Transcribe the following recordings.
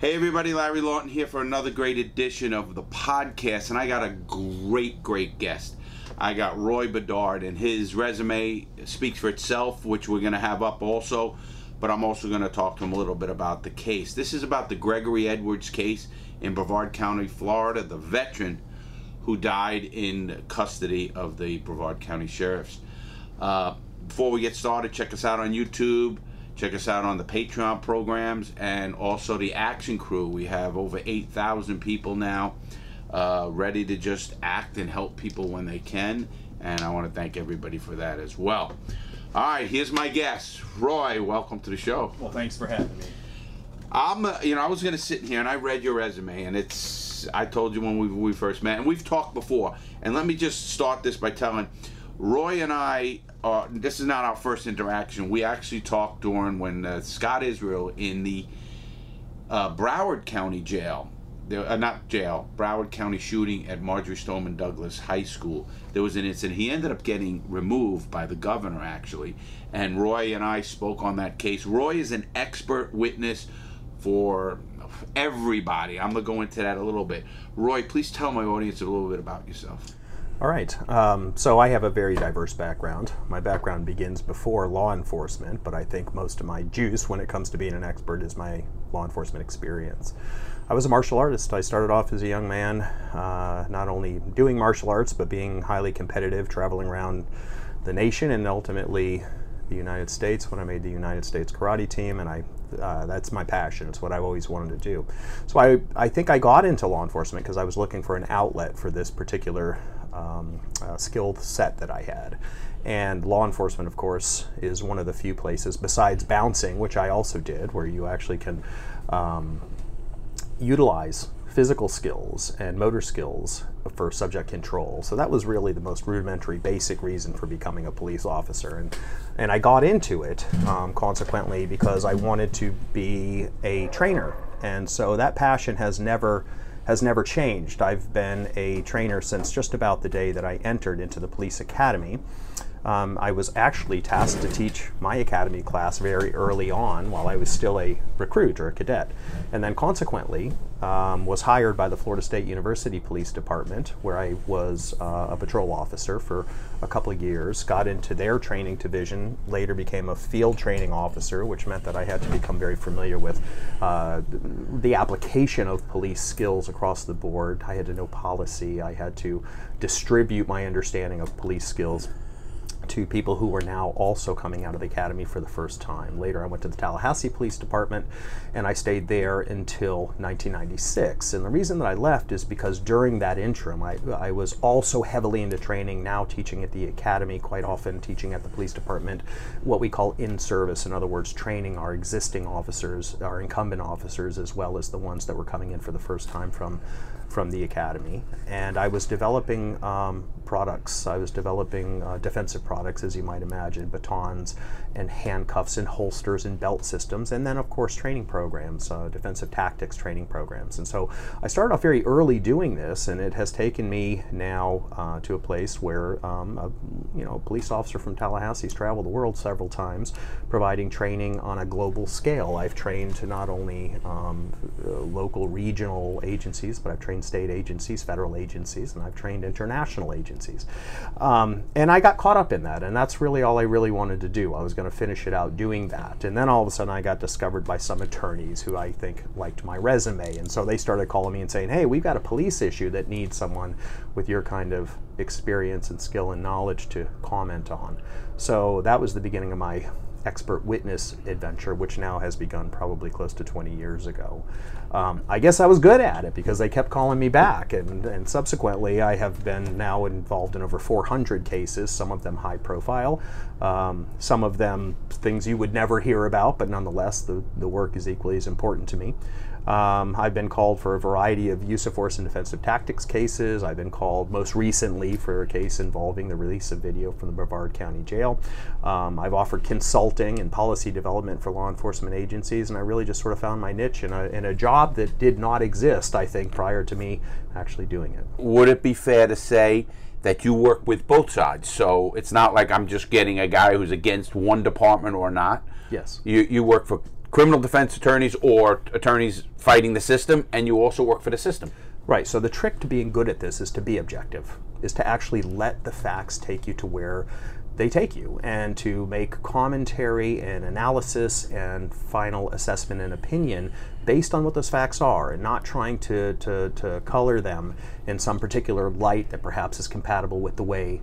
Hey everybody, Larry Lawton here for another great edition of the podcast, and I got a great, great guest. I got Roy Bedard, and his resume speaks for itself, which we're going to have up also. But I'm also going to talk to him a little bit about the case. This is about the Gregory Edwards case in Brevard County, Florida, the veteran who died in custody of the Brevard County Sheriffs. Uh, before we get started, check us out on YouTube Check us out on the Patreon programs and also the Action Crew. We have over 8,000 people now uh, ready to just act and help people when they can. And I want to thank everybody for that as well. All right, here's my guest, Roy. Welcome to the show. Well, thanks for having me. I'm, uh, you know, I was going to sit here and I read your resume, and it's, I told you when we, we first met, and we've talked before. And let me just start this by telling Roy and I uh, this is not our first interaction. We actually talked during when uh, Scott Israel in the uh, Broward County Jail, the, uh, not jail, Broward County shooting at Marjory Stoneman Douglas High School. There was an incident. He ended up getting removed by the governor, actually. And Roy and I spoke on that case. Roy is an expert witness for everybody. I'm going to go into that a little bit. Roy, please tell my audience a little bit about yourself. All right. Um, so I have a very diverse background. My background begins before law enforcement, but I think most of my juice when it comes to being an expert is my law enforcement experience. I was a martial artist. I started off as a young man, uh, not only doing martial arts, but being highly competitive, traveling around the nation and ultimately the United States when I made the United States karate team, and I uh, that's my passion. It's what I've always wanted to do. So I, I think I got into law enforcement because I was looking for an outlet for this particular um, uh, skill set that I had. And law enforcement, of course, is one of the few places, besides bouncing, which I also did, where you actually can um, utilize physical skills and motor skills for subject control. So that was really the most rudimentary, basic reason for becoming a police officer. And, and I got into it um, consequently because I wanted to be a trainer. And so that passion has never has never changed. I've been a trainer since just about the day that I entered into the police academy. Um, I was actually tasked to teach my academy class very early on while I was still a recruit or a cadet. And then consequently, um, was hired by the Florida State University Police Department, where I was uh, a patrol officer for a couple of years. Got into their training division, later became a field training officer, which meant that I had to become very familiar with uh, the application of police skills across the board. I had to know policy, I had to distribute my understanding of police skills to people who were now also coming out of the academy for the first time. Later, I went to the Tallahassee Police Department and I stayed there until 1996. And the reason that I left is because during that interim, I, I was also heavily into training, now teaching at the academy, quite often teaching at the police department, what we call in service. In other words, training our existing officers, our incumbent officers, as well as the ones that were coming in for the first time from from the academy, and I was developing um, products. I was developing uh, defensive products, as you might imagine, batons and handcuffs and holsters and belt systems, and then, of course, training programs, uh, defensive tactics training programs. And so I started off very early doing this, and it has taken me now uh, to a place where um, a, you know, police officer from Tallahassee has traveled the world several times, providing training on a global scale. I've trained to not only um, local, regional agencies, but I've trained state agencies, federal agencies, and I've trained international agencies. Um, and I got caught up in that, and that's really all I really wanted to do. I was going to finish it out doing that. And then all of a sudden, I got discovered by some attorneys who I think liked my resume. And so they started calling me and saying, hey, we've got a police issue that needs someone with your kind of experience and skill and knowledge to comment on. So that was the beginning of my expert witness adventure, which now has begun probably close to 20 years ago. Um, I guess I was good at it because they kept calling me back, and, and subsequently, I have been now involved in over 400 cases, some of them high profile, um, some of them things you would never hear about, but nonetheless, the, the work is equally as important to me. Um, I've been called for a variety of use of force and defensive tactics cases. I've been called most recently for a case involving the release of video from the Brevard County Jail. Um, I've offered consulting and policy development for law enforcement agencies, and I really just sort of found my niche in a, in a job that did not exist, I think, prior to me actually doing it. Would it be fair to say? that you work with both sides. So it's not like I'm just getting a guy who's against one department or not. Yes. You, you work for criminal defense attorneys or attorneys fighting the system, and you also work for the system. Right. So the trick to being good at this is to be objective, is to actually let the facts take you to where they take you and to make commentary and analysis and final assessment and opinion based on what those facts are and not trying to, to, to color them in some particular light that perhaps is compatible with the way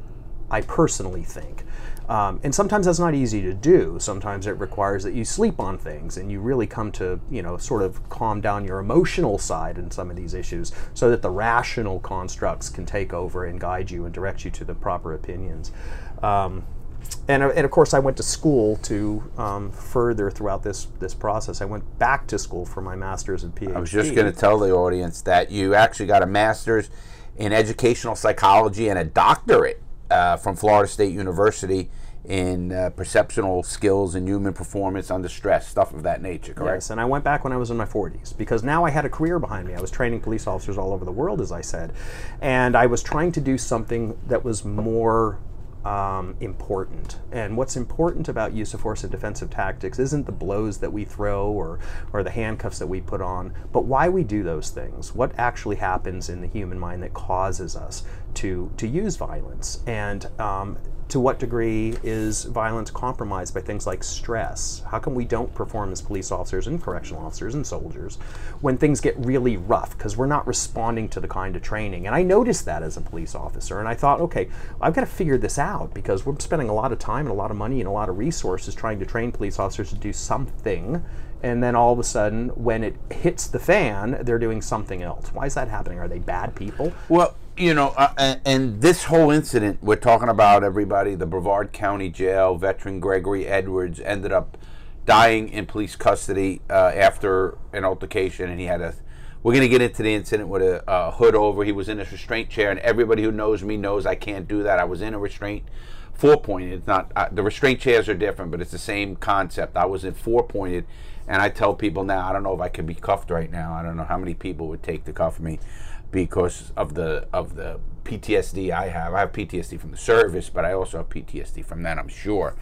I personally think. Um, and sometimes that's not easy to do. Sometimes it requires that you sleep on things and you really come to, you know, sort of calm down your emotional side in some of these issues so that the rational constructs can take over and guide you and direct you to the proper opinions. Um, and, uh, and of course, I went to school to um, further throughout this this process. I went back to school for my master's and PhD. I was just going to tell the audience that you actually got a master's in educational psychology and a doctorate uh, from Florida State University in uh, perceptual skills and human performance under stress, stuff of that nature, correct? Yes, and I went back when I was in my 40s because now I had a career behind me. I was training police officers all over the world, as I said, and I was trying to do something that was more um, important. And what's important about use of force and defensive tactics isn't the blows that we throw or, or the handcuffs that we put on, but why we do those things. What actually happens in the human mind that causes us to, to use violence. And um, to what degree is violence compromised by things like stress? How come we don't perform as police officers and correctional officers and soldiers when things get really rough because we're not responding to the kind of training? And I noticed that as a police officer, and I thought, okay, I've got to figure this out because we're spending a lot of time and a lot of money and a lot of resources trying to train police officers to do something. And then all of a sudden, when it hits the fan, they're doing something else. Why is that happening? Are they bad people? Well, you know, uh, and, and, this whole incident we're talking about, everybody, the Brevard County Jail veteran Gregory Edwards ended up dying in police custody uh, after an altercation, and he had a. We're going to get into the incident with a, a, hood over. He was in a restraint chair, and everybody who knows me knows I can't do that. I was in a restraint, four pointed. It's not uh, the restraint chairs are different, but it's the same concept. I was in four pointed, and I tell people now I don't know if I could be cuffed right now. I don't know how many people would take to cuff me because of the of the PTSD I have. I have PTSD from the service, but I also have PTSD from that. I'm sure.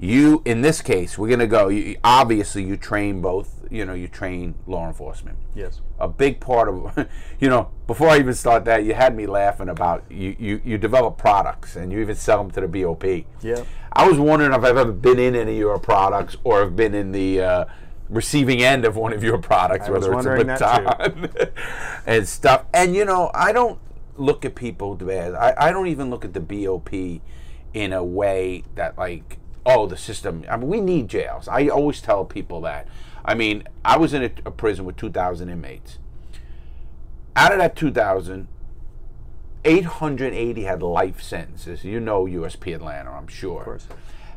You, in this case, we're gonna go. You, obviously, you train both. You know, you train law enforcement. Yes. A big part of, you know, before I even start that, you had me laughing about you. You, you develop products and you even sell them to the BOP. Yeah. I was wondering if I've ever been in any of your products or have been in the. Uh, receiving end of one of your products, I whether it's a baton and stuff. And you know, I don't look at people bad. I, I don't even look at the BOP in a way that like, oh, the system. I mean, we need jails. I always tell people that. I mean, I was in a, a prison with 2,000 inmates. Out of that 2,000, 880 had life sentences. You know USP Atlanta, I'm sure. Of course.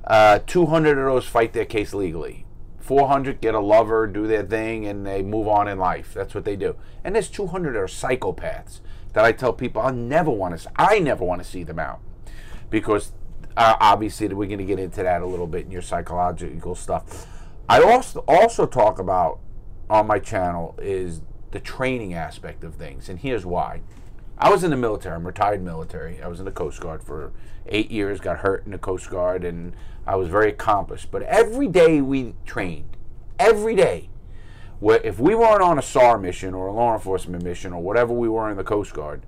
Uh, 200 of those fight their case legally. 400 get a lover, do their thing, and they move on in life. That's what they do. And there's 200 are psychopaths that I tell people I never want to. I never want to see them out because uh, obviously we're going to get into that a little bit in your psychological stuff. I also also talk about on my channel is the training aspect of things, and here's why. I was in the military. I'm retired military. I was in the Coast Guard for eight years. Got hurt in the Coast Guard, and I was very accomplished. But every day we trained, every day. Where if we weren't on a SAR mission or a law enforcement mission or whatever we were in the Coast Guard,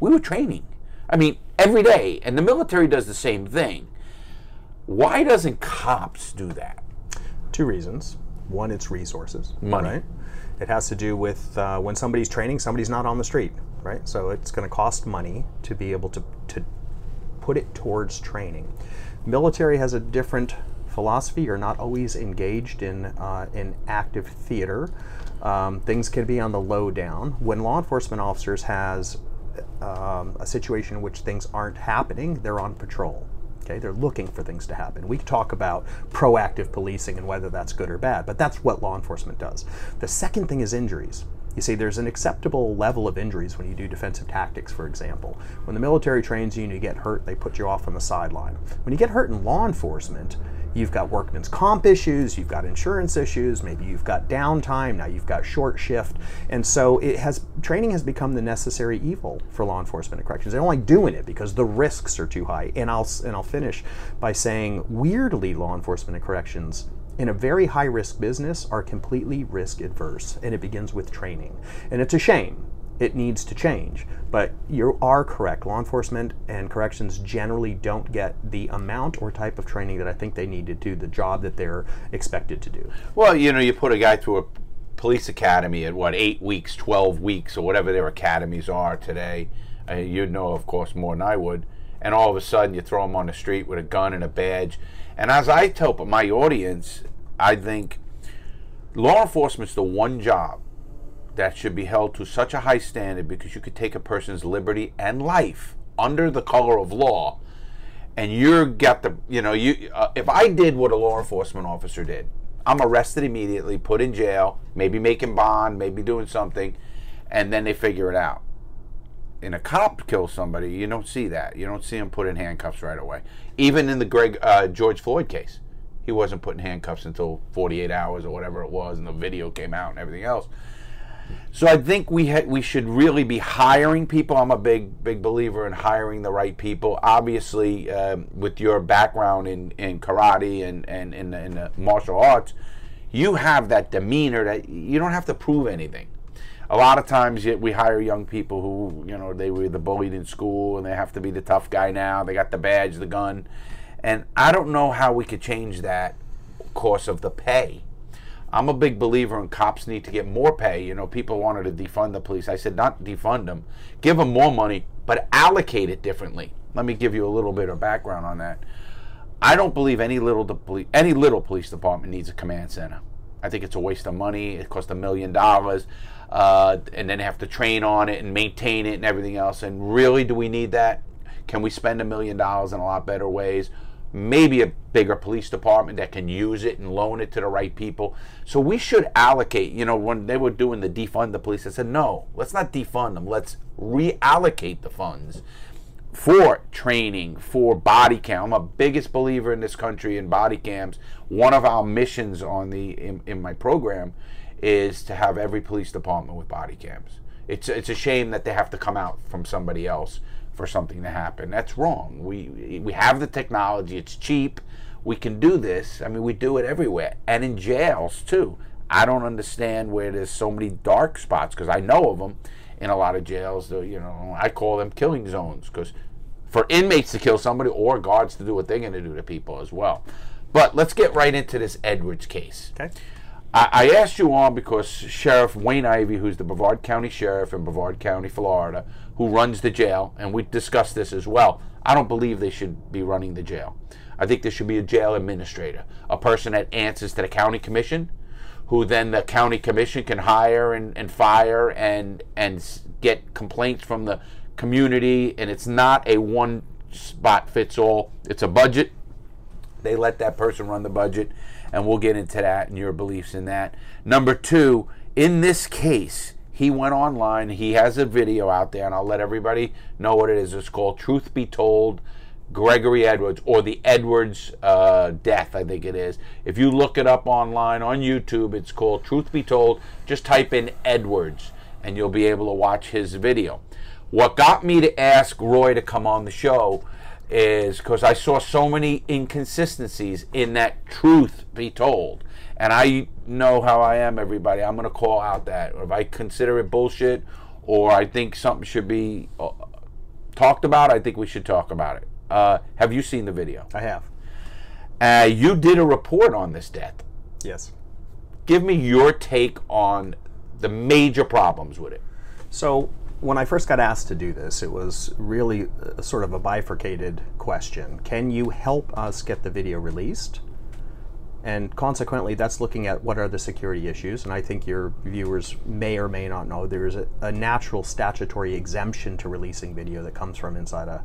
we were training. I mean, every day. And the military does the same thing. Why doesn't cops do that? Two reasons. One, it's resources. Money. Right? It has to do with uh, when somebody's training, somebody's not on the street, right? So it's going to cost money to be able to, to put it towards training. Military has a different philosophy. You're not always engaged in uh, in active theater. Um, things can be on the low down. When law enforcement officers has um, a situation in which things aren't happening, they're on patrol. Okay, they're looking for things to happen. We talk about proactive policing and whether that's good or bad, but that's what law enforcement does. The second thing is injuries. You see, there's an acceptable level of injuries when you do defensive tactics, for example. When the military trains you and you get hurt, they put you off on the sideline. When you get hurt in law enforcement, you've got workman's comp issues, you've got insurance issues, maybe you've got downtime, now you've got short shift. And so it has training has become the necessary evil for law enforcement and corrections. They don't like doing it because the risks are too high. And I'll and I'll finish by saying weirdly law enforcement and corrections in a very high risk business are completely risk adverse, and it begins with training. And it's a shame. It needs to change. But you are correct. Law enforcement and corrections generally don't get the amount or type of training that I think they need to do the job that they're expected to do. Well, you know, you put a guy through a police academy at what, eight weeks, 12 weeks, or whatever their academies are today. Uh, you'd know, of course, more than I would. And all of a sudden, you throw him on the street with a gun and a badge. And as I tell my audience, I think law enforcement's the one job that should be held to such a high standard because you could take a person's liberty and life under the color of law and you're got the you know you uh, if i did what a law enforcement officer did i'm arrested immediately put in jail maybe making bond maybe doing something and then they figure it out. And a cop kills somebody you don't see that. You don't see him put in handcuffs right away. Even in the greg uh, george floyd case he wasn't put in handcuffs until 48 hours or whatever it was and the video came out and everything else so I think we ha- we should really be hiring people. I'm a big big believer in hiring the right people. Obviously, um, with your background in, in karate and and in, in the martial arts, you have that demeanor that you don't have to prove anything. A lot of times we hire young people who you know they were the bullied in school and they have to be the tough guy now. They got the badge, the gun, and I don't know how we could change that course of the pay I'm a big believer in cops need to get more pay. You know, people wanted to defund the police. I said, not defund them, give them more money, but allocate it differently. Let me give you a little bit of background on that. I don't believe any little de- any little police department needs a command center. I think it's a waste of money. It costs a million dollars, uh, and then have to train on it and maintain it and everything else. And really, do we need that? Can we spend a million dollars in a lot better ways? Maybe a bigger police department that can use it and loan it to the right people. So we should allocate, you know, when they were doing the defund the police, I said, no, let's not defund them. Let's reallocate the funds for training, for body cam. I'm a biggest believer in this country in body cams. One of our missions on the in, in my program is to have every police department with body cams. It's it's a shame that they have to come out from somebody else for something to happen. That's wrong. We we have the technology. It's cheap. We can do this. I mean, we do it everywhere, and in jails too. I don't understand where there's so many dark spots because I know of them in a lot of jails. You know, I call them killing zones because for inmates to kill somebody or guards to do what they're going to do to people as well. But let's get right into this Edwards case. Okay. I, I asked you on because Sheriff Wayne Ivey, who's the Brevard County Sheriff in Brevard County, Florida, who runs the jail, and we discussed this as well. I don't believe they should be running the jail. I think there should be a jail administrator, a person that answers to the county commission, who then the county commission can hire and, and fire and and get complaints from the community. And it's not a one spot fits all. It's a budget. They let that person run the budget and we'll get into that and your beliefs in that. Number two, in this case, he went online. He has a video out there, and I'll let everybody know what it is. It's called Truth Be Told Gregory Edwards, or the Edwards uh, death, I think it is. If you look it up online on YouTube, it's called Truth Be Told. Just type in Edwards, and you'll be able to watch his video. What got me to ask Roy to come on the show is because I saw so many inconsistencies in that truth be told. And I know how I am, everybody. I'm going to call out that. or If I consider it bullshit or I think something should be uh, talked about, I think we should talk about it. Uh, have you seen the video? I have. Uh, you did a report on this death. Yes. Give me your take on the major problems with it. So, when I first got asked to do this, it was really sort of a bifurcated question. Can you help us get the video released? And consequently, that's looking at what are the security issues. And I think your viewers may or may not know there is a, a natural statutory exemption to releasing video that comes from inside a,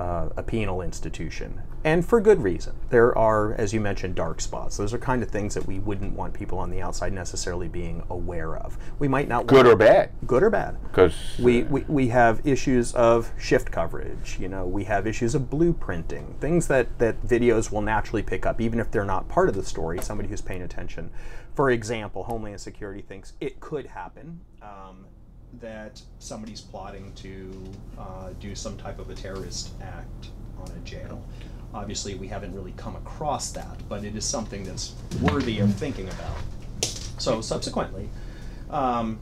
uh, a penal institution. And for good reason. There are, as you mentioned, dark spots. Those are kind of things that we wouldn't want people on the outside necessarily being aware of. We might not good or bad. Good or bad. Because we, we, we have issues of shift coverage. You know, we have issues of blueprinting. Things that, that videos will naturally pick up, even if they're not part of the story, somebody who's paying attention. For example, Homeland Security thinks it could happen. Um, that somebody's plotting to uh, do some type of a terrorist act on a jail. Obviously, we haven't really come across that, but it is something that's worthy of thinking about. So, subsequently, um,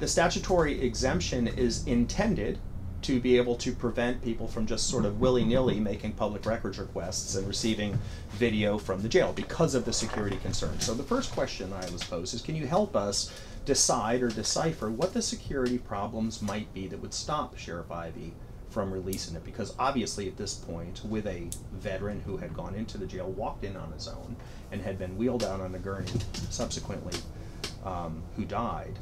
the statutory exemption is intended to be able to prevent people from just sort of willy nilly making public records requests and receiving video from the jail because of the security concerns. So, the first question I was posed is can you help us decide or decipher what the security problems might be that would stop Sheriff Ivey from releasing it? Because obviously, at this point, with a veteran who had gone into the jail, walked in on his own, and had been wheeled out on a gurney subsequently, um, who died,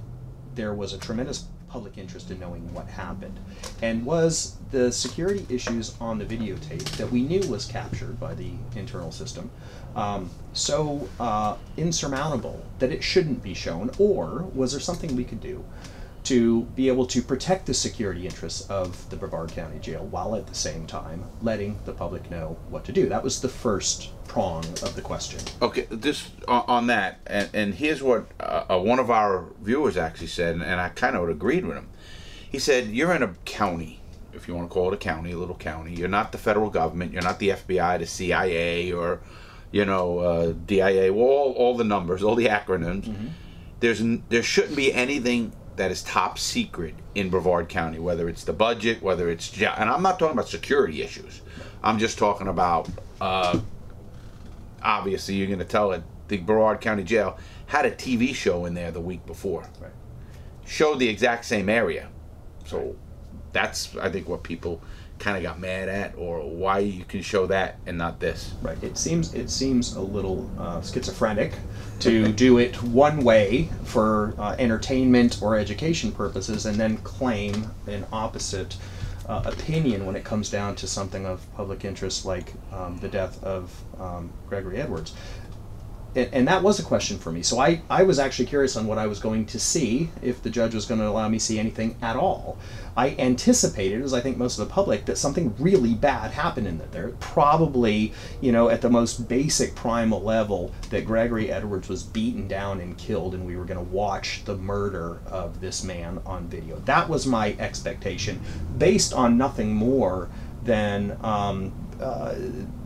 there was a tremendous public interest in knowing what happened. And was the security issues on the videotape that we knew was captured by the internal system um, so uh, insurmountable that it shouldn't be shown? Or was there something we could do to be able to protect the security interests of the Brevard County Jail while at the same time letting the public know what to do? That was the first prong of the question. Okay, this on, that, and, and here's what uh, uh, one of our viewers actually said, and I kind of agreed with him. He said, "You're in a county, if you want to call it a county, a little county. You're not the federal government. You're not the FBI, the CIA, or you know uh, DIA. All all the numbers, all the acronyms. There's there shouldn't be anything." That is top secret in Brevard County, whether it's the budget, whether it's and I'm not talking about security issues. I'm just talking about uh, obviously you're going to tell it the Brevard County Jail had a TV show in there the week before. Right. Showed the exact same area. So that's I think what people kind of got mad at or why you can show that and not this. Right. It seems it seems a little uh, schizophrenic to do it one way for uh, entertainment or education purposes, and then claim an opposite uh, opinion when it comes down to something of public interest, like um, the death of um, Gregory Edwards. And, and that was a question for me. So I, I was actually curious on what I was going to see if the judge was going to allow me see anything at all. I anticipated, as I think most of the public, that something really bad happened in there. Probably, you know, at the most basic primal level, that Gregory Edwards was beaten down and killed, and we were going to watch the murder of this man on video. That was my expectation, based on nothing more than um, uh,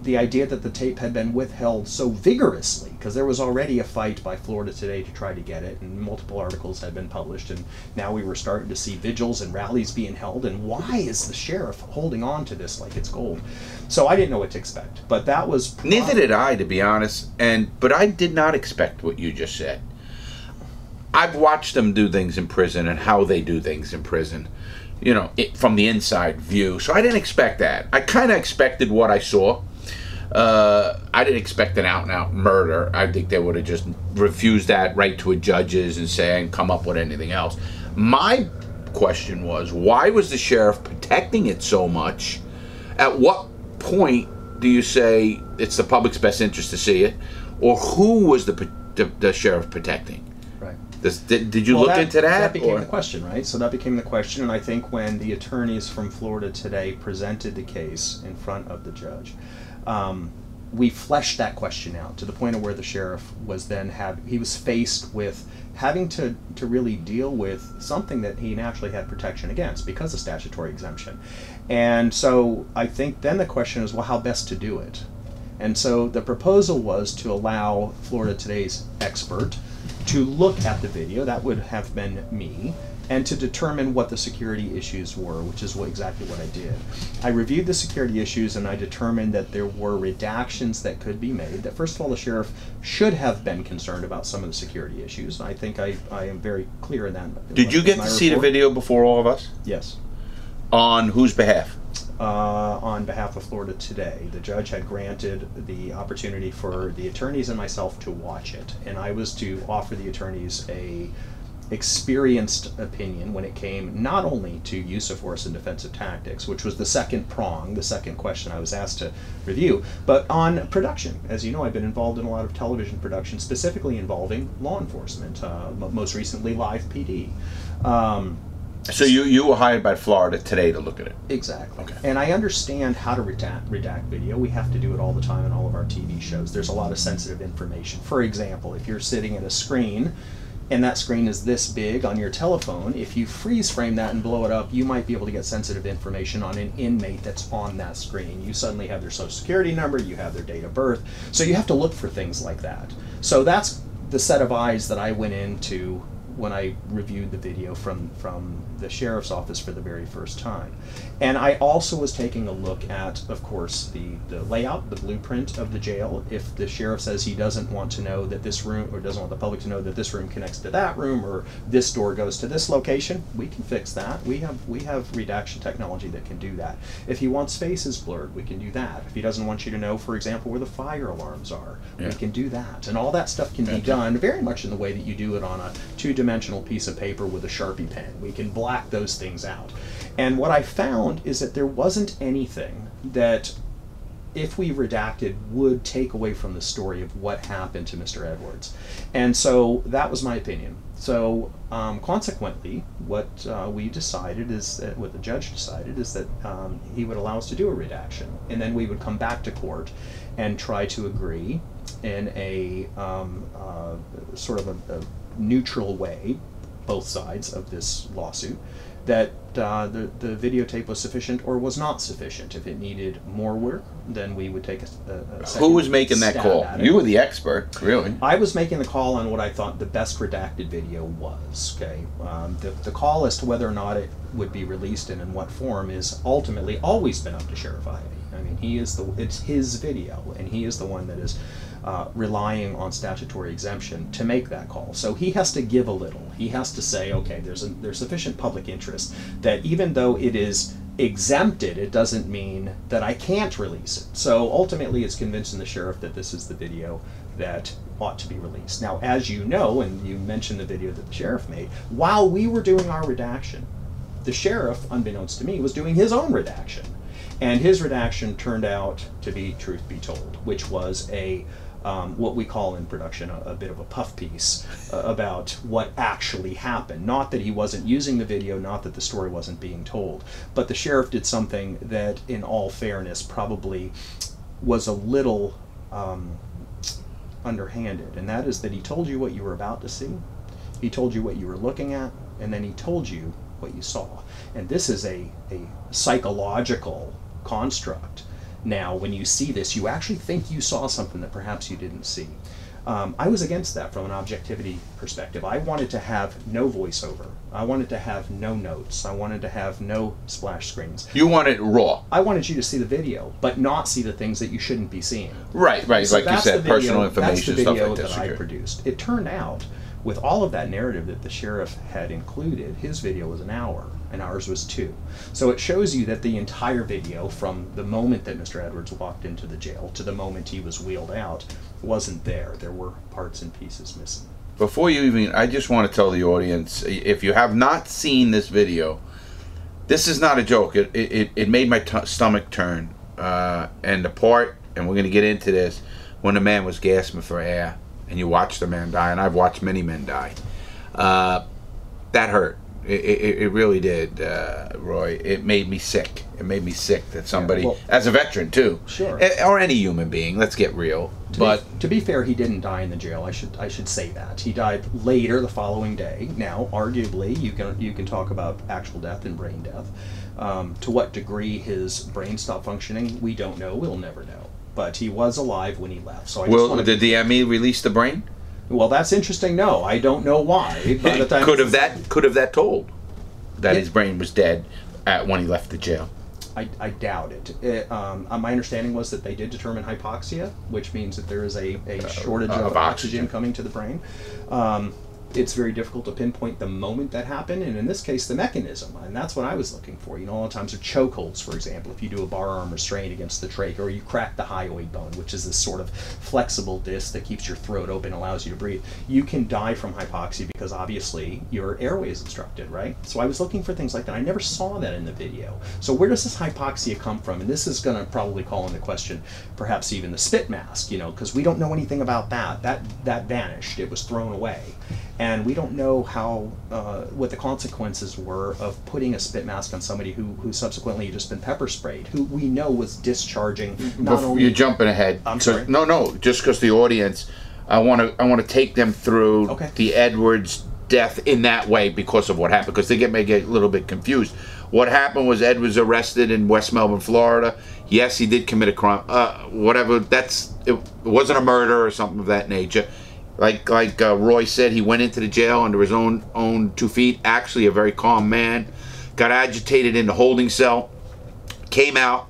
the idea that the tape had been withheld so vigorously, because there was already a fight by Florida Today to try to get it, and multiple articles had been published, and now we were starting to see vigils and rallies being held. And why is the sheriff holding on to this like it's gold? So I didn't know what to expect, but that was Neither did I, to be honest. And but I did not expect what you just said. I've watched them do things in prison and how they do things in prison, you know, it, from the inside view. So I didn't expect that. I kind of expected what I saw. Uh, I didn't expect an out and out murder. I think they would have just refused that right to a judges and saying come up with anything else. My question was why was the sheriff protecting it so much? At what point do you say it's the public's best interest to see it, or who was the the, the sheriff protecting? right. Does, did, did you Well, look into that? That became or- the question, right? So that became the question, and I think when the attorneys from Florida Today presented the case in front of the judge, um, we fleshed that question out to the point of where the sheriff was then have he was faced with having to to really deal with something that he naturally had protection against because of statutory exemption, and so I think then the question is, well, how best to do it? And so the proposal was to allow Florida Today's expert to look at the video, that would have been me, and to determine what the security issues were, which is what, exactly what I did. I reviewed the security issues and I determined that there were redactions that could be made. That, first of all, the sheriff should have been concerned about some of the security issues. I think I, I am very clear in that. Did you get to see the video before all of us? Yes. On whose behalf? uh, on behalf of Florida Today. The judge had granted the opportunity for the attorneys and myself to watch it, and I was to offer the attorneys a experienced opinion when it came not only to use of force and defensive tactics, which was the second prong, the second question I was asked to review, but on production. As you know, I've been involved in a lot of television production, specifically involving law enforcement, uh, most recently Live PD. Um, So you you were hired by Florida Today to look at it. Exactly. Okay. And I understand how to redact, redact video. We have to do it all the time in all of our TV shows. There's a lot of sensitive information. For example, if you're sitting at a screen and that screen is this big on your telephone, if you freeze frame that and blow it up, you might be able to get sensitive information on an inmate that's on that screen. You suddenly have their social security number, you have their date of birth, so you have to look for things like that. So that's the set of eyes that I went into when I reviewed the video from, from the sheriff's office for the very first time. And I also was taking a look at, of course, the, the layout, the blueprint of the jail. If the sheriff says he doesn't want to know that this room, or doesn't want the public to know that this room connects to that room, or this door goes to this location, we can fix that. We have, we have redaction technology that can do that. If he wants faces blurred, we can do that. If he doesn't want you to know, for example, where the fire alarms are, Yeah. we can do that. And all that stuff can be done very much in the way that you do it on a two-dimensional piece of paper with a Sharpie pen. We can black those things out. And what I found is that there wasn't anything that if we redacted would take away from the story of what happened to Mr. Edwards. And so that was my opinion. So um, consequently, what uh, we decided is that what the judge decided is that um, he would allow us to do a redaction, and then we would come back to court and try to agree in a um, uh, sort of a, a neutral way, both sides of this lawsuit, that uh, the, the videotape was sufficient or was not sufficient. If it needed more work, then we would take a, a, a Who was making that call? You were the expert, really. I was making the call on what I thought the best redacted video was. Okay, um, the, the call as to whether or not it would be released and in what form is ultimately always been up to Sheriff Ivey. I mean, he is the it's his video, and he is the one that is uh, relying on statutory exemption to make that call. So he has to give a little. He has to say, okay, there's a, there's sufficient public interest that even though it is exempted, it doesn't mean that I can't release it. So ultimately, it's convincing the sheriff that this is the video that ought to be released. Now, as you know, and you mentioned the video that the sheriff made, while we were doing our redaction, the sheriff, unbeknownst to me, was doing his own redaction. And his redaction turned out to be truth be told, which was a um, what we call in production a, a bit of a puff piece uh, about what actually happened. Not that he wasn't using the video, not that the story wasn't being told, but the sheriff did something that, in all fairness, probably was a little um, underhanded, and that is that he told you what you were about to see, he told you what you were looking at, and then he told you what you saw. And this is a, a psychological construct. Now, when you see this, you actually think you saw something that perhaps you didn't see. Um, I was against that from an objectivity perspective. I wanted to have no voiceover. I wanted to have no notes. I wanted to have no splash screens. You wanted raw. I wanted you to see the video, but not see the things that you shouldn't be seeing. Right, right. So like you said, video- personal information, stuff like this. that I produced. It turned out, with all of that narrative that the sheriff had included, his video was an hour, and ours was two. So it shows you that the entire video, from the moment that Mr. Edwards walked into the jail to the moment he was wheeled out, wasn't there. There were parts and pieces missing. Before you even, I just want to tell the audience if you have not seen this video, this is not a joke. It it, it- made my t- stomach turn. Uh, and the part, and we're going to get into this, when the man was gasping for air, and you watch the man die, and I've watched many men die, uh, that hurt. It, it, it really did, uh, Roy. It made me sick. It made me sick that somebody, well- as a veteran too, Sure. or any human being. Let's get real. To But be, to be fair, he didn't die in the jail. I should I should say that he died later the following day. Now, arguably, you can you can talk about actual death and brain death. Um, to what degree his brain stopped functioning, we don't know. We'll never know. But he was alive when he left. So I wanna, did the ME release the brain? Well, that's interesting. No, I don't know why. By the time could have that could have that told that Yeah. his brain was dead at when he left the jail. I, I doubt it. It, um, uh, my understanding was that they did determine hypoxia, which means that there is a, a shortage Uh, of of, oxygen. oxygen coming to the brain. Um, it's very difficult to pinpoint the moment that happened, and in this case, the mechanism. And that's what I was looking for. You know, a lot of times are chokeholds, for example, if you do a bar arm restraint against the trach, or you crack the hyoid bone, which is this sort of flexible disc that keeps your throat open, allows you to breathe, you can die from hypoxia because obviously your airway is obstructed, right? So I was looking for things like that. I never saw that in the video. So where does this hypoxia come from? And this is going to probably call into question perhaps even the spit mask, you know, because we don't know anything about that. That that vanished. It was thrown away. And we don't know how uh, what the consequences were of putting a spit mask on somebody who, who subsequently had just been pepper sprayed, who we know was discharging not Bef- only You're jumping ahead. I'm sorry. No, no, just because the audience, I want to I want to take them through Okay. the Edwards death in that way because of what happened because they get may get a little bit confused. What happened was Ed was arrested in West Melbourne, Florida. Yes, he did commit a crime. Uh, whatever. That's it, it wasn't a murder or something of that nature. Like like uh, Roy said, he went into the jail under his own own two feet. Actually, a very calm man. Got agitated in the holding cell. Came out,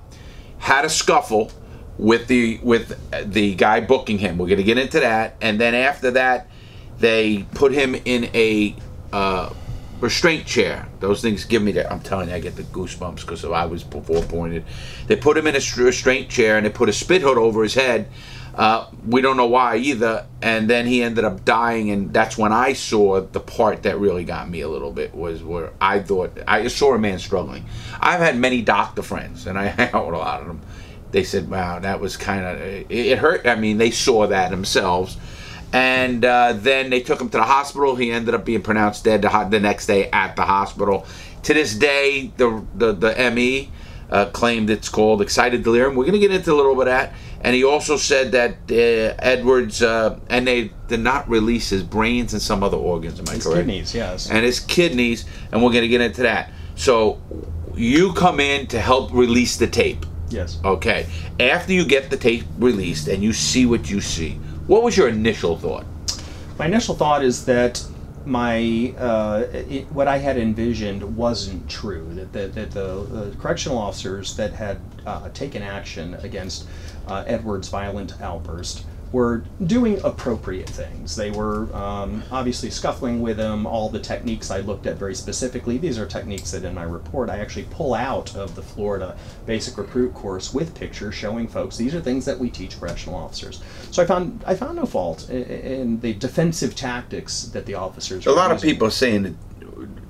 had a scuffle with the with the guy booking him. We're gonna get into that, and then after that, they put him in a uh, restraint chair. Those things give me that. I'm telling you, I get the goosebumps because I was before pointed. They put him in a restraint chair and they put a spit hood over his head. Uh, we don't know why either. And then he ended up dying, and that's when I saw the part that really got me a little bit was where I thought I saw a man struggling. I've had many doctor friends, and I hang out with a lot of them. They said, "Wow, that was kind of it, it hurt." I mean, they saw that themselves and uh, then they took him to the hospital. He ended up being pronounced dead the, the next day at the hospital. To this day, the the, the ME uh, claimed it's called excited delirium. We're going to get into a little bit of that. And he also said that uh, Edwards uh, and they did not release his brains and some other organs. Am I His correct? kidneys, yes. and his kidneys, and we're going to get into that. So you come in to help release the tape. yes. Okay. After you get the tape released and you see what you see, what was your initial thought? My initial thought is that my uh, it, what I had envisioned wasn't true. That the, that the correctional officers that had uh, taken action against uh, Edward's violent outburst were doing appropriate things. They were um, obviously scuffling with him. All the techniques I looked at very specifically. These are techniques that in my report I actually pull out of the Florida Basic Recruit course with pictures showing folks these are things that we teach correctional officers. So I found I found no fault in the defensive tactics that the officers. A lot of people saying, that,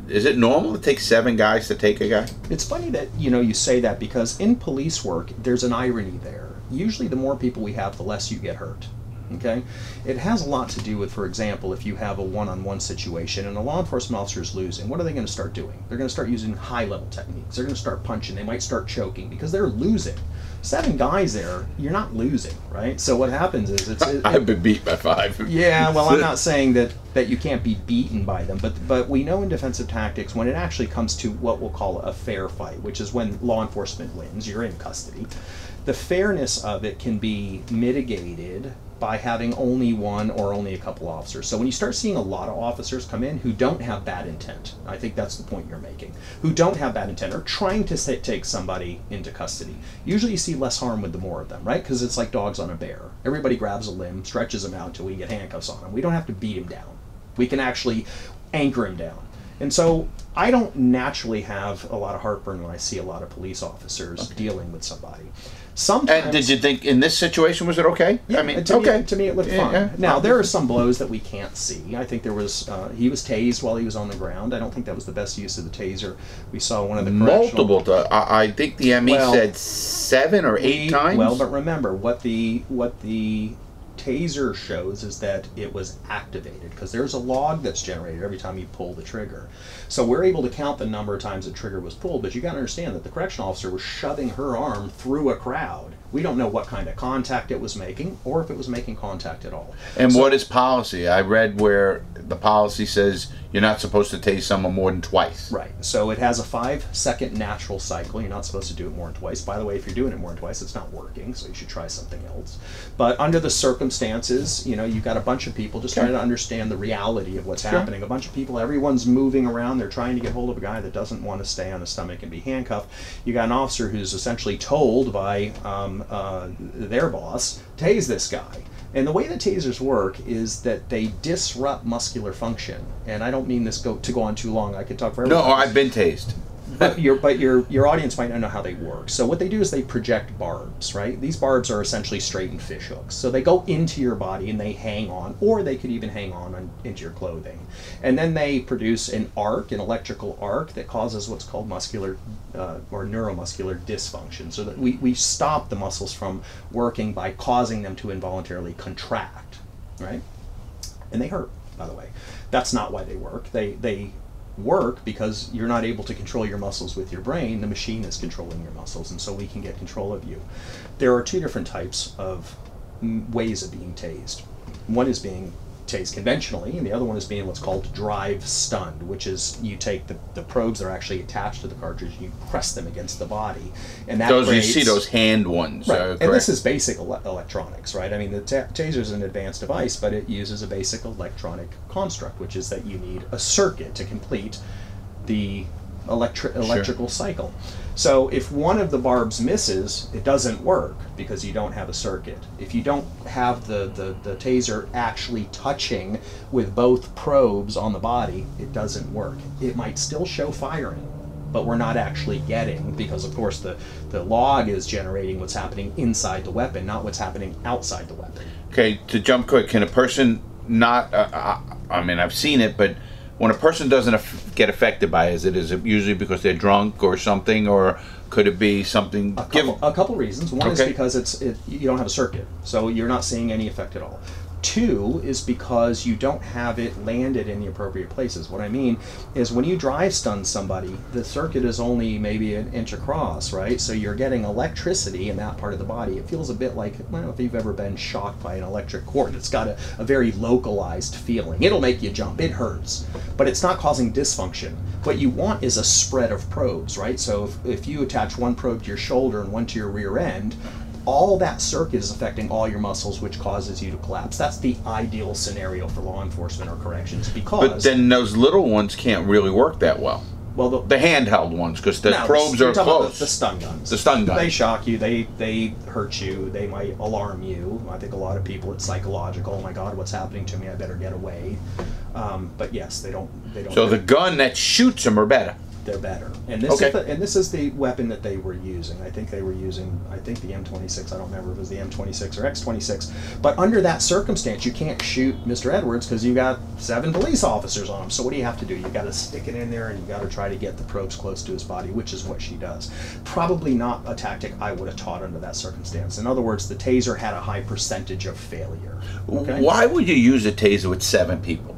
is it normal to take seven guys to take a guy? It's funny that you know you say that because in police work there's an irony there. Usually, the more people we have, the less you get hurt. Okay, it has a lot to do with, for example, if you have a one-on-one situation and a law enforcement officer is losing, what are they going to start doing? They're going to start using high-level techniques. They're going to start punching. They might start choking because they're losing. Seven guys there, you're not losing, right? So what happens is it's. It, I've been beat by five. yeah, well, I'm not saying that that you can't be beaten by them, but but we know in defensive tactics when it actually comes to what we'll call a fair fight, which is when law enforcement wins, you're in custody. The fairness of it can be mitigated by having only one or only a couple officers. So when you start seeing a lot of officers come in who don't have bad intent, I think that's the point you're making, who don't have bad intent or trying to sa- take somebody into custody. Usually you see less harm with the more of them, right? Because it's like dogs on a bear. Everybody grabs a limb, stretches them out until we get handcuffs on them. We don't have to beat him down. We can actually anchor him down. And so I don't naturally have a lot of heartburn when I see a lot of police officers dealing with somebody. Sometimes And did you think in this situation was it okay? yeah, I mean, to okay. Me, to me, it looked fine. yeah. Now there are some blows that we can't see. I think there was uh, he was tased while he was on the ground. I don't think that was the best use of the taser. We saw one of the multiple. ti- I, I think the ME Well, said seven or eight we- times. Well, but remember what the what the taser shows is that it was activated because there's a log that's generated every time you pull the trigger. So we're able to count the number of times the trigger was pulled, but you got to understand that the correctional officer was shoving her arm through a crowd. We don't know what kind of contact it was making or if it was making contact at all. and So- what is policy? I read where the policy says you're not supposed to tase someone more than twice. Right. So it has a five second natural cycle. You're not supposed to do it more than twice. By the way, if you're doing it more than twice, it's not working. So you should try something else. But under the circumstances, you know, you've got a bunch of people just trying to understand the reality of what's happening. A bunch of people, everyone's moving around. They're trying to get hold of a guy that doesn't want to stay on his stomach and be handcuffed. You got an officer who's essentially told by um, uh, their boss, tase this guy. And the way the tasers work is that they disrupt muscular function. And I don't mean this go to go on too long. I could talk forever. No, I've been tased. But your but your your audience might not know how they work. So what they do is they project barbs, right? These barbs are essentially straightened fish hooks. So they go into your body and they hang on, or they could even hang on, on into your clothing, and then they produce an arc, an electrical arc that causes what's called muscular uh, or neuromuscular dysfunction. So that we we stop the muscles from working by causing them to involuntarily contract, right? and they hurt by the way that's not why they work they they work because you're not able to control your muscles with your brain the machine is controlling your muscles and so we can get control of you. There are two different types of ways of being tased. One is being tased conventionally, and the other one is being what's called drive stunned, which is you take the, the probes that are actually attached to the cartridge and you press them against the body, and that Those you see those hand ones. Right. uh, and this is basic ele- electronics, right? I mean, the ta- taser is an advanced device, but it uses a basic electronic construct, which is that you need a circuit to complete the electri- electrical cycle. So if one of the barbs misses, it doesn't work because you don't have a circuit. If you don't have the, the, the taser actually touching with both probes on the body, it doesn't work. It might still show firing, but we're not actually getting because of course the, the log is generating what's happening inside the weapon, not what's happening outside the weapon. Okay, to jump quick, can a person not? Uh, uh, I mean, I've seen it, but when a person doesn't aff- get affected by it, is it is it usually because they're drunk or something, or could it be something? A couple, a couple reasons. One is because it's it, you don't have a circuit, so you're not seeing any effect at all. Two is because you don't have it landed in the appropriate places. What I mean is when you drive stun somebody, the circuit is only maybe an inch across, right? So you're getting electricity in that part of the body. It feels a bit like, know if you've ever been shocked by an electric cord. It's got a, a very localized feeling. It'll make you jump, it hurts, but it's not causing dysfunction. What you want is a spread of probes, right? So if, if you attach one probe to your shoulder and one to your rear end, all that circuit is affecting all your muscles, which causes you to collapse. That's the ideal scenario for law enforcement or corrections because But then those little ones can't really work that well. well, the, The handheld ones, because the no, probes are close. The, the stun guns. The stun guns. They shock you. They they hurt you. They might alarm you. I think a lot of people it's psychological. Oh my God, what's happening to me? I better get away. Um, but yes, they don't. They don't. so the gun that shoots them are better. They're better. And this Okay. is the, and this is the weapon that they were using. I think they were using I think the M26. I don't remember if it was the M26 or X26. But under that circumstance, you can't shoot Mr. Edwards because you got seven police officers on him. So what do you have to do? You got to stick it in there and you got to try to get the probes close to his body, which is what she does. Probably not a tactic I would have taught under that circumstance. In other words, the taser had a high percentage of failure. Okay. Why would you use a taser with seven people?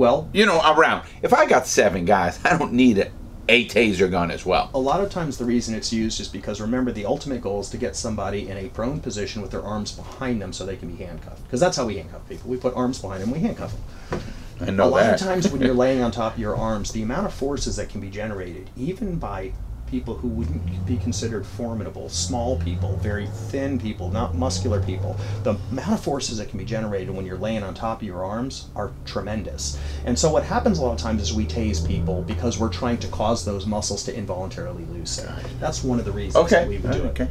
Well, You know, around. If I got seven guys, I don't need a, a taser gun as well. a lot of times the reason it's used is because remember the ultimate goal is to get somebody in a prone position with their arms behind them so they can be handcuffed because that's how we handcuff people we put arms behind them we handcuff them I know a lot that. of times when you're laying on top of your arms the amount of forces that can be generated even by people who wouldn't be considered formidable. Small people very thin people not muscular people. The amount of forces that can be generated when you're laying on top of your arms are tremendous. And so what happens a lot of times is we tase people because we're trying to cause those muscles to involuntarily loosen. That's one of the reasons that okay. we would do it. Okay.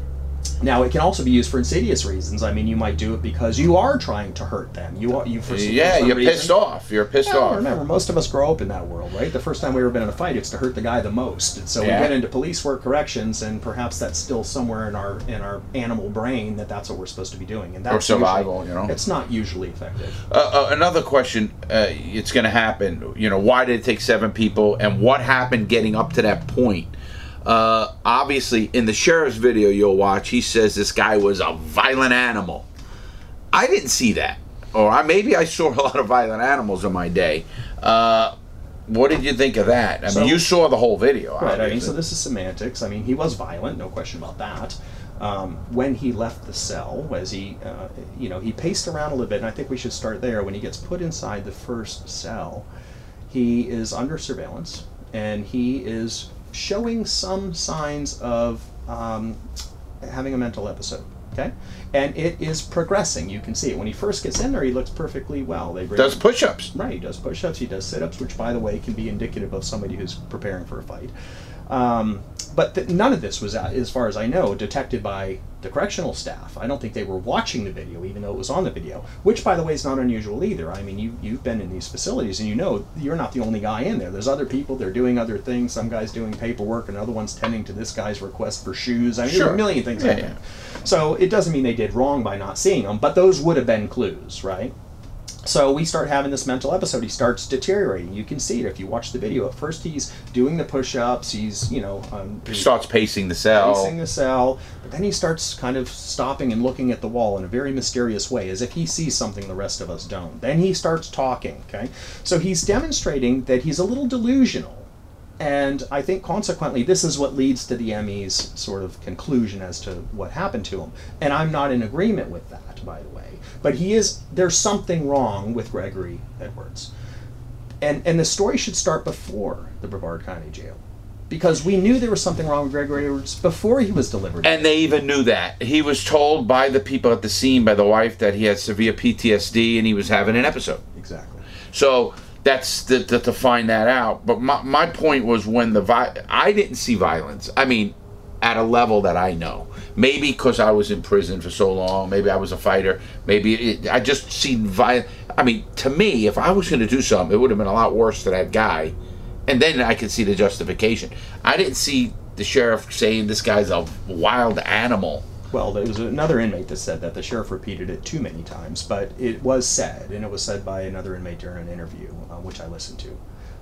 Now it can also be used for insidious reasons. I mean, you might do it because you are trying to hurt them. You are you for, for Yeah, some you're reason- pissed off. You're pissed Well, off. remember, most of us grow up in that world, right? The first time we ever been in a fight, it's to hurt the guy the most. And so Yeah. we get into police work, corrections, and perhaps that's still somewhere in our in our animal brain that that's what we're supposed to be doing. And that's survival, usually- you know? It's not usually effective. Uh, uh, another question. Uh, it's going to happen. You know, why did it take seven people, and what happened getting up to that point? Uh, obviously, in the sheriff's video you'll watch, he says this guy was a violent animal. I didn't see that, or I, maybe I saw a lot of violent animals in my day. Uh, what did you think of that? I So- mean, you saw the whole video. Right. I mean, so this is semantics. I mean, he was violent, no question about that. Um, when he left the cell, was he, uh, you know, he paced around a little bit, and I think we should start there. When he gets put inside the first cell, he is under surveillance, and he is showing some signs of um, having a mental episode. Okay, and it is progressing. You can see it when he first gets in there. He looks perfectly well. They does him- push-ups. Right, he does push-ups, he does sit-ups, which, by the way, can be indicative of somebody who's preparing for a fight. Um, but th- none of this was, uh, as far as I know, detected by the correctional staff. I don't think they were watching the video, even though it was on the video. Which, by the way, is not unusual either. I mean, you you've been in these facilities, and you know you're not the only guy in there. There's other people. They're doing other things. Some guys doing paperwork, and other ones tending to this guy's request for shoes. I mean, Sure. a million things Yeah, happening. So it doesn't mean they did wrong by not seeing them, but those would have been clues, right? So we start having this mental episode. He starts deteriorating. You can see it if you watch the video. At first, he's doing the push-ups. He's, you know, um, he's Starts pacing the cell. pacing the cell. But then he starts kind of stopping and looking at the wall in a very mysterious way, as if he sees something the rest of us don't. Then he starts talking. Okay, so he's demonstrating that he's a little delusional. And I think consequently, this is what leads to the ME's sort of conclusion as to what happened to him. And I'm not in agreement with that, by the way. But he is, there's something wrong with Gregory Edwards. And, and the story should start before the Brevard County Jail. Because we knew there was something wrong with Gregory Edwards before he was delivered. And they even knew that. He was told by the people at the scene, by the wife, that he had severe PTSD and he was having an episode. exactly. So that's the, the, to find that out. But my, my point was when the vi- I didn't see violence. I mean, at a level that I know. Maybe because I was in prison for so long. Maybe I was a fighter. Maybe it, I just seen violence. I mean, to me, if I was going to do something, it would have been a lot worse to that guy. And then I could see the justification. I didn't see the sheriff saying this guy's a wild animal. Well, there was another inmate that said that. The sheriff repeated it too many times, but it was said, and it was said by another inmate during an interview, uh, which I listened to.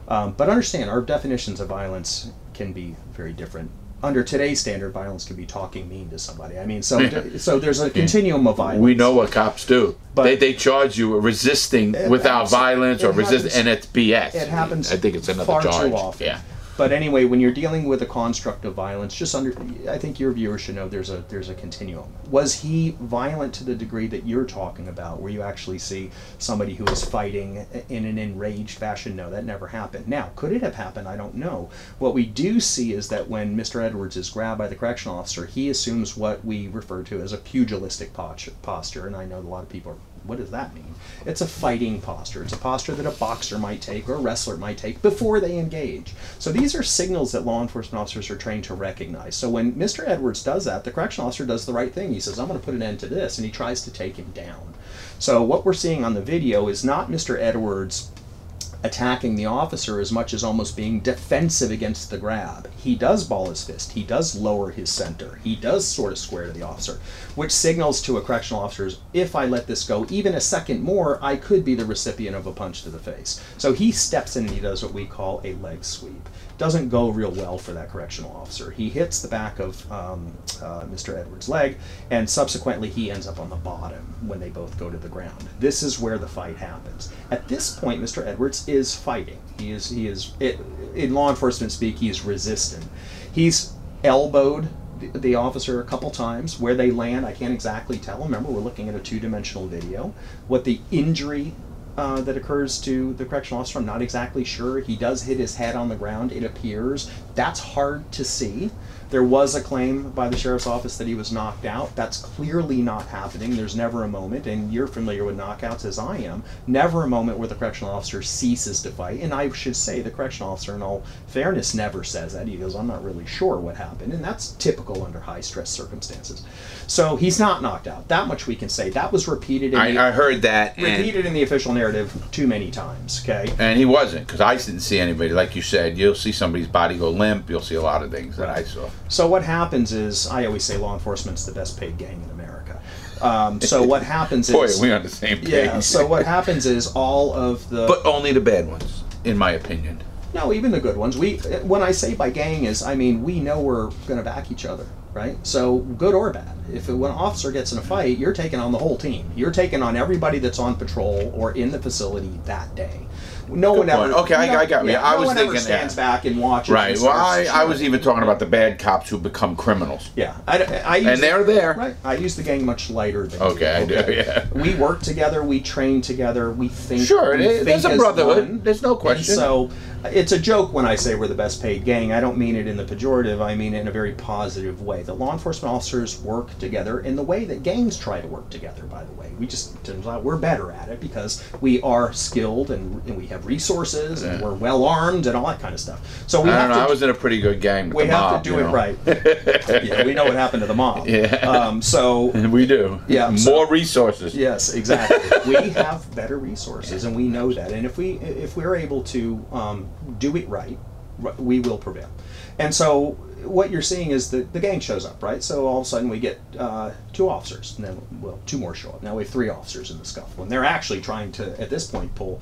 Um, but understand, our definitions of violence can be very different. Under today's standard, violence can be talking mean to somebody. I mean, so so there's a continuum of violence. We know what cops do. But- they, they charge you with resisting It without happens- violence or it resist, and it's BS. It happens. I think it's another far charge. too often. Yeah. But anyway, when you're dealing with a construct of violence, just under, I think your viewers should know there's a there's a continuum. Was he violent to the degree that you're talking about, where you actually see somebody who is fighting in an enraged fashion? No, that never happened. Now, could it have happened? I don't know. What we do see is that when Mr. Edwards is grabbed by the correctional officer, he assumes what we refer to as a pugilistic posture, and I know a lot of people are what does that mean? It's a fighting posture. It's a posture that a boxer might take or a wrestler might take before they engage. So these are signals that law enforcement officers are trained to recognize. So when Mr. Edwards does that, the correctional officer does the right thing. He says, I'm going to put an end to this, and he tries to take him down. So what we're seeing on the video is not Mr. Edwards attacking the officer as much as almost being defensive against the grab. He does ball his fist. He does lower his center. He does sort of square to the officer, which signals to a correctional officer, if I let this go even a second more, I could be the recipient of a punch to the face. So he steps in and he does what we call a leg sweep. Doesn't go real well for that correctional officer. He hits the back of um, uh, Mr. Edwards' leg, and subsequently he ends up on the bottom when they both go to the ground. This is where the fight happens. At this point, Mr. Edwards is fighting. He is he is it, in law enforcement speak. He is resistant. He's elbowed the, the officer a couple times. Where they land, I can't exactly tell. Remember, we're looking at a two-dimensional video. What the injury uh, that occurs to the correctional officer, I'm not exactly sure. He does hit his head on the ground. It appears that's hard to see. There was a claim by the sheriff's office that he was knocked out. That's clearly not happening. There's never a moment, and you're familiar with knockouts as I am, never a moment where the correctional officer ceases to fight. And I should say the correctional officer, in all fairness, never says that. He goes, I'm not really sure what happened. And that's typical under high stress circumstances. So he's not knocked out. That much we can say. That was repeated in, the, I, I heard that. Repeated in the official narrative too many times, okay? and he wasn't, because I didn't see anybody. Like you said, you'll see somebody's body go limp. You'll see a lot of things that I saw. So what happens is, I always say law enforcement's the best paid gang in America. Um, so what happens Boy, is, we on the same page. yeah. So what happens is all of the but only the bad ones, in my opinion. no, even the good ones. We when I say by gang is, I mean we know we're going to back each other, right? So good or bad. If when an officer gets in a fight, you're taking on the whole team. You're taking on everybody that's on patrol or in the facility that day. No one point. ever. Okay, I- no- I got you. yeah, I no was one ever stands yeah. back and watches. Right. and Well, I, I was even talking about the bad cops who become criminals. Yeah, I, I use, And they're there. Right. I use the gang much lighter than Okay, you, I do, yeah. We work together. We train together. We think. Sure, we it- think there's a brotherhood. one. There's no And question. so it's a joke when I say we're the best paid gang. I don't mean it in the pejorative. I mean it in a very positive way. The law enforcement officers work together in the way that gangs try to work together. By the way, we just turns out we're better at it because we are skilled and, and we have resources and we're well armed and all that kind of stuff. So we I have don't know. to I was in a pretty good gang. We have mob, to do it know. right. yeah, we know what happened to the mob. Yeah. Um, so we do. Yeah, More resources. yes, exactly. we have better resources, and we know that. And if we if we're able to um, do it right, we will prevail. And so what you're seeing is that the gang shows up, right? So all of a sudden we get uh, two officers, and then well, two more show up. Now we have three officers in the scuffle, and they're actually trying to at this point pull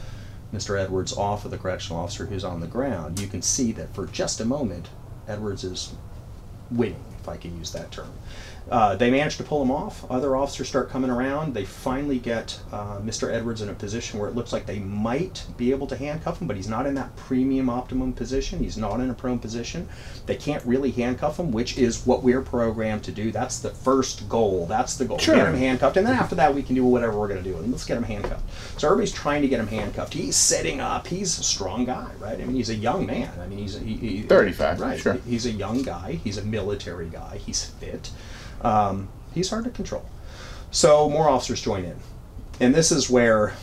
Mr. Edwards off of the correctional officer who's on the ground. You can see that for just a moment, Edwards is winning. if I can use that term. Uh, they manage to pull him off. Other officers start coming around. They finally get uh, Mr. Edwards in a position where it looks like they might be able to handcuff him, but he's not in that premium optimum position. He's not in a prone position. They can't really handcuff him, which is what we're programmed to do. That's the first goal. That's the goal. Sure. Get him handcuffed, and then after that, we can do whatever we're going to do. And let's get him handcuffed. So everybody's trying to get him handcuffed. He's setting up. He's a strong guy, right? I mean, he's a young man. I mean, he's a, he, he, 35, right? sure. He's a young guy. He's a military guy. He's fit. Um, he's hard to control. So more officers join in, and this is where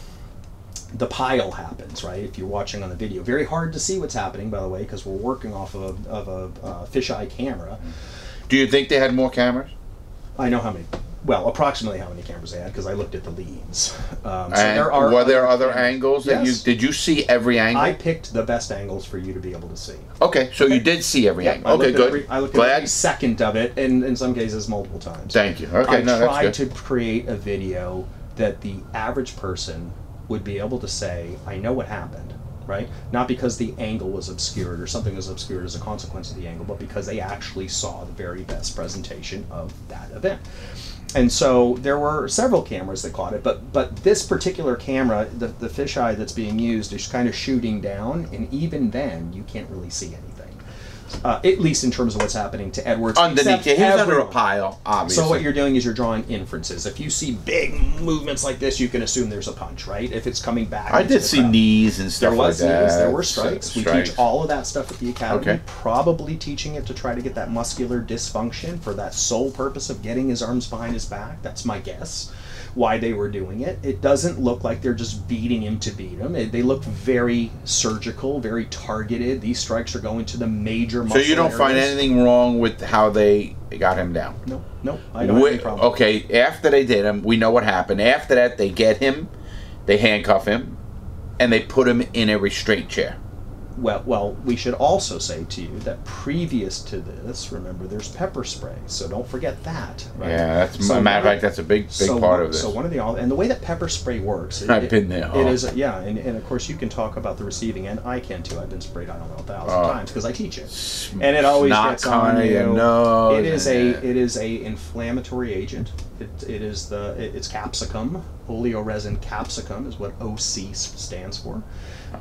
the pile happens, right? If you're watching on the video, very hard to see what's happening, by the way, because we're working off of a, of a uh, fisheye camera. Do you think they had more cameras? I know how many, well, approximately how many cameras they had because I looked at the leads. Um, so there are were there other cameras. angles that Yes. you did you see every angle? I picked the best angles for you to be able to see. okay, so you did see every Yeah, angle. I Okay, good. Every, I looked at every second of it, and in some cases multiple times. Thank you. Okay, I no, that's tried to create a video that the average person would be able to say, "I know what happened." Right? Not because the angle was obscured or something was obscured as a consequence of the angle, but because they actually saw the very best presentation of that event. And so there were several cameras that caught it, but but this particular camera, the, the fisheye that's being used, is kind of shooting down, and even then you can't really see anything. Uh, at least in terms of what's happening to Edwards. Underneath he's under a pile, obviously. So what you're doing is you're drawing inferences. If you see big movements like this, you can assume there's a punch, right? If it's coming back. I did see crowd. knees and stuff There was like that. knees, there were strikes. We strikes. teach all of that stuff at the academy. Okay. Probably teaching it to try to get that muscular dysfunction for that sole purpose of getting his arms behind his back. That's my guess. Why they were doing it. It doesn't look like they're just beating him to beat him. It, they look very surgical, very targeted. These strikes are going to the major So you don't find anything wrong with how they got him down? No, no, I don't have any problem. Okay, after they did him, we know what happened. After that, they get him, they handcuff him, and they put him in a restraint chair. Well, well, we should also say to you that previous to this, remember, there's pepper spray, so don't forget that. Right? Yeah, that's So a matter of fact. That's a big, big so part one- of this. So one of the all and the way that pepper spray works. It, I've it- been there, It is yeah, and, and of course you can talk about the receiving end. I can too. I've been sprayed I don't know a thousand Oh. times because I teach it, and it always gets on you. your it is a it is a inflammatory agent. It, it is the it, it's capsicum. Oleoresin capsicum is what OC stands for.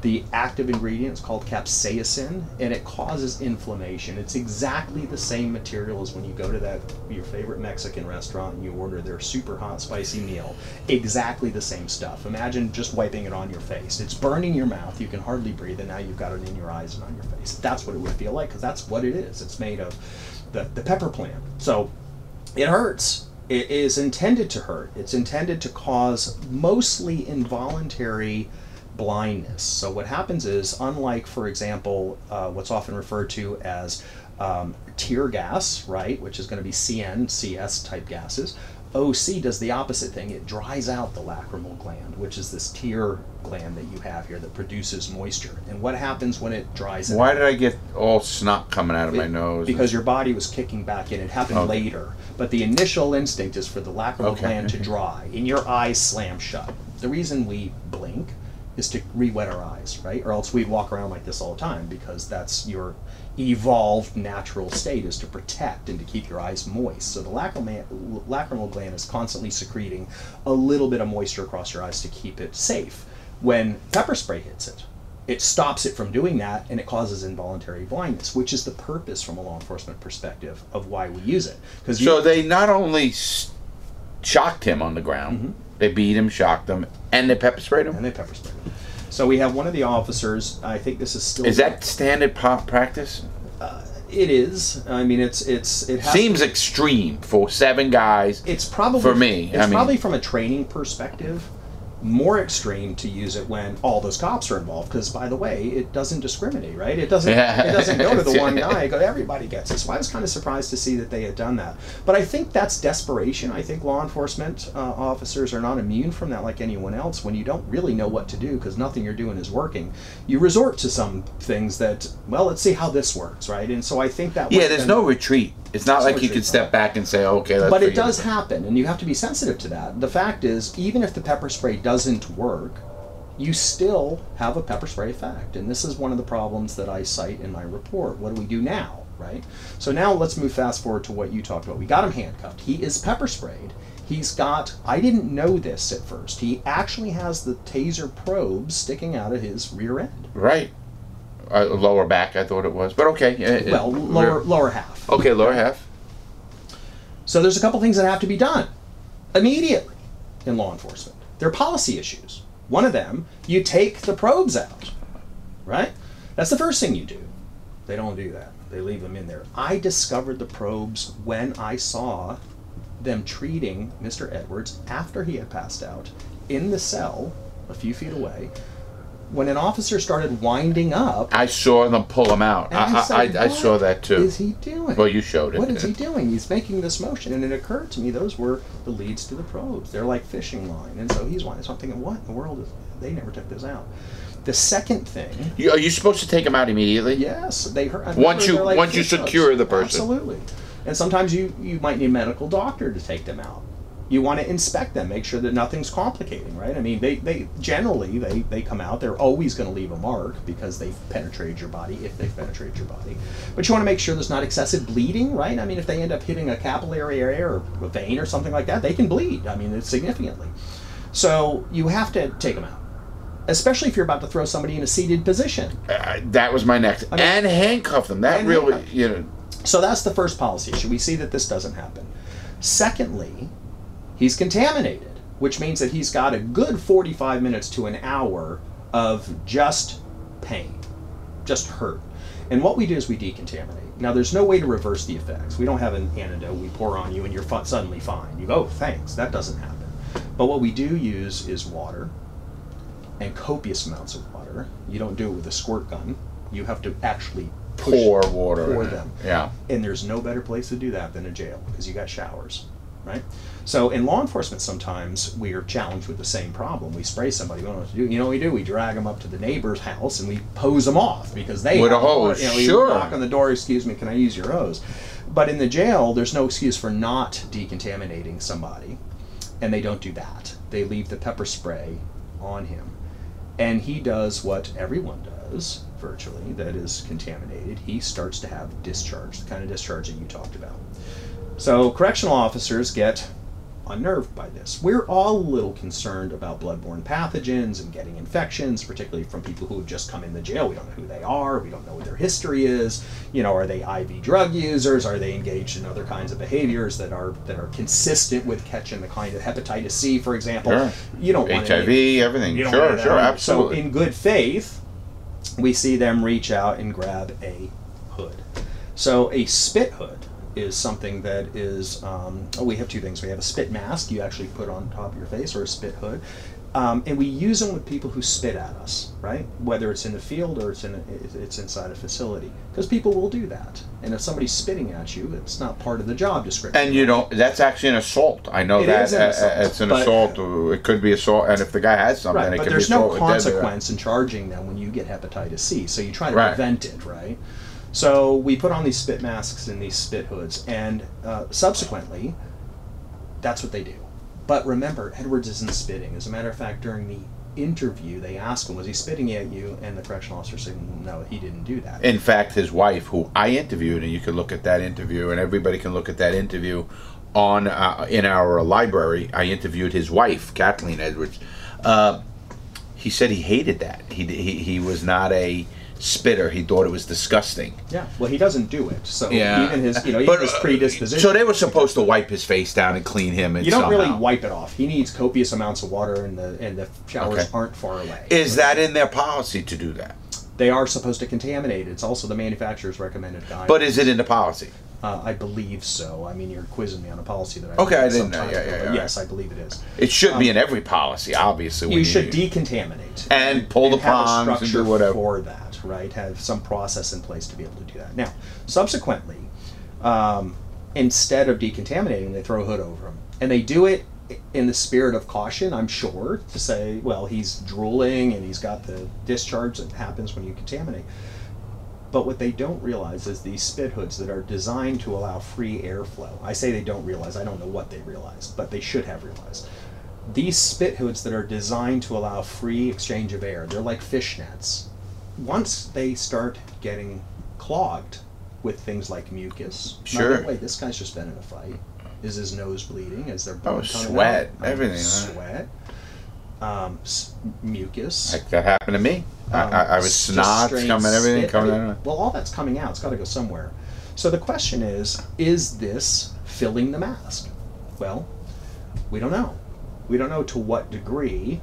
The active ingredient is called capsaicin, and it causes inflammation. It's exactly the same material as when you go to that your favorite Mexican restaurant and you order their super hot spicy meal. Exactly the same stuff. Imagine just wiping it on your face. It's burning your mouth. You can hardly breathe, and now you've got it in your eyes and on your face. That's what it would feel like, because that's what it is. It's made of the, the pepper plant. So it hurts. It is intended to hurt. It's intended to cause mostly involuntary blindness. So what happens is, unlike, for example, uh, what's often referred to as um, tear gas, right, which is going to be CN, CS type gases, OC does the opposite thing. It dries out the lacrimal gland, which is this tear gland that you have here that produces moisture. And what happens when it dries it Why out? did I get all snot coming out of my nose? Because your body was kicking back in. It happened Okay. later. But the initial instinct is for the lacrimal Okay. gland to dry and your eyes slam shut. The reason we blink is to re-wet our eyes, right? Or else we'd walk around like this all the time because that's your evolved natural state is to protect and to keep your eyes moist. So the lacrimal, lacrimal gland is constantly secreting a little bit of moisture across your eyes to keep it safe. When pepper spray hits it, it stops it from doing that and it causes involuntary blindness, which is the purpose from a law enforcement perspective of why we use it. Because so they not only shocked him on the ground, Mm-hmm. They beat him, shocked him, and they pepper sprayed him. and they pepper sprayed. them. So we have one of the officers. I think this is still. Is that standard pop practice? Uh, it is. I mean, it's it's it has Seems extreme for seven guys. It's probably For me, It's I mean- probably from a training perspective, more extreme to use it when all those cops are involved. Because by the way, it doesn't discriminate, right? It doesn't. Yeah. It doesn't go to the one guy. Go everybody gets it. So I was kind of surprised to see that they had done that. But I think that's desperation. I think law enforcement uh, officers are not immune from that like anyone else. When you don't really know what to do because nothing you're doing is working, you resort to some things that well, let's see how this works, right? And so I think that. Yeah, there's been- no retreat. It's not like you could step back and say, okay, but it does happen, and you have to be sensitive to that. The fact is, even if the pepper spray doesn't work, you still have a pepper spray effect. And this is one of the problems that I cite in my report. What do we do now? right? So now let's move fast forward to what you talked about. We got him handcuffed. He is pepper sprayed. He's got, I didn't know this at first. He actually has the taser probes sticking out of his rear end. Right. Uh, lower back, I thought it was, but okay. Well, lower, lower half. Okay, lower half. So there's a couple things that have to be done immediately in law enforcement. They're policy issues. One of them, you take the probes out, right? That's the first thing you do. They don't do that. They leave them in there. I discovered the probes when I saw them treating Mr. Edwards after he had passed out in the cell a few feet away. When an officer started winding up, I saw them pull him out. I, I, said, I, I saw that too. is he doing? Well, you showed it. What is he doing? He's making this motion, and it occurred to me those were the leads to the probes. They're like fishing line, and so he's wanting. So I'm thinking, what in the world is? They never took this out. The second thing, You, are you supposed to take him out immediately? yes, they heard. Once you- they're once you secure the person. absolutely. And sometimes you you might need a medical doctor to take them out. You want to inspect them, make sure that nothing's complicating, right? I mean, they, they generally they, they come out. They're always going to leave a mark because they've penetrated your body if they've penetrated your body. But you want to make sure there's not excessive bleeding, right? I mean, if they end up hitting a capillary area or a vein or something like that, they can bleed. I mean, it's significantly. So you have to take them out, especially if you're about to throw somebody in a seated position. Uh, that was my next. I mean- and handcuff them. That really, handcuff. you know. So that's the first policy issue. We see that this doesn't happen. Secondly, he's contaminated, which means that he's got a good 45 minutes to an hour of just pain, just hurt. And what we do is we decontaminate. Now, there's no way to reverse the effects. We don't have an antidote we pour on you and you're fu- suddenly fine. You go, oh, thanks. That doesn't happen. But what we do use is water and copious amounts of water. You don't do it with a squirt gun. You have to actually Pour water pour them. Yeah. And there's no better place to do that than a jail because you got showers, right? So in law enforcement, sometimes we are challenged with the same problem. We spray somebody. We don't know what to do. You know what we do? We drag them up to the neighbor's house and we pose them off because they With a hose, You know, sure. knock on the door. Excuse me, can I use your hose? But in the jail, there's no excuse for not decontaminating somebody, and they don't do that. They leave the pepper spray on him, and he does what everyone does virtually that is contaminated. He starts to have discharge, the kind of discharge that you talked about. So correctional officers get unnerved by this. We're all a little concerned about bloodborne pathogens and getting infections, particularly from people who have just come in the jail. We don't know who they are. We don't know what their history is. You know, are they IV drug users? Are they engaged in other kinds of behaviors that are that are consistent with catching the kind of hepatitis C, for example? Sure. You don't want HIV, any- everything. Sure, sure, absolutely. So in good faith, we see them reach out and grab a hood. So a spit hood is something that is. Um, oh, we have two things. We have a spit mask you actually put on top of your face, or a spit hood, um, and we use them with people who spit at us, right? Whether it's in the field or it's in a, it's inside a facility, because people will do that. And if somebody's spitting at you, it's not part of the job description. And you don't. That's actually an assault. I know It that is an uh, uh, assault, it's an but- assault. It could be assault, and if the guy has something, Right, it but could there's be no assault with deadly weapon. consequence in charging them when you get hepatitis C. So you try to Right. prevent it, right? So we put on these spit masks and these spit hoods, and uh, subsequently, that's what they do. But remember, Edwards isn't spitting. As a matter of fact, during the interview, they ask him, "Was he spitting at you?" And the correctional officer said, "No, he didn't do that." In fact, his wife, who I interviewed, and you can look at that interview, and everybody can look at that interview on uh, in our library. I interviewed his wife, Kathleen Edwards. Uh, he said he hated that. He, he he was not a spitter. He thought it was disgusting. yeah, well, he doesn't do it. So Yeah, even his, you know, even But, his uh, predisposition. So they were supposed to wipe his face down and clean him. And you don't really wipe it off. He needs copious amounts of water, and the and the showers Okay. aren't far away. Is that in their policy to do that? they are supposed to contaminate. It's also the manufacturer's recommended guide. But is it in the policy? Uh, I believe so. I mean, you're quizzing me on a policy that I Okay, I didn't know. Yeah, ago, yeah, yeah. yes, I believe it is. It should be in every policy, obviously. Um, You should decontaminate And pull the have a prongs and do whatever. for that, right? Have some process in place to be able to do that. Now, subsequently, um, instead of decontaminating, they throw a hood over him, and they do it in the spirit of caution, I'm sure, to say, well, he's drooling and he's got the discharge that happens when you contaminate. But what they don't realize is these spit hoods that are designed to allow free airflow. I say they don't realize, I don't know what they realized, but they should have realized. These spit hoods that are designed to allow free exchange of air, they're like fishnets. Once they start getting clogged, with things like mucus. Sure. wait, this guy's just been in a fight. Is his nose bleeding? Is there Oh, blood coming sweat, out? Um, everything, huh? Sweat. Um, s- mucus. Like that happened to me. I, um, I, I was snots coming, everything spit. coming I mean, out. Well, all that's coming out. It's got to go somewhere. So the question is: Is this filling the mask? Well, we don't know. We don't know to what degree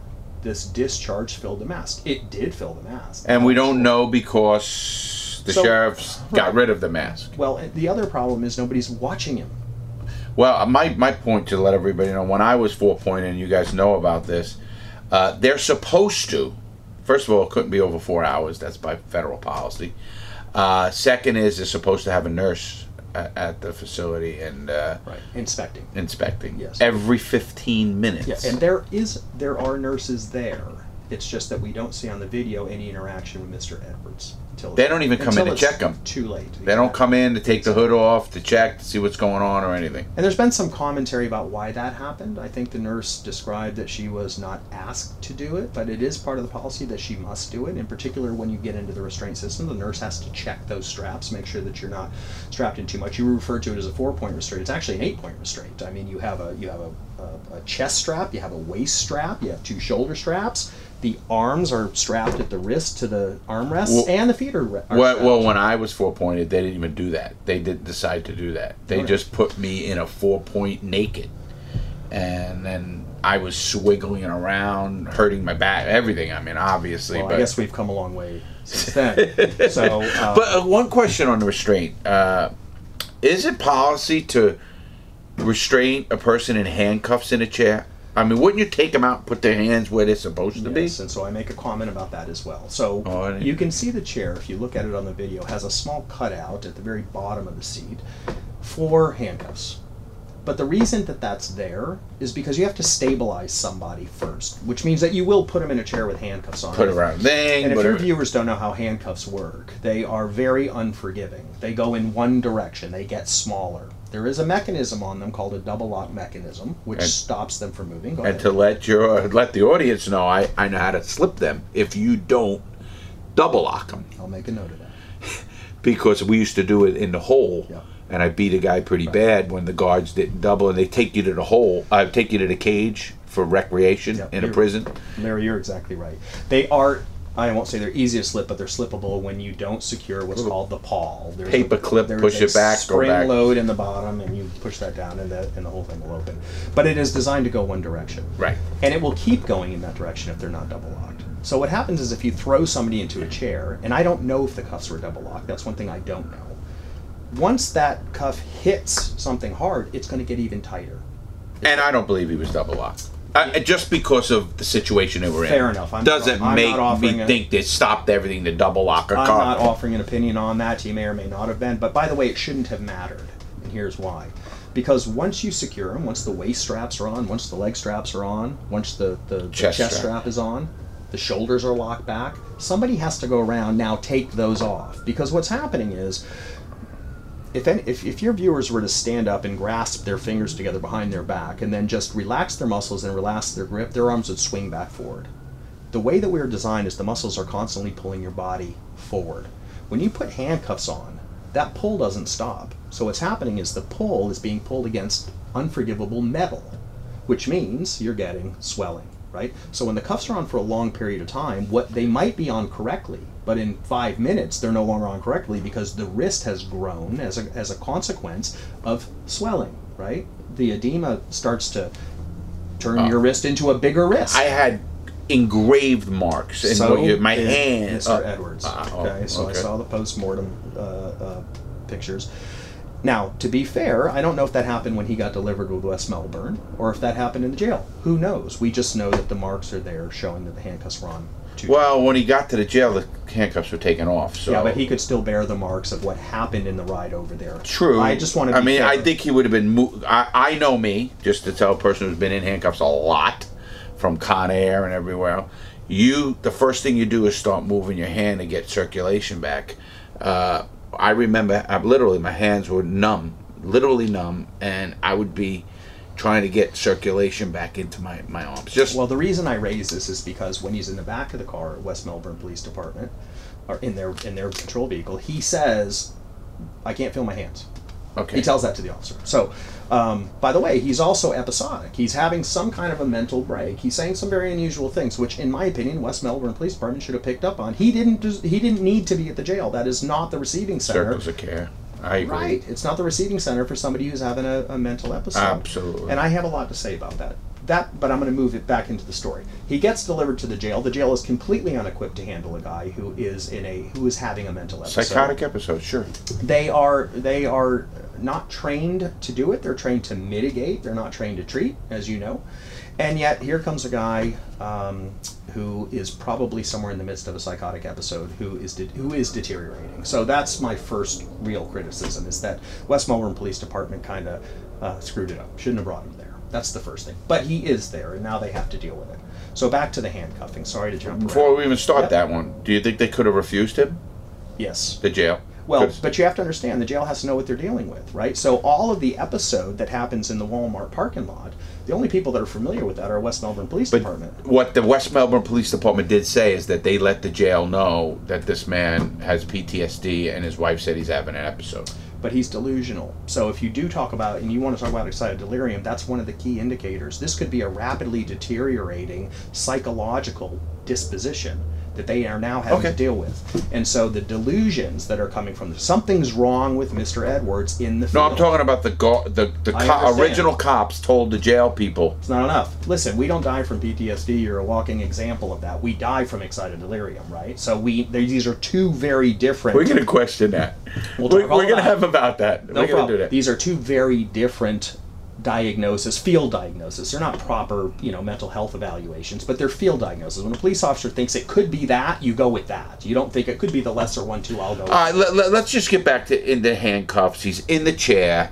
this discharge filled the mask. It did fill the mask. And we don't know because the So- sheriffs got rid of the mask. Well, the other problem is nobody's watching him. Well, my, my point to let everybody know when I was four point, and you guys know about this, uh, they're supposed to. First of all, it couldn't be over four hours. That's by federal policy. Uh, second is they're supposed to have a nurse at, the facility and uh, Right. Inspecting. inspecting Yes. every fifteen minutes. Yeah, and there is there are nurses there. It's just that we don't see on the video any interaction with Mr. Edwards. Until They don't even come in to check check 'em. Too late. they don't come in to take the hood off to check to see what's going on or anything. And there's been some commentary about why that happened. I think the nurse described that she was not asked to do it, but it is part of the policy that she must do it. In particular, when you get into the restraint system, the nurse has to check those straps, make sure that you're not strapped in too much. You refer to it as a four-point restraint. It's actually an eight-point restraint. I mean, you have a you have a, a, a chest strap, you have a waist strap, you have two shoulder straps. The arms are strapped at the wrist to the armrests, Well- and the feet are. are Well, well, when I was four pointed, they didn't even do that. They didn't decide to do that. They Right. just put me in a four point naked, and then I was swiggling around, hurting my back, everything. I mean, obviously, well, but I guess we've come a long way since then. so, uh, but uh, one question on the restraint: uh, Is it policy to restrain a person in handcuffs in a chair? I mean, wouldn't you take them out and put their hands where they're supposed to be? Yes, and so I make a comment about that as well. So Oh, you can see the chair, if you look at it on the video, has a small cutout at the very bottom of the seat for handcuffs. But the reason that that's there is because you have to stabilize somebody first, which means that you will put them in a chair with handcuffs on. Put around thing, And if whatever. your viewers don't know how handcuffs work, they are very unforgiving. They go in one direction, they get smaller. There is a mechanism on them called a double lock mechanism, which And- stops them from moving. Go and ahead. to let your let the audience know, I I know how to slip them. If you don't double lock them, I'll make a note of that. because we used to do it in the hole. Yeah. And I beat a guy pretty bad when the guards didn't double, and they take you to the hole. I take you to the cage for recreation Yep, in a prison. Larry, you're exactly right. They are, I won't say they're easy to slip, but they're slippable when you don't secure what's called the pawl. There's Paper a, clip, push it back, spring back. load in the bottom, and you push that down, and the, and the whole thing will open. But it is designed to go one direction. Right. And it will keep going in that direction if they're not double locked. So what happens is if you throw somebody into a chair, and I don't know if the cuffs were double locked, that's one thing I don't know. Once that cuff hits something hard, it's going to get even tighter. And I don't believe he was double locked. Uh, just because of the situation they were in. Fair enough. I'm Doesn't not- I'm make not me a- think they stopped everything to double lock a I'm car. not offering an opinion on that. He may or may not have been. But by the way, it shouldn't have mattered. And here's why. Because once you secure them, once the waist straps are on, once the leg straps are on, once the, the, the Chest chest, strap. strap. is on, the shoulders are locked back, somebody has to go around now take those off. Because what's happening is if, any, if, if your viewers were to stand up and grasp their fingers together behind their back and then just relax their muscles and relax their grip, their arms would swing back forward. The way that we're designed is the muscles are constantly pulling your body forward. When you put handcuffs on, that pull doesn't stop. So what's happening is the pull is being pulled against unforgivable metal, which means you're getting swelling, right? So when the cuffs are on for a long period of time, what they might be on correctly, but in five minutes they're no longer on correctly because the wrist has grown as a, as a consequence of swelling, right? The edema starts to turn your wrist into a bigger wrist. I had engraved marks in so you- my hand. Mr. uh, Edwards. uh, oh, okay, so I saw the post-mortem uh, uh, pictures. Now, to be fair, I don't know if that happened when he got delivered with West Melbourne or if that happened in the jail. Who knows? We just know that the marks are there showing that the handcuffs were on. Too Well, when he got to the jail, the handcuffs were taken off. So yeah, but he could still bear the marks of what happened in the ride over there. True. I just want to. I mean, I think he would have been. Mo- I, I know me, just to tell a person who's been in handcuffs a lot, from Con Air and everywhere. You, the first thing you do is start moving your hand to get circulation back. Uh, I remember, I, literally, my hands were numb, literally numb, and I would be trying to get circulation back into my, my arms. Just Well, the reason I raise this is because when he's in the back of the car at West Melbourne Police Department, or in their in their patrol vehicle, he says I can't feel my hands. Okay. He tells that to the officer. So, um, by the way, he's also episodic. He's having some kind of a mental break. He's saying some very unusual things, which, in my opinion, West Melbourne Police Department should have picked up on. He didn't. He didn't need to be at the jail. That is not the receiving center. Circles of care. I agree. Right. It's not the receiving center for somebody who's having a, a mental episode. Absolutely. And I have a lot to say about that. That, but I'm going to move it back into the story. He gets delivered to the jail. The jail is completely unequipped to handle a guy who is in a who is having a mental episode. Psychotic episode, sure. They are they are not trained to do it. They're trained to mitigate. They're not trained to treat, as you know. And yet here comes a guy um, who is probably somewhere in the midst of a psychotic episode who is de- who is deteriorating. So that's my first real criticism is that West Melbourne Police Department kind of uh, screwed it up. Shouldn't have brought him there. That's the first thing. But he is there, and now they have to deal with it. So back to the handcuffing. Sorry to jump. Before around. we even start Yep. that one, do you think they could have refused him yes. the jail? Well, but you have to understand the jail has to know what they're dealing with, right? So all of the episode that happens in the Walmart parking lot, the only people that are familiar with that are West Melbourne Police But Department. what the West Melbourne Police Department did say is that they let the jail know that this man has PTSD and his wife said he's having an episode. But he's delusional. So if you do talk about and you want to talk about excited delirium, that's one of the key indicators. This could be a rapidly deteriorating psychological disposition that they are now having Okay. to deal with. And so the delusions that are coming from something's wrong with Mr. Edwards in the No. I'm talking about the go- the the co- original cops told the jail people. It's not enough. Listen, we don't die from PTSD. You're a walking example of that. We die from excited delirium, right? So we these are two very different. We're gonna question that. We'll we're we're gonna have about that. no we're gonna do that. These are two very different diagnosis, field diagnosis. They're not proper, you know, mental health evaluations, but they're field diagnoses. When a police officer thinks it could be that, you go with that. You don't think it could be the lesser one too. I'll go. With All right, let, us just get back to in the handcuffs. He's in the chair.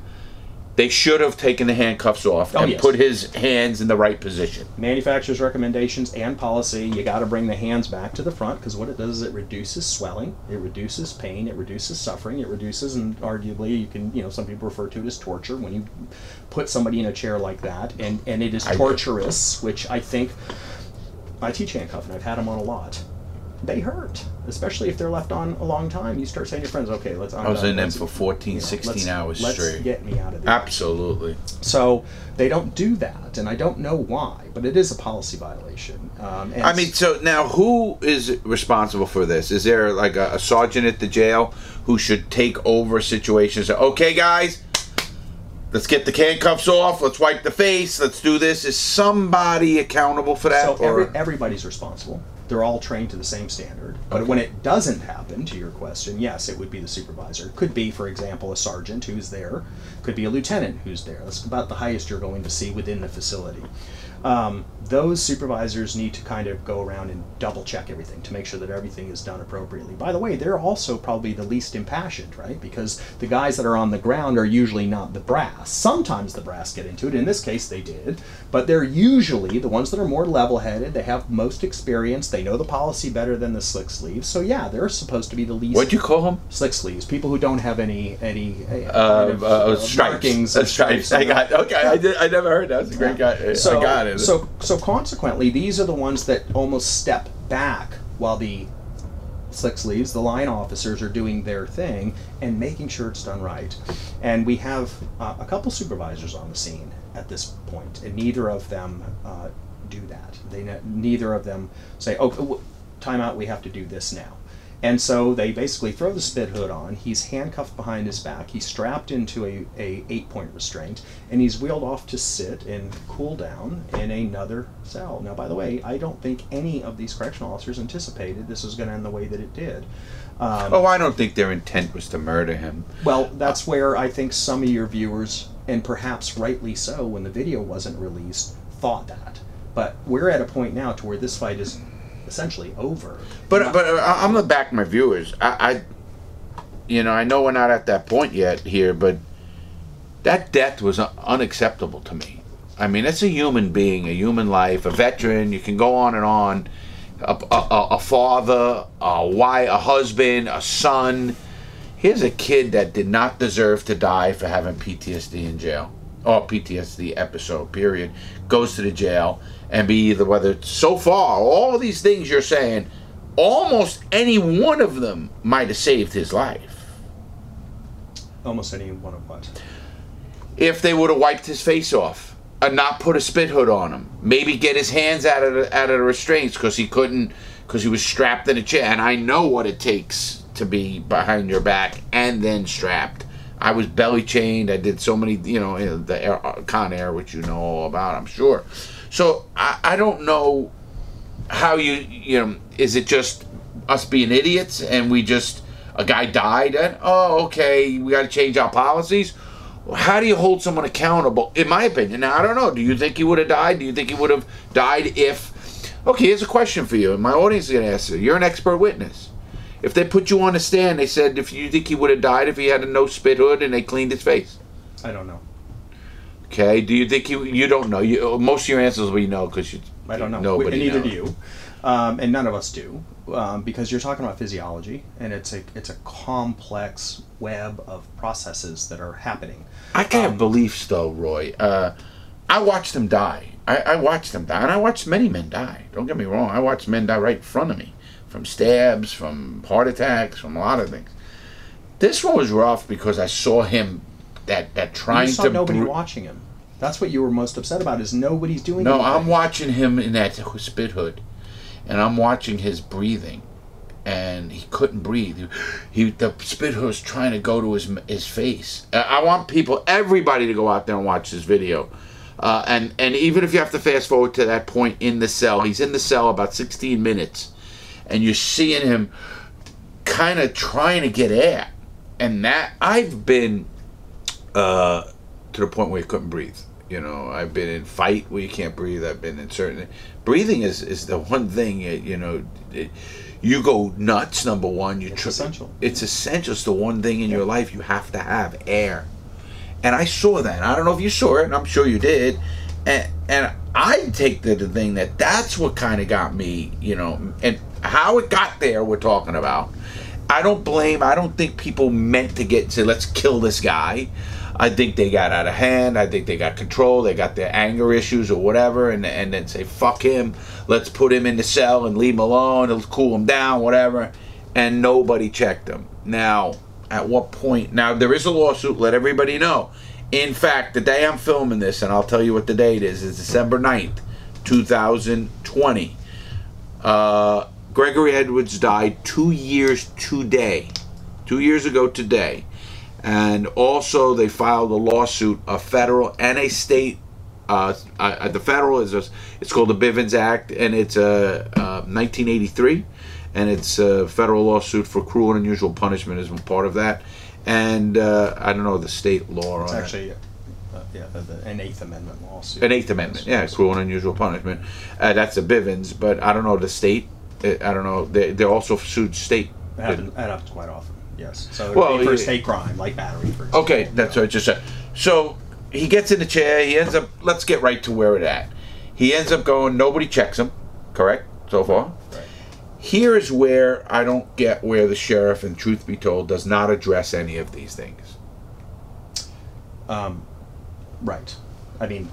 They should have taken the handcuffs off Oh, and yes. put his hands in the right position. manufacturer's recommendations and policy, you got to bring the hands back to the front because what it does is it reduces swelling, it reduces pain, it reduces suffering, it reduces, and arguably you can, you know, some people refer to it as torture when you put somebody in a chair like that, and and it is I torturous, which I think I teach handcuffing. I've had them on a lot. They hurt, especially if they're left on a long time. You start saying to your friends, "Okay, let's." I was in them for 14, 16 hours straight. Get me out of there. Absolutely. So they don't do that, and I don't know why, but it is a policy violation. Um, and I mean, so now who is responsible for this? Is there like a, a sergeant at the jail who should take over situations? Okay, guys, let's get the handcuffs off. Let's wipe the face. Let's do this. Is somebody accountable for that? so every, everybody's responsible. They're all trained to the same standard. But when it doesn't happen, to your question, yes, it would be the supervisor. Could be, for example, a sergeant who's there. Could be a lieutenant who's there. That's about the highest you're going to see within the facility. Um, those supervisors need to kind of go around and double check everything to make sure that everything is done appropriately. By the way, they're also probably the least impassioned, right? Because the guys that are on the ground are usually not the brass. Sometimes the brass get into it. In this case, they did. But they're usually the ones that are more level headed. They have most experience. They know the policy better than the slick sleeves. So, yeah, they're supposed to be the least. What'd you call them? Slick sleeves, people who don't have any any uh, Uh, kind of, uh, uh, stripes. Uh, stripes. I got. Okay, I did. I never heard that. That's a great guy. so, I got it. So, so consequently, these are the ones that almost step back while the slick sleeves, the line officers, are doing their thing and making sure it's done right. And we have uh, a couple supervisors on the scene at this point, and neither of them uh, do that. They ne- neither of them say, "Oh, time out. We have to do this now." And so they basically throw the spit hood on. He's handcuffed behind his back. He's strapped into a, a eight point restraint, and he's wheeled off to sit and cool down in another cell. Now, by the way, I don't think any of these correctional officers anticipated this was going to end the way that it did. Um, oh, I don't think their intent was to murder him. well, that's where I think some of your viewers, and perhaps rightly so, when the video wasn't released, thought that. But we're at a point now to where this fight is essentially over. But but uh, I'm gonna back my viewers. I, I, you know, I know we're not at that point yet here, but that death was un- unacceptable to me. I mean, it's a human being, a human life, a veteran. You can go on and on. A, a- a father, a wife, a husband, a son. Here's a kid that did not deserve to die for having PTSD in jail or PTSD episode. Period. Goes to the jail and be the weather. so far all of these things you're saying, almost any one of them might have saved his life. Almost any one of what? If they would have wiped his face off and not put a spit hood on him, maybe get his hands out of the, out of the restraints because he couldn't because he was strapped in a chair. And I know what it takes to be behind your back and then strapped. I was belly chained. I did so many, you know, the air, uh, Con Air, which you know all about, I'm sure. So I, I don't know how you, you know, is it just us being idiots and we just, a guy died and, oh, okay, we got to change our policies? How do you hold someone accountable? In my opinion, now I don't know. Do you think he would have died? Do you think he would have died if? Okay, here's a question for you, and my audience is going to ask you. You're an expert witness. If they put you on the stand, they said if you think he would have died if he had a no spit hood and they cleaned his face. I don't know. Okay. Do you think you you don't know? You most of your answers we know because you. I don't know. Nobody and neither knows. do you, um, and none of us do, um, because you're talking about physiology, and it's a it's a complex web of processes that are happening. I can have Um, beliefs though, Roy. Uh, I watched them die. I, I watched them die, and I watched many men die. Don't get me wrong. I watched men die right in front of me, from stabs, from heart attacks, from a lot of things. This one was rough because I saw him that that trying you saw to. nobody bru- watching him. That's what you were most upset about. Is nobody's doing. No, anything. I'm watching him in that spit hood, and I'm watching his breathing, and he couldn't breathe. He, he the spit hood was trying to go to his his face. I want people, everybody, to go out there and watch this video, uh, and and even if you have to fast forward to that point in the cell, he's in the cell about 16 minutes, and you're seeing him kind of trying to get air, and that I've been uh, to the point where you couldn't breathe. You know, I've been in fight where you can't breathe. I've been in certain breathing is is the one thing. uh, You know, it, you go nuts. Number one, you It's essential. It's essential. It's the one thing in your life you have to have air. And I saw that. I don't know if you saw it, and I'm sure you did. And and I take the, the thing that that's what kind of got me. You know, and how it got there. We're talking about. I don't blame. I don't think people meant to get say let's kill this guy. I think they got out of hand. I think they got control. They got their anger issues or whatever, and and then say fuck him. Let's put him in the cell and leave him alone. Let's cool him down, whatever. And nobody checked him. Now, at what point? Now there is a lawsuit. Let everybody know. In fact, the day I'm filming this, and I'll tell you what the date is, is December 9th, 2020. Uh, Gregory Edwards died two years today. Two years ago today. And also, they filed a lawsuit, a federal and a state. Uh, uh, the federal is a, it's called the Bivens Act, and it's a uh, 1983, and it's a federal lawsuit for cruel and unusual punishment is part of that, and uh, I don't know the state law It's on it. actually, uh, yeah, the, the, an Eighth Amendment lawsuit. An Eighth Amendment, yeah, cruel and unusual punishment. Uh, that's a Bivens, but I don't know the state. uh, I don't know. They they also sued state. That happens, that happens quite often. Yes. So it Well, would be for a yeah. state crime, like battery, for example. Okay, that's what I just said. So he gets in the chair. He ends up. Let's get right to where it at. He ends up going. Nobody checks him. Correct so far. Right. Here is where I don't get where the sheriff, and truth be told, does not address any of these things. Um, right. I mean,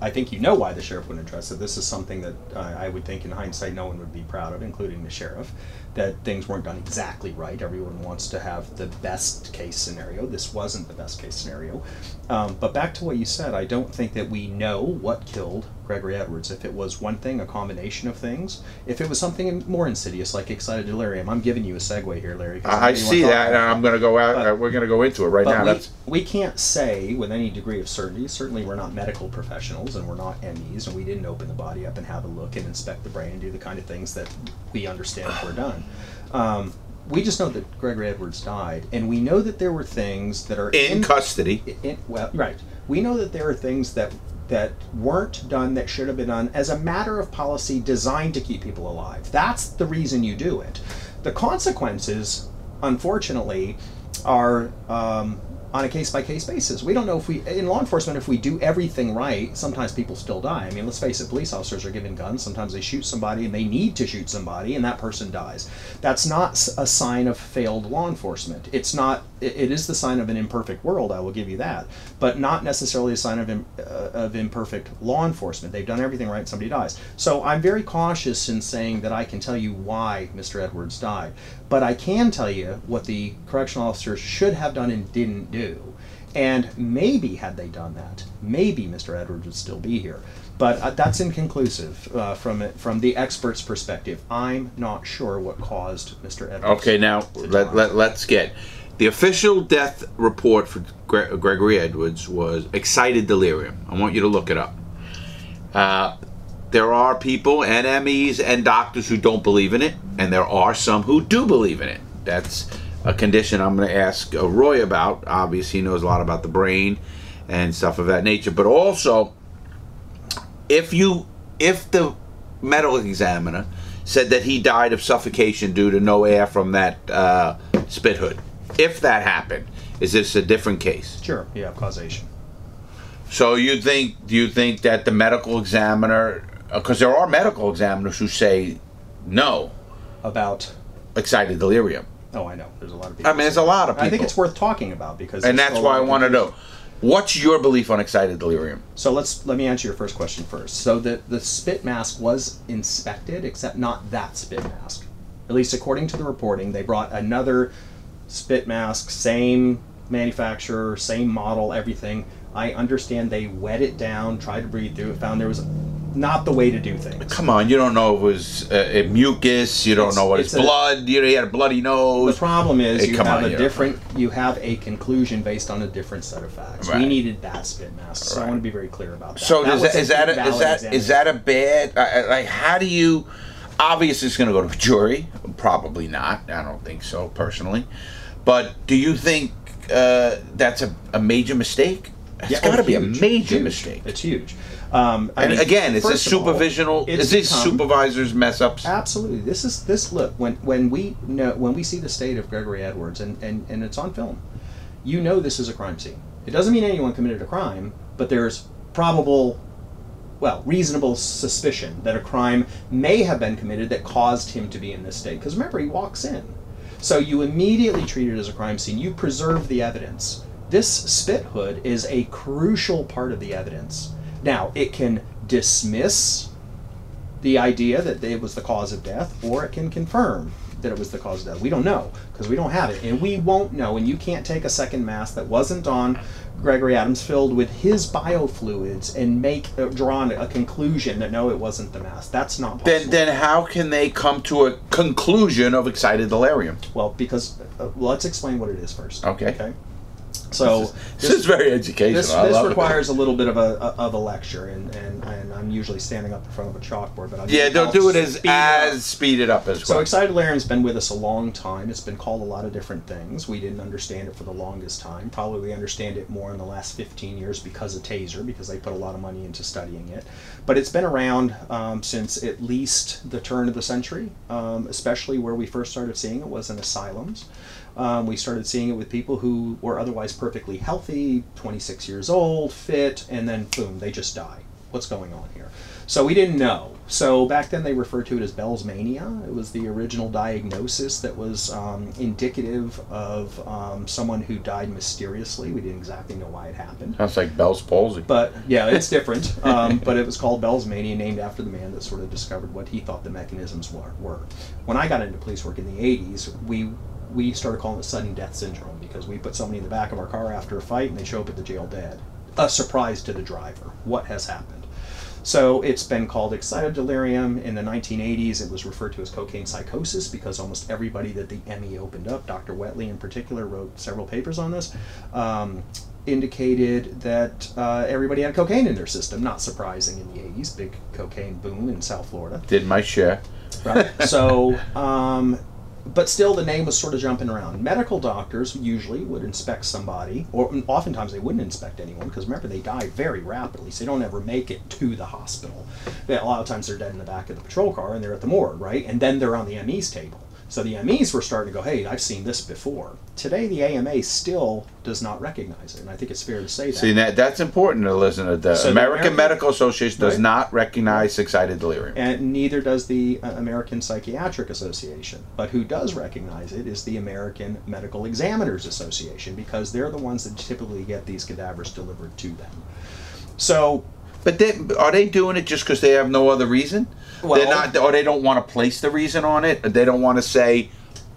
I think you know why the sheriff wouldn't address it. This is something that uh, I would think, in hindsight, no one would be proud of, including the sheriff. That things weren't done exactly right. Everyone wants to have the best case scenario. This wasn't the best case scenario. Um, but back to what you said, I don't think that we know what killed Gregory Edwards. If it was one thing, a combination of things. If it was something more insidious, like excited delirium, I'm giving you a segue here, Larry. I, I know you wanna see that, and I'm going to go out. But- uh, we're going to go into it right now. we, That's we can't say with any degree of certainty. Certainly, we're not medical professionals and we're not MEs, and we didn't open the body up and have a look and inspect the brain and do the kind of things that we understand were done. Um, we just know that Gregory Edwards died, and we know that there were things that are in custody. in, well, right. We know that there are things that that weren't done that should have been done as a matter of policy designed to keep people alive. That's the reason you do it. The consequences, unfortunately, are um, on a case by case basis. We don't know if we, in law enforcement, if we do everything right, sometimes people still die. I mean, let's face it, police officers are given guns. Sometimes they shoot somebody and they need to shoot somebody, and that person dies. That's not a sign of failed law enforcement. It's not, it, is the sign of an imperfect world, I will give you that, but not necessarily a sign of, uh, of imperfect law enforcement. They've done everything right, somebody dies. So I'm very cautious in saying that I can tell you why Mr. Edwards died. But I can tell you what the correctional officers should have done and didn't do. And maybe had they done that, maybe Mr. Edwards would still be here. But uh, that's inconclusive uh, from it, from the expert's perspective. I'm not sure what caused Mr. Edwards. Okay, now let, let, let's get the official death report for Gre- Gregory Edwards was excited delirium. I want you to look it up. Uh, there are people, NMEs, and doctors who don't believe in it, and there are some who do believe in it. That's a condition I'm going to ask uh, Roy about. Obviously, he knows a lot about the brain and stuff of that nature. But also, if you if the medical examiner said that he died of suffocation due to no air from that uh, spit hood, if that happened, is this a different case? Sure, yeah, causation. So you think do you think that the medical examiner Uh, because there are medical examiners who say no About, excited delirium oh, I know, there's a lot of people. I mean there's a lot of people I think it's worth talking about because. and that's why I want to know what's your belief on excited delirium So let's let me answer your first question first. So the the spit mask was inspected, except not that spit mask. At least according to the reporting, they brought another spit mask, same manufacturer, same model, everything. I understand they wet it down, tried to breathe through it, found there was not the way to do things. come on you don't know if it was uh, mucus you don't It's- know what it's, it's a- blood you know he had a bloody nose. The problem is Hey, you have on, a different, you have a conclusion based on a different set of facts. We needed that spit mask, so I want to be very clear about that. So that that, is that a, is that is that a bad uh, like how do you obviously it's going to go to a jury probably not I don't think so personally but do you think uh, that's a, a major mistake it's Yeah, got to oh, be a major huge. mistake It's huge. Um, and mean, again is this first of all, supervisional it's is this supervisors mess ups Absolutely. This is this look when when we know when we see the state of Gregory Edwards and, and, and it's on film, you know this is a crime scene. It doesn't mean anyone committed a crime, but there's probable well, reasonable suspicion that a crime may have been committed that caused him to be in this state. Because remember, he walks in. So you immediately treat it as a crime scene. You preserve the evidence. This spit hood is a crucial part of the evidence. Now, it can dismiss the idea that it was the cause of death, or it can confirm that it was the cause of death. We don't know because we don't have it, and we won't know. And you can't take a second mass that wasn't on Gregory Adams filled with his biofluids and make uh, draw a conclusion that no, it wasn't the mass. That's not possible. then then how can they come to a conclusion of excited delirium well, because uh, let's explain what it is first. Okay. Okay. So this, is very educational this, this love it. requires a little bit of a, of a lecture, and, and, and I'm usually standing up in front of a chalkboard, but I'll yeah don't do it as speed as speed it up as well. So Excited Delirium's been with us a long time. It's been called a lot of different things. We didn't understand it for the longest time. Probably we understand it more in the last 15 years because of Taser, because they put a lot of money into studying it. But it's been around um, since at least the turn of the century, um, especially where we first started seeing it was in asylums. Um, we started seeing it with people who were otherwise perfectly healthy, 26 years old, fit, and then boom, they just die. What's going on here? So we didn't know. So back then they referred to it as Bell's mania. It was the original diagnosis that was um, indicative of um, someone who died mysteriously. We didn't exactly know why it happened. sounds like Bell's palsy But yeah, it's different. Um, but it was called Bell's Mania, named after the man that sort of discovered what he thought the mechanisms were. were. When I got into police work in the 80s, we we started calling it sudden death syndrome because we put somebody in the back of our car after a fight and they show up at the jail dead. A surprise to the driver. What has happened? So it's been called excited delirium. In the 1980s, it was referred to as cocaine psychosis because almost everybody that the ME opened up, Dr. Wetli in particular, wrote several papers on this, um, indicated that uh, everybody had cocaine in their system. Not surprising in the 80s, big cocaine boom in South Florida. did my share Right. so, um, but still, the name was sort of jumping around. Medical doctors usually would inspect somebody, or oftentimes they wouldn't inspect anyone because remember they die very rapidly, so they don't ever make it to the hospital. A lot of times they're dead in the back of the patrol car and they're at the morgue, right? And then they're on the ME's table. So the MEs were starting to go, hey, I've seen this before. Today, the AMA still does not recognize it, and I think it's fair to say that. See that that's important to listen to. The So the American, American- Medical Association does Right. not recognize excited delirium. and neither does the uh, American Psychiatric Association. But who does recognize it is the American Medical Examiners Association because they're the ones that typically get these cadavers delivered to them. So, But they, are they doing it just because they have no other reason? They're Well- not, or they don't want to place the reason on it. They don't want to say,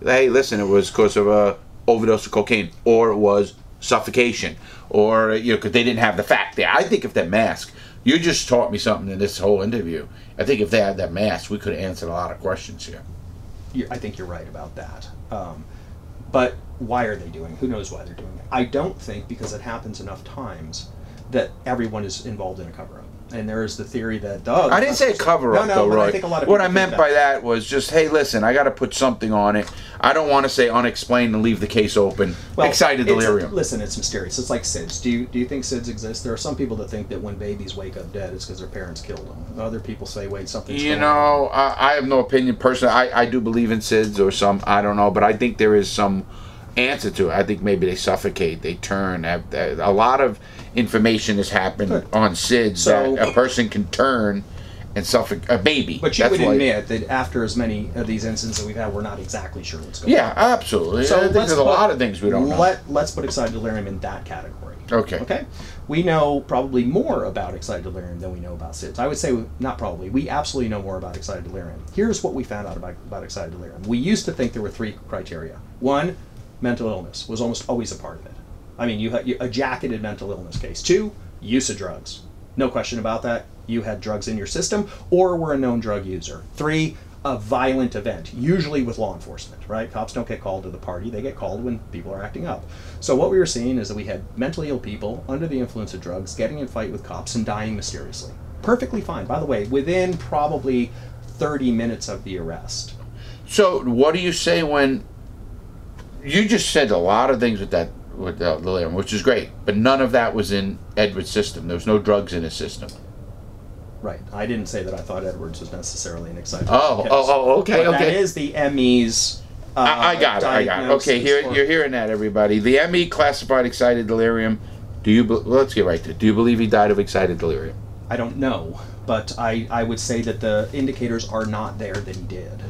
"Hey, listen, it was because of a overdose of cocaine, or it was suffocation, or you know, because they didn't have the fact there. I think if that mask, you just taught me something in this whole interview. I think if they had that mask, we could have answered a lot of questions here. I think you're right about that. Um, but why are they doing? Who knows why they're doing it? I don't think because it happens enough times that everyone is involved in a cover up. And there is the theory that oh, I didn't say cover up no, no, though, but Roy. I think a lot of what I meant that. by that was just, hey, listen, I got to put something on it. I don't want to say unexplained and leave the case open. Excited it's- delirium. listen, it's mysterious. It's like SIDS. Do you do you think SIDS exist? There are some people that think that when babies wake up dead, it's because their parents killed them. Other people say, wait, something's You know, I, I have no opinion personally. I, I do believe in SIDS or some, I don't know, but I think there is some answer to it. I think maybe they suffocate, they turn. A lot of information has happened Good. on SIDS So- that a person can turn and suffocate a baby. But you That's would why- admit that after as many of these incidents that we've had, we're not exactly sure what's going on. Yeah, absolutely. So there's a lot of things we don't know. Let, let's put excited delirium in that category. Okay. Okay. We know probably more about excited delirium than we know about SIDS. I would say not probably. We absolutely know more about excited delirium. Here's what we found out about, about excited delirium. We used to think there were three criteria. One, mental illness was almost always a part of it. I mean, you had a jacketed mental illness case. Two, use of drugs. No question about that. You had drugs in your system or were a known drug user. Three, a violent event, usually with law enforcement, right? Cops don't get called to the party, they get called when people are acting up. So what we were seeing is that we had mentally ill people under the influence of drugs getting in fight with cops and dying mysteriously. Perfectly fine. By the way, within probably 30 minutes of the arrest. So, what do you say when you just said a lot of things with that with uh, delirium, which is great, but none of that was in Edward's system. There was no drugs in his system. Right. I didn't say that I thought Edwards was necessarily an excited Oh, case. oh, oh, okay, But okay. is the ME's. Uh, I, I got it. I got it. Okay, here you're hearing that, everybody. The ME classified excited delirium. Do you? be- well, let's get right to it. Do you believe he died of excited delirium? I don't know, but I, I would say that the indicators are not there that he did.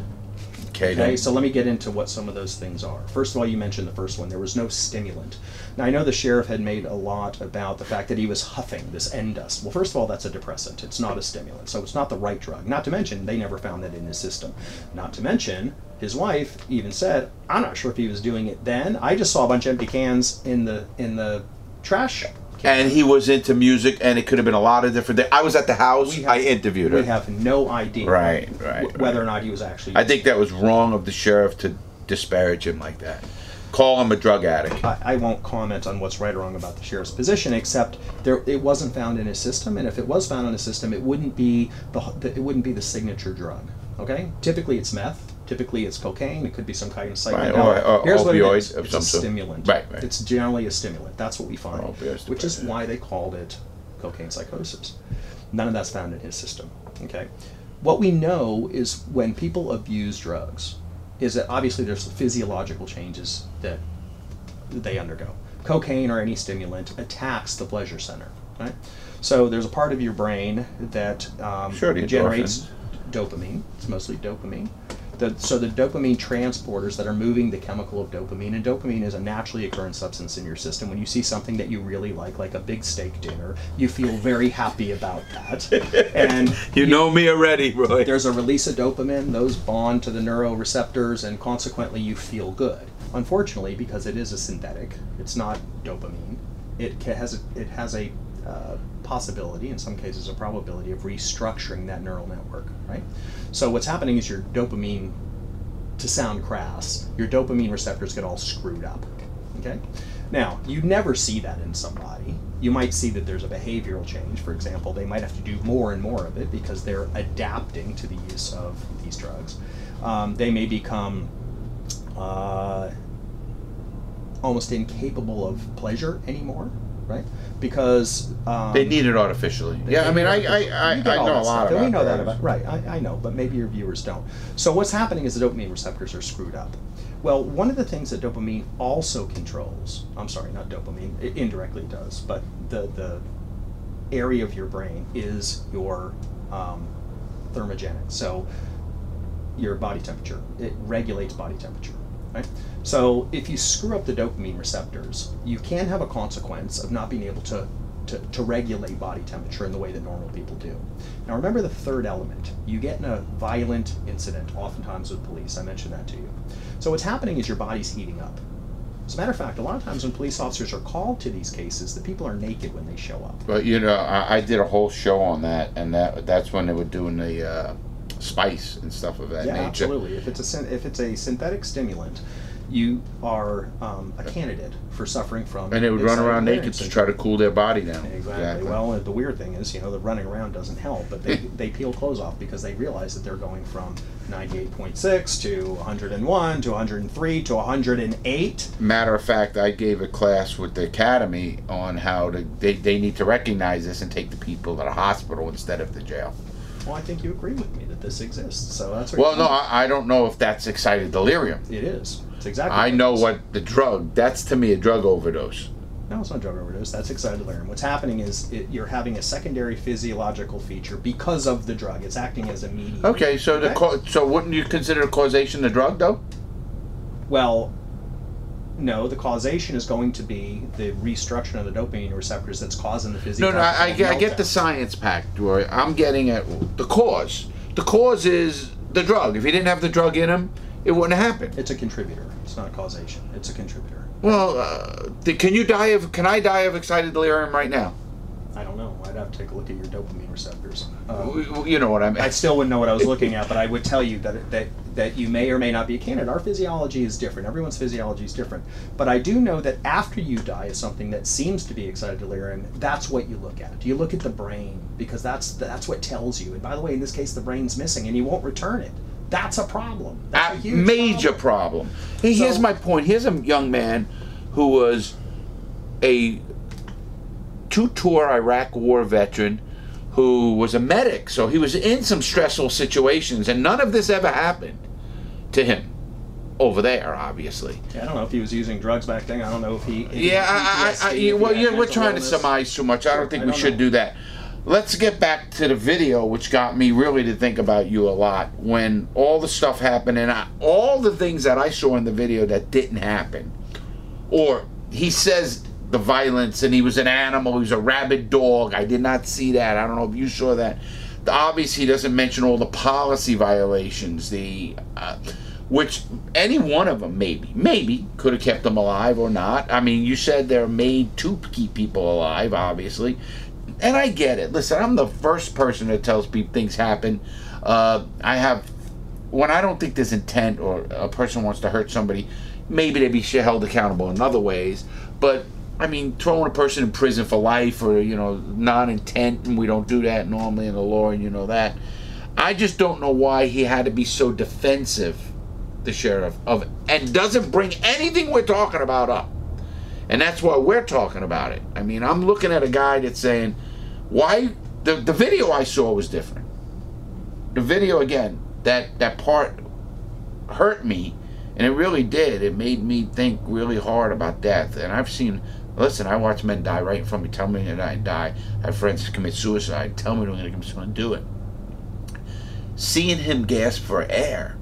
Okay. Okay, so let me get into what some of those things are. First of all, you mentioned the first one. There was no stimulant. Now, I know the sheriff had made a lot about the fact that he was huffing this Endust. Well, first of all, that's a depressant. It's not a stimulant, so it's not the right drug. Not to mention, they never found that in his system. Not to mention, his wife even said, "I'm not sure if he was doing it then. I just saw a bunch of empty cans in the in the trash." Can." and he was into music, and it could have been a lot of different things. I was at the house. Have- I interviewed we her. have no idea Right, right, wh- whether or not he was actually. I think that was wrong of the sheriff to disparage him like that. Call him a drug addict. I, I won't comment on what's right or wrong about the sheriff's position, except there it wasn't found in his system, and if it was found in his system, it wouldn't be the, the it wouldn't be the signature drug. Okay, typically it's meth. Typically it's cocaine. It could be some kind of Right, or- or Here's what it is. of It's some a stimulant. Right, right. It's generally a stimulant. That's what we find, which is why they called it cocaine psychosis. None of that's found in his system. Okay, what we know is when people abuse drugs, is that obviously there's physiological changes that they undergo. Cocaine or any stimulant attacks the pleasure center, right? So there's a part of your brain that um, Sure, generates dopamine. It's mostly dopamine. The, so the dopamine transporters that are moving the chemical of dopamine, and dopamine is a naturally occurring substance in your system. When you see something that you really like, like a big steak dinner, you feel very happy about that. and You know me already, Roy. there's a release of dopamine, those bond to the neuroreceptors, and consequently you feel good. Unfortunately, because it is a synthetic, it's not dopamine. It has a, it has a uh, possibility, in some cases, a probability of restructuring that neural network. Right. So what's happening is your dopamine, to sound crass, your dopamine receptors get all screwed up. Okay. Now you never see that in somebody. You might see that there's a behavioral change. For example, they might have to do more and more of it because they're adapting to the use of these drugs. Um, they may become uh, almost incapable of pleasure anymore, right? Because um, They need it artificially. they Yeah, I mean, I. I, I, I know a lot stuff. about We know that about right. I, I know, but maybe your viewers don't. So what's happening is the dopamine receptors are screwed up. Well, one of the things that dopamine also controls. I'm sorry, not dopamine. It indirectly does, but the the area of your brain is your um, thermogenic. So your body temperature. It regulates body temperature. Right? So if you screw up the dopamine receptors, you can have a consequence of not being able to, to, to regulate body temperature in the way that normal people do. Now remember the third element. You get in a violent incident, oftentimes with police. I mentioned that to you. So what's happening is your body's heating up. As a matter of fact, a lot of times when police officers are called to these cases, the people are naked when they show up. But you know, I, I did a whole show on that, and that that's when they were doing the uh, spice and stuff of that Yeah, nature. absolutely. If it's a if it's a synthetic stimulant, you are um, a candidate for suffering from. And they would run around naked to try to cool their body down. Exactly. Well, uh, the weird thing is, you know, the running around doesn't help, but they, they peel clothes off because they realize that they're going from 98.6 to 101 to 103 to 108. Matter of fact, I gave a class with the academy on how to they, they need to recognize this and take the people to the hospital instead of the jail. Well, I think you agree with me that this exists, so that's Well, no, I, I don't know if that's excited delirium. it is. It's exactly. I what know what the drug. That's to me a drug overdose. No, it's not drug overdose. That's excited delirium. What's happening is it, you're having a secondary physiological feature because of the drug. It's acting as a mediator. Okay, so the Okay. co- so wouldn't you consider causation the drug though? Well, no, the causation is going to be the restructuring of the dopamine receptors that's causing the No, physiological no, I, I, get, I get the science pack, Roy. I'm getting at the cause. The cause is the drug. If he didn't have the drug in him, it wouldn't have happened. It's a contributor. It's not a causation. It's a contributor. Well, uh, can you die of? Can I die of excited delirium right now? I don't know. I'd have to take a look at your dopamine receptors. Um, You know what I mean. I still wouldn't know what I was looking at, but I would tell you that that that you may or may not be a candidate. Our physiology is different. Everyone's physiology is different. But I do know that after you die is something that seems to be excited delirium. That's what you look at. You look at the brain because that's that's what tells you. And by the way, in this case, the brain's missing, and you won't return it. That's a problem. That's a a huge major problem. problem. Hey, here's So- my point. Here's a young man who was a two-tour Iraq War veteran who was a medic, so he was in some stressful situations, and none of this ever happened to him over there, obviously. Yeah, I don't know if he was using drugs back then. I don't know if he. if Yeah, I, I, I, well, yeah, we're trying to surmise too much. I don't think we should know. do that. Let's get back to the video, which got me really to think about you a lot. When all the stuff happened, and I, all the things that I saw in the video that didn't happen, or he says the violence, and he was an animal, he was a rabid dog. I did not see that. I don't know if you saw that. Obviously, he doesn't mention all the policy violations, the uh, which any one of them maybe maybe could have kept them alive or not. I mean, you said they're made to keep people alive, obviously, and I get it. Listen, I'm the first person that tells people things happen. Uh, I have when I don't think there's intent or a person wants to hurt somebody, maybe they be held accountable in other ways. But I mean, throwing a person in prison for life or you know non-intent, and we don't do that normally in the law, and you know that. I just don't know why he had to be so defensive, the sheriff of, and doesn't bring anything we're talking about up. And that's why we're talking about it. I mean, I'm looking at a guy that's saying, why the the video I saw was different. The video again, that that part hurt me, and it really did. It made me think really hard about death. And I've seen, listen, I watch men die right in front of me. Tell me they're going die. I have friends who commit suicide. Tell me they're going to. Do it. Seeing him gasp for air,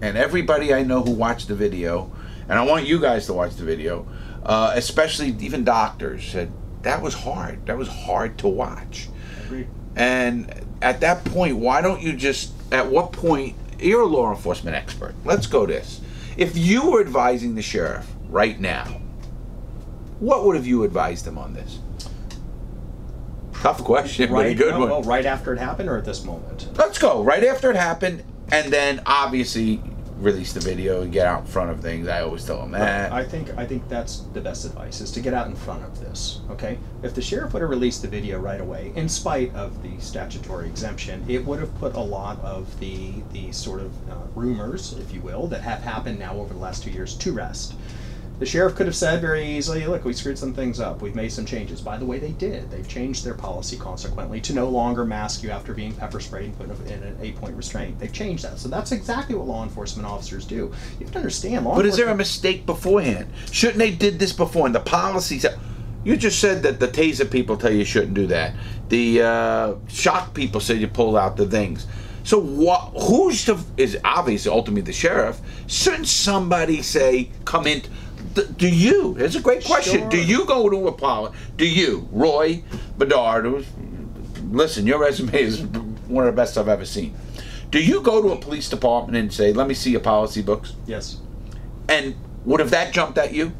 and everybody I know who watched the video, and I want you guys to watch the video, uh, especially even doctors said that was hard. That was hard to watch. And at that point, why don't you just, at what point, you're a law enforcement expert. Let's go this. If you were advising the sheriff right now, what would have you advised him on this? Tough question, but a Right. good oh, one. well, right after it happened, or at this moment. Let's go right after it happened, and then obviously release the video and get out in front of things. I always tell them that. I think I think that's the best advice is to get out in front of this. Okay, if the sheriff would have released the video right away, in spite of the statutory exemption, it would have put a lot of the the sort of uh, rumors, if you will, that have happened now over the last two years to rest. The sheriff could have said very easily, "Look, we screwed some things up. We've made some changes." By the way, they did. They've changed their policy consequently to no longer mask you after being pepper sprayed and put in an eight-point restraint. They've changed that, so that's exactly what law enforcement officers do. You have to understand. Law But is there a mistake beforehand? Shouldn't they did this before? And the policies. You just said that the taser people tell you shouldn't do that. The uh, shock people say you pull out the things. So what? Who's the? Is obviously ultimately the sheriff. Shouldn't somebody say come in? Do you? It's a great question. Do you go to a poli? Do you, Roy Bedard? Who's, listen, your resume is one of the best I've ever seen. Do you go to a police department and say, "Let me see your policy books"? Yes. And would have that jumped at you?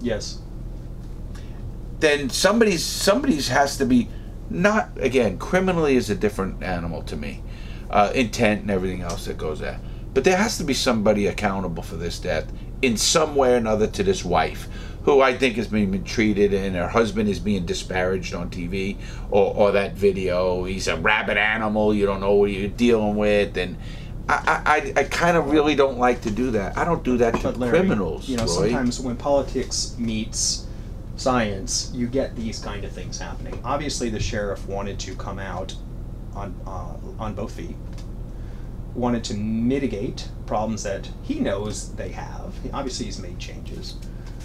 Yes. then somebody's somebody's has to be not again criminally is a different animal to me uh, intent and everything else that goes there but there has to be somebody accountable for this death in some way or another to this wife who I think is being treated and her husband is being disparaged on TV or, or that video he's a rabid animal you don't know what you're dealing with and I, I, I kind of really don't like to do that. I don't do that to Larry, criminals. you know, Roy. sometimes when politics meets science, you get these kind of things happening. Obviously, the sheriff wanted to come out on uh, on both feet. Wanted to mitigate problems that he knows they have. Obviously, he's made changes.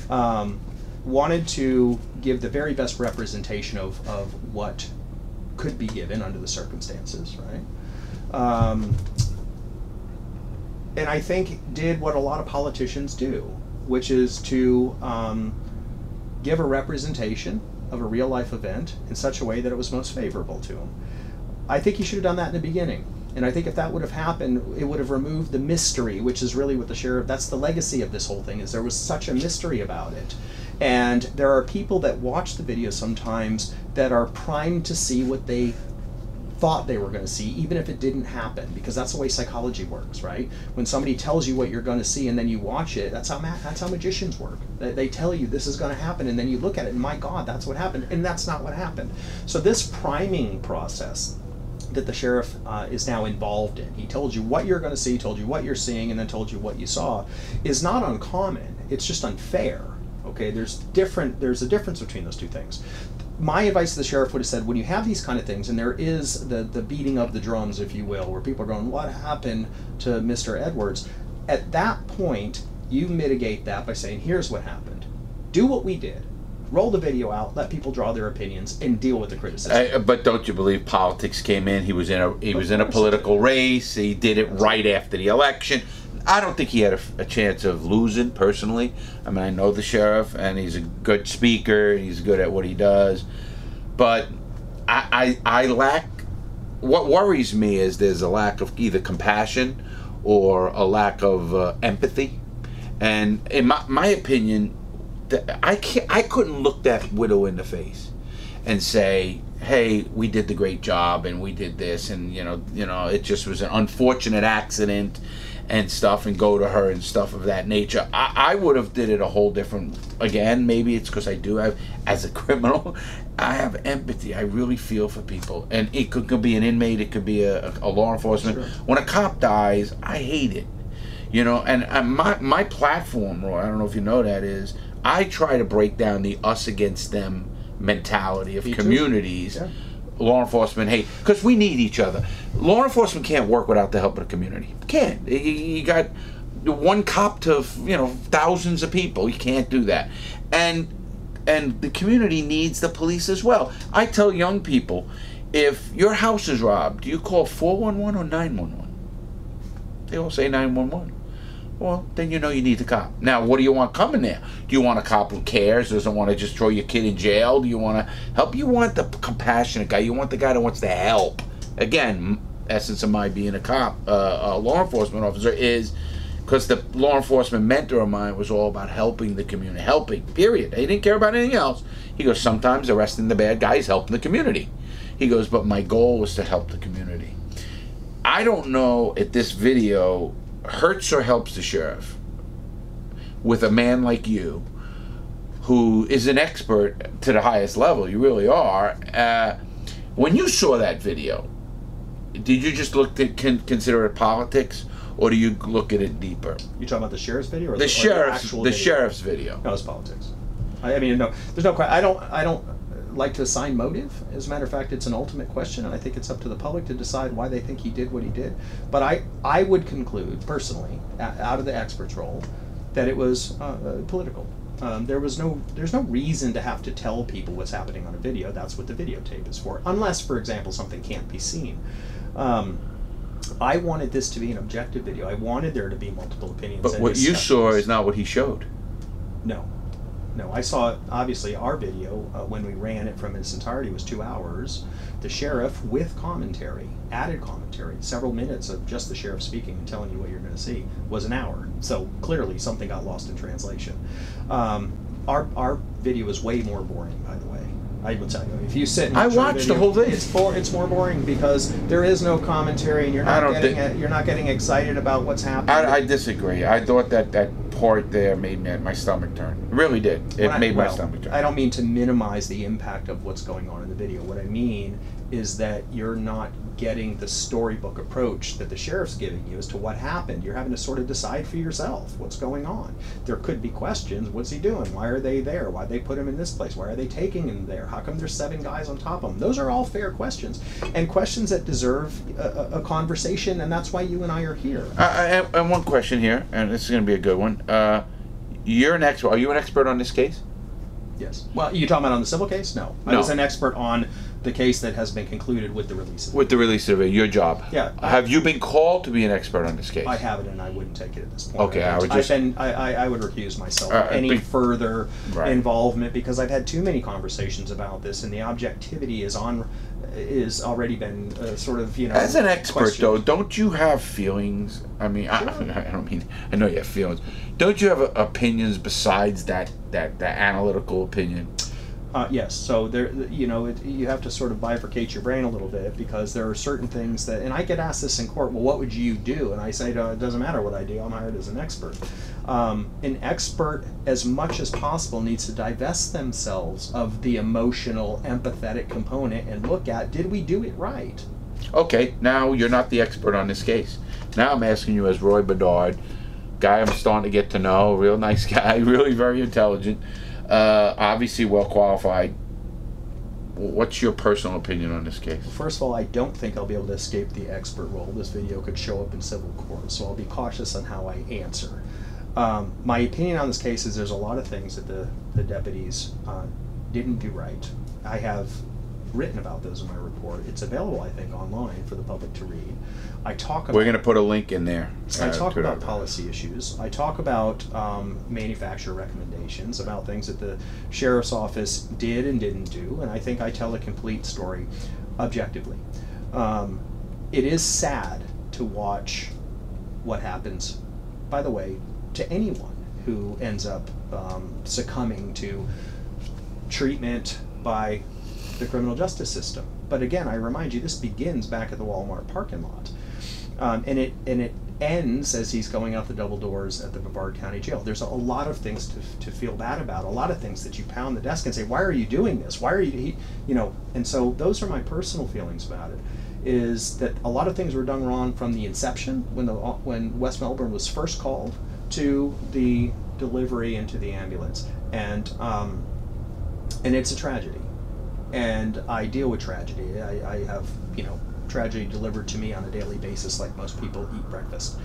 Um, wanted to give the very best representation of, of what could be given under the circumstances, right? Um, and I think did what a lot of politicians do, which is to um, give a representation of a real life event in such a way that it was most favorable to him. I think he should have done that in the beginning. And I think if that would have happened, it would have removed the mystery, which is really what the sheriff. That's the legacy of this whole thing. Is there was such a mystery about it, and there are people that watch the video sometimes that are primed to see what they thought they were going to see, even if it didn't happen, because that's the way psychology works, right? When somebody tells you what you're going to see and then you watch it, that's how ma- that's how magicians work. They, they tell you this is going to happen, and then you look at it, and my God, that's what happened, and that's not what happened. So this priming process that the sheriff uh, is now involved in, he told you what you're going to see, told you what you're seeing, and then told you what you saw, is not uncommon. It's just unfair. Okay, there's different. There's a difference between those two things my advice to the sheriff would have said when you have these kind of things and there is the the beating of the drums if you will where people are going what happened to mr edwards at that point you mitigate that by saying here's what happened do what we did roll the video out let people draw their opinions and deal with the criticism Uh, but don't you believe politics came in? He was in a he was in a political race. He did it right after the election. I don't think he had a, a chance of losing personally. I mean, I know the sheriff, and he's a good speaker. He's good at what he does, but I I, I lack. What worries me is there's a lack of either compassion or a lack of uh, empathy, and in my my opinion, I can't I couldn't look that widow in the face and say, "Hey, we did the great job, and we did this, and you know, you know, it just was an unfortunate accident." and stuff and go to her and stuff of that nature i, I would have did it a whole different again maybe it's because i do have as a criminal i have empathy i really feel for people and it could, could be an inmate it could be a, a law enforcement Sure. when a cop dies i hate it you know and uh, my my platform roy i don't know if you know that is i try to break down the us against them mentality of Me communities. Yeah. law enforcement hey, because we need each other. Law enforcement can't work without the help of the community. Can't. You, got one cop to you know thousands of people. You can't do that. And and the community needs the police as well. I tell young people if your house is robbed do you call 411 or 911 they all say 911 well, then you know you need the cop. Now, what do you want coming there? Do you want a cop who cares, doesn't want to just throw your kid in jail? Do you want to help? You want the compassionate guy. You want the guy that wants to help. Again, essence of my being a cop, uh, a law enforcement officer is because the law enforcement mentor of mine was all about helping the community, helping. Period. He didn't care about anything else. He goes, sometimes arresting the bad guys helping the community. He goes, but my goal was to help the community. I don't know if this video hurts or helps the sheriff with a man like you who is an expert to the highest level. You really are. Uh, when you saw that video, did you just look to con- consider it politics, or do you look at it deeper? you talking about the sheriff's video or The or sheriff's actual the video? sheriff's video. No, it's politics. I, I mean, no, there's no. I don't. I don't like to assign motive. As a matter of fact, it's an ultimate question, and I think it's up to the public to decide why they think he did what he did. But I, I would conclude personally, out of the expert's role, that it was uh, uh, political. Um, there was no. There's no reason to have to tell people what's happening on a video. That's what the videotape is for. Unless, for example, something can't be seen. Um, I wanted this to be an objective video. I wanted there to be multiple opinions. But and what you saw is not what he showed. No, no. I saw obviously our video uh, when we ran it from its entirety was two hours. The sheriff with commentary, added commentary, several minutes of just the sheriff speaking and telling you what you're going to see was an hour. So clearly something got lost in translation. Um, our our video is way more boring, by the way. I will tell you. If you sit and I watch watched the whole thing. It's for, it's more boring because there is no commentary and you're not getting it, you're not getting excited about what's happening. I, I disagree. I thought that that part there made me, my stomach turn. It really did. It I- made my stomach turn. I don't mean to minimize the impact of what's going on in the video. What I mean is that you're not getting the storybook approach that the sheriff's giving you as to what happened. You're having to sort of decide for yourself what's going on. There could be questions. What's he doing? Why are they there? Why they put him in this place? Why are they taking him there? How come there's seven guys on top of him? Those are all fair questions and questions that deserve a, a, conversation, and that's why you and I are here. I, I have one question here, and this is going to be a good one. Uh, you're an expert. Are you an expert on this case? Yes. Well, you talking about on the civil case? No. I was an expert on the case that has been concluded with the release of. With the release of it, your job. Yeah. Have you been called to be an expert on this case? I haven't, and I wouldn't take it at this point. Okay, I would just- been, I, I, I would recuse myself Uh, any be- further Right. involvement because I've had too many conversations about this, and the objectivity is on, is already been uh, sort of you know. As an expert, questioned. though, don't you have feelings? I mean, I, I don't mean I know you have feelings. Don't you have uh, opinions besides that that that analytical opinion? Uh, yes, so there, you know, it, you have to sort of bifurcate your brain a little bit because there are certain things that, and I get asked this in court. Well, what would you do? And I say, "Uh, it doesn't matter what I do. I'm hired as an expert. Um, an expert, as much as possible, needs to divest themselves of the emotional, empathetic component and look at, did we do it right? Okay, now you're not the expert on this case. Now I'm asking you as Roy Bedard, guy I'm starting to get to know, real nice guy, really very intelligent, uh, obviously well qualified. What's your personal opinion on this case? Well, First of all, I don't think I'll be able to escape the expert role. This video could show up in civil court, so I'll be cautious on how I answer. Um, my opinion on this case is there's a lot of things that the, the deputies uh, didn't do right. I have written about those in my report. It's available, I think, online for the public to read. I talk about We're going to put a link in there. I uh, talk to about that. policy issues. I talk about um, manufacturer recommendations, about things that the sheriff's office did and didn't do, and I think I tell a complete story objectively. Um, it is sad to watch what happens, by the way, to anyone who ends up um, succumbing to treatment by the criminal justice system. But again, I remind you, this begins back at the Walmart parking lot, um, and it and it ends as he's going out the double doors at the Brevard County Jail. There's a, lot of things to, to feel bad about. A lot of things that you pound the desk and say, "Why are you doing this? Why are you?" You know, and so those are my personal feelings about it. Is that a lot of things were done wrong from the inception when the when West Melbourne was first called to the delivery into the ambulance, and um, and it's a tragedy and I deal with tragedy. I, I have, you know, tragedy delivered to me on a daily basis, like most people eat breakfast.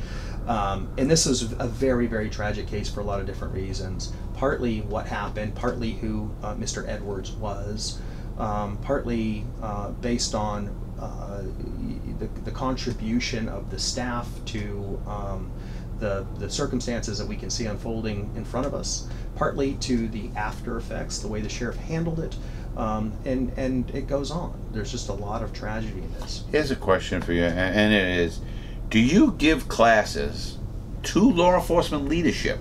Um, and this is a very, very tragic case for a lot of different reasons. Partly what happened, partly who uh, Mr. Edwards was, um, partly uh, based on uh, the, the contribution of the staff to um, the, the circumstances that we can see unfolding in front of us, partly to the after effects, the way the sheriff handled it, um, and and it goes on. There's just a lot of tragedy in this. Here's a question for you, and it is: Do you give classes to law enforcement leadership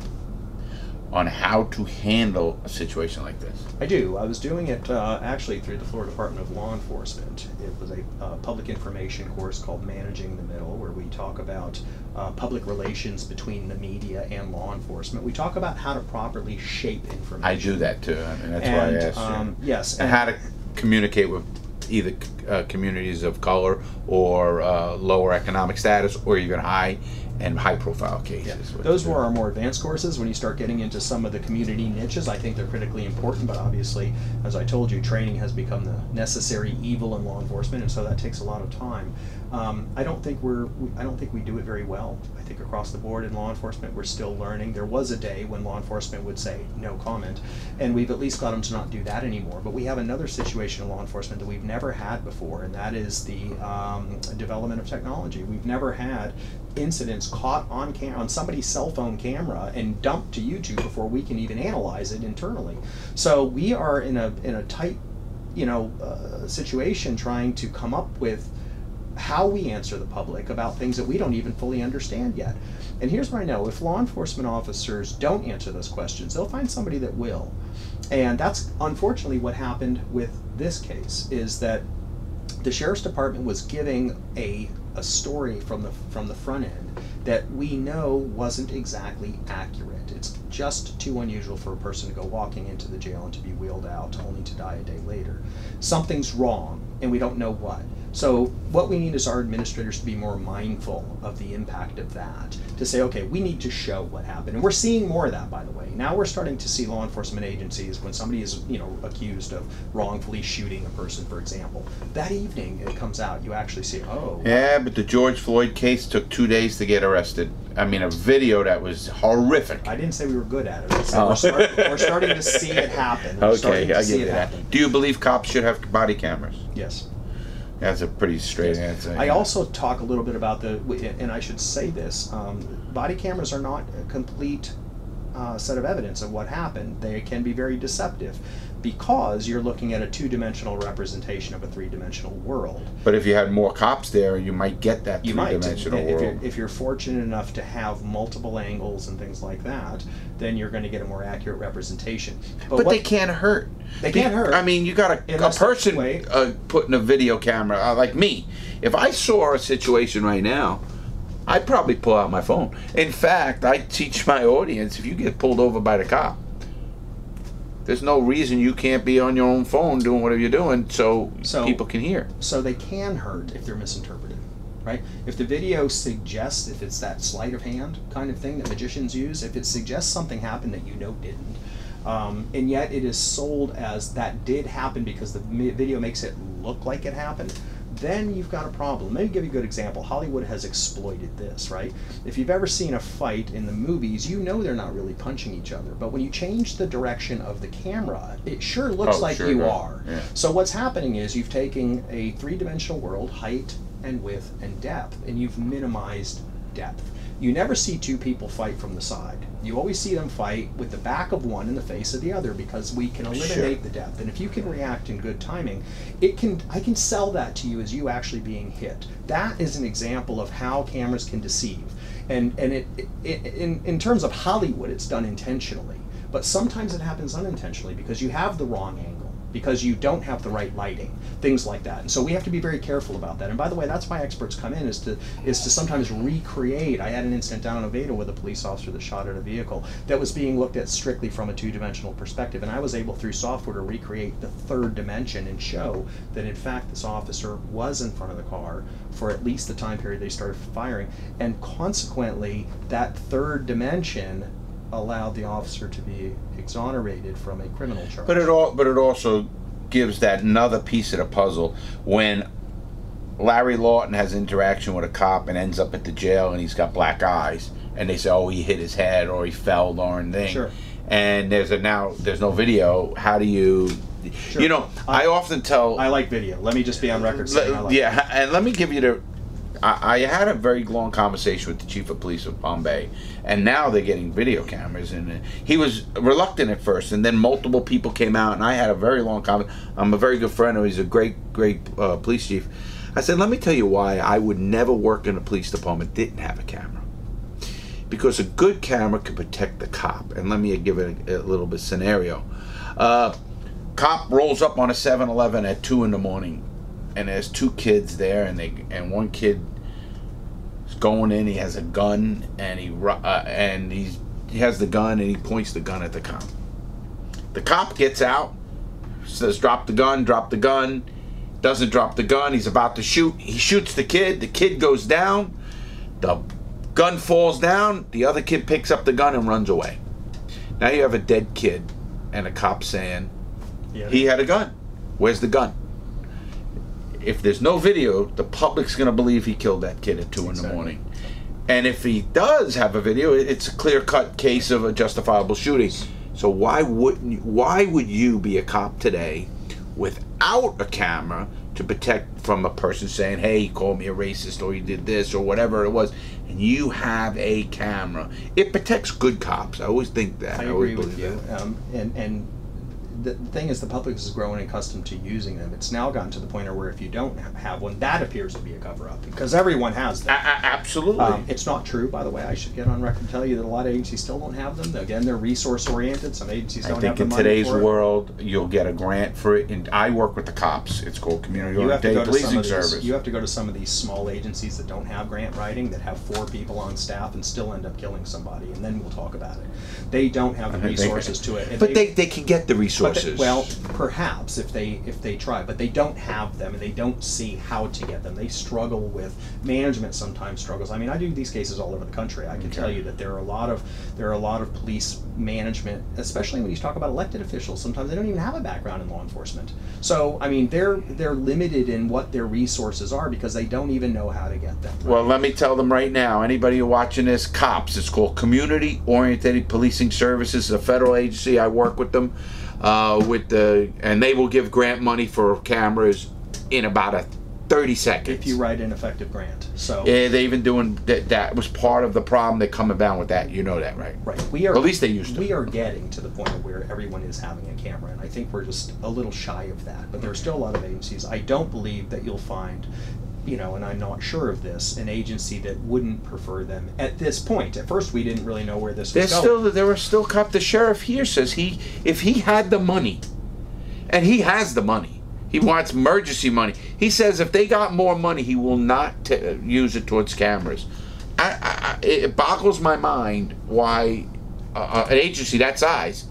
on how to handle a situation like this? I do. I was doing it uh, actually through the Florida Department of Law Enforcement. It was a uh, public information course called Managing the Middle, where we talk about uh, public relations between the media and law enforcement. We talk about how to properly shape information. I do that too. I mean, that's and, why I asked um, you. Yes, And how to communicate with either uh, communities of color or uh, lower economic status, or even high and high-profile cases. Yeah. Those were our more advanced courses. When you start getting into some of the community niches, I think they're critically important. But obviously, as I told you, training has become the necessary evil in law enforcement, and so that takes a lot of time. Um, I don't think we're. We, I don't think we do it very well. I think across the board in law enforcement, we're still learning. There was a day when law enforcement would say no comment, and we've at least got them to not do that anymore. But we have another situation in law enforcement that we've never had before, and that is the um, development of technology. We've never had incidents caught on cam- on somebody's cell phone camera and dumped to YouTube before we can even analyze it internally. So we are in a in a tight, you know, uh, situation trying to come up with how we answer the public about things that we don't even fully understand yet. And here's what I know if law enforcement officers don't answer those questions, they'll find somebody that will. And that's unfortunately what happened with this case is that the sheriff's department was giving a, a story from the from the front end that we know wasn't exactly accurate. It's just too unusual for a person to go walking into the jail and to be wheeled out only to die a day later. Something's wrong and we don't know what. So what we need is our administrators to be more mindful of the impact of that. To say, okay, we need to show what happened, and we're seeing more of that, by the way. Now we're starting to see law enforcement agencies when somebody is, you know, accused of wrongfully shooting a person, for example. That evening it comes out, you actually see, oh, Yeah, but the George Floyd case took two days to get arrested. I mean, a video that was horrific. I didn't say we were good at it. Oh. we're, start, we're starting to see it happen. We're Okay, I it that. Do you believe cops should have body cameras? Yes. That's a pretty straight answer. I yeah. also talk a little bit about the, and I should say this: um, body cameras are not a complete uh, set of evidence of what happened. They can be very deceptive because you're looking at a two-dimensional representation of a three-dimensional world. But if you had more cops there, you might get that You might, three-dimensional if you're, world. if you're fortunate enough to have multiple angles and things like that, then you're going to get a more accurate representation. but what- they can't hurt. They can't hurt. I mean, you got a, a person uh, putting a video camera uh, like me. If I saw a situation right now, I'd probably pull out my phone. In fact, I teach my audience: if you get pulled over by the cop, there's no reason you can't be on your own phone doing whatever you're doing, so, So- people can hear. so they can hurt if they're misinterpreted right if the video suggests if it's that sleight of hand kind of thing that magicians use if it suggests something happened that you know didn't um, and yet it is sold as that did happen because the video makes it look like it happened then you've got a problem. Let me give you a good example. Hollywood has exploited this, right? If you've ever seen a fight in the movies, you know they're not really punching each other. But when you change the direction of the camera, it sure looks Oh, like sure you does. are. Yeah. So what's happening is you've taken a three-dimensional world, height and width and depth, and you've minimized depth. You never see two people fight from the side. You always see them fight with the back of one and the face of the other because we can eliminate the depth. And if you can react in good timing, it can I can sell that to you as you actually being hit. That is an example of how cameras can deceive. And and it, it in in terms of Hollywood, it's done intentionally. But sometimes it happens unintentionally because you have the wrong angle, because you don't have the right lighting, things like that. And so we have to be very careful about that. And by the way, that's why experts come in is to is to sometimes recreate. I had an incident down in Oviedo with a police officer that shot at a vehicle that was being looked at strictly from a two-dimensional perspective, and I was able through software to recreate the third dimension and show that in fact this officer was in front of the car for at least the time period they started firing, and consequently that third dimension allowed the officer to be exonerated from a criminal charge. But it all, but it also gives that another piece of the puzzle when Larry Lawton has interaction with a cop and ends up at the jail and he's got black eyes and they say, oh, he hit his head or he fell or anything. Sure. And there's a now there's no video. How do you, Sure. you know? I, often tell. I like video. Let me just be on record saying I like yeah, and let me give you the. I, I had a very long conversation with the chief of police of Palm Bay, and now they're getting video cameras. And uh, he was reluctant at first, and then multiple people came out, and I had a very long conversation. I'm a very good friend of his, a great, great uh, police chief. I said, let me tell you why I would never work in a police department that didn't have a camera. Because a good camera can protect the cop. And let me give it a, a little bit scenario. Uh, cop rolls up on a 7-Eleven at two in the morning, and there's two kids there, and they and one kid going in. He has a gun, and he uh, and he's he has the gun, and he points the gun at the cop. The cop gets out, says, "Drop the gun, drop the gun." Doesn't drop the gun. He's about to shoot. He shoots the kid. The kid goes down. The gun falls down. The other kid picks up the gun and runs away. Now you have a dead kid, and a cop saying, Yeah. he had a gun. Where's the gun? If there's no video, the public's going to believe he killed that kid at 2 in the morning. And if he does have a video, it's a clear-cut case of a justifiable shooting. So why wouldn't you, why would you be a cop today without a camera to protect from a person saying, "Hey, he called me a racist or he did this or whatever it was," and you have a camera? It protects good cops. I always think that. I always agree with believe you. that. Um, and and the thing is, the public is growing accustomed to using them. It's now gotten to the point where if you don't have one, that appears to be a cover up because everyone has them. a- absolutely. Um, it's not true, by the way. I should get on record and tell you that a lot of agencies still don't have them. Again, they're resource oriented. Some agencies I don't have think the in money today's for it. world, you'll get a grant for it. And I work with the cops. It's called Community You have to Oriented go to some Policing of these. Service. You have to go to some of these small agencies that don't have grant writing, that have four people on staff, and still end up killing somebody. And then we'll talk about it. They don't have the resources to it. but they, they can get the but they- well, perhaps if they if they try, but they don't have them, and they don't see how to get them. They struggle with management. Sometimes struggles. I mean, I do these cases all over the country. I can tell you that there are a lot of there are a lot of police management, especially when you talk about elected officials. Sometimes they don't even have a background in law enforcement. So I mean, they're they're limited in what their resources are because they don't even know how to get them. Well, let me tell them right now. Anybody watching this, cops. It's called Community Oriented Policing Services. A federal agency. I work with them, uh, with the, and they will give grant money for cameras in about a thirty seconds. if you write an effective grant. So yeah, they even doing that. That was part of the problem. They're coming down with that. You know that, right? Right. We are. At least they used to. We are getting to the point where everyone is having a camera, and I think we're just a little shy of that. But there are still a lot of agencies. I don't believe that you'll find, you know, and I'm not sure of this, an agency that wouldn't prefer them at this point. At first, we didn't really know where this was There's going. still there are still cop. The sheriff here says he if he had the money, and he has the money. He wants emergency money. He says if they got more money, he will not t- use it towards cameras. I, I, I- it boggles my mind why uh, an agency that size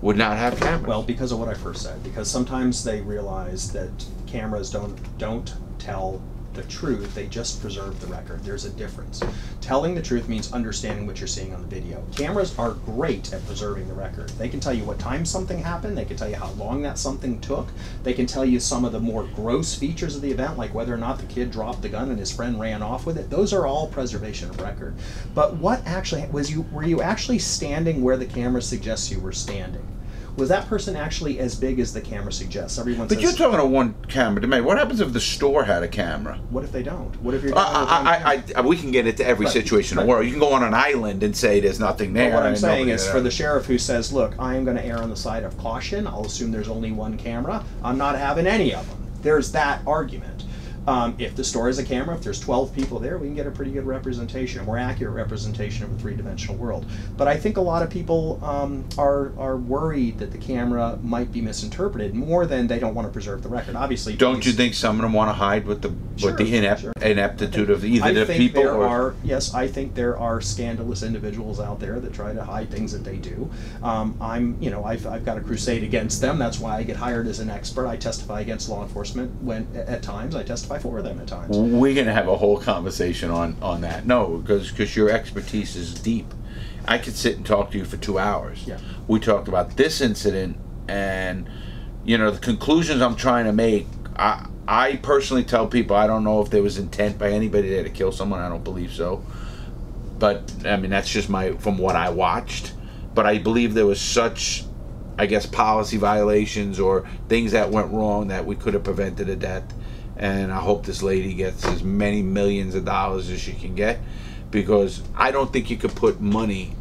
would not have cameras. Well, because of what I first said, because sometimes they realize that cameras don't don't tell the truth; they just preserve the record. There's a difference. Telling the truth means understanding what you're seeing on the video. Cameras are great at preserving the record. They can tell you what time something happened. They can tell you how long that something took. They can tell you some of the more gross features of the event, like whether or not the kid dropped the gun and his friend ran off with it. Those are all preservation of record. But what actually was you? Were you actually standing where the camera suggests you were standing? Was that person actually as big as the camera suggests? Everyone but says, you're talking to one camera to me. What happens if the store had a camera? what if they don't? What if you're? I, dealing with one I. I, we can get into every Right, situation in the world. You can go on an island and say there's nothing there. But what I'm saying is, for the sheriff who says, "Look, I am going to err on the side of caution. I'll assume there's only one camera. I'm not having any of them." There's that argument. Um, if the store is a camera, if there's 12 people there, we can get a pretty good representation, a more accurate representation of a three-dimensional world. But I think a lot of people um, are are worried that the camera might be misinterpreted more than they don't want to preserve the record. Obviously, Don't you think some of them want to hide with the Sure, with the inept, sure. ineptitude of either I the think people there or are yes, I think there are scandalous individuals out there that try to hide things that they do. Um, I'm, you know, I've, I've got a crusade against them. That's why I get hired as an expert. I testify against law enforcement when at times. I testify for them at times. we're gonna have a whole conversation on on that. No, because because your expertise is deep. I could sit and talk to you for two hours. Yeah. We talked about this incident and you know the conclusions I'm trying to make. I I personally tell people I don't know if there was intent by anybody there to kill someone. I don't believe so. But I mean that's just my from what I watched. But I believe there was such I guess policy violations or things that went wrong that we could have prevented a death. And I hope this lady gets as many millions of dollars as she can get because I don't think you could put money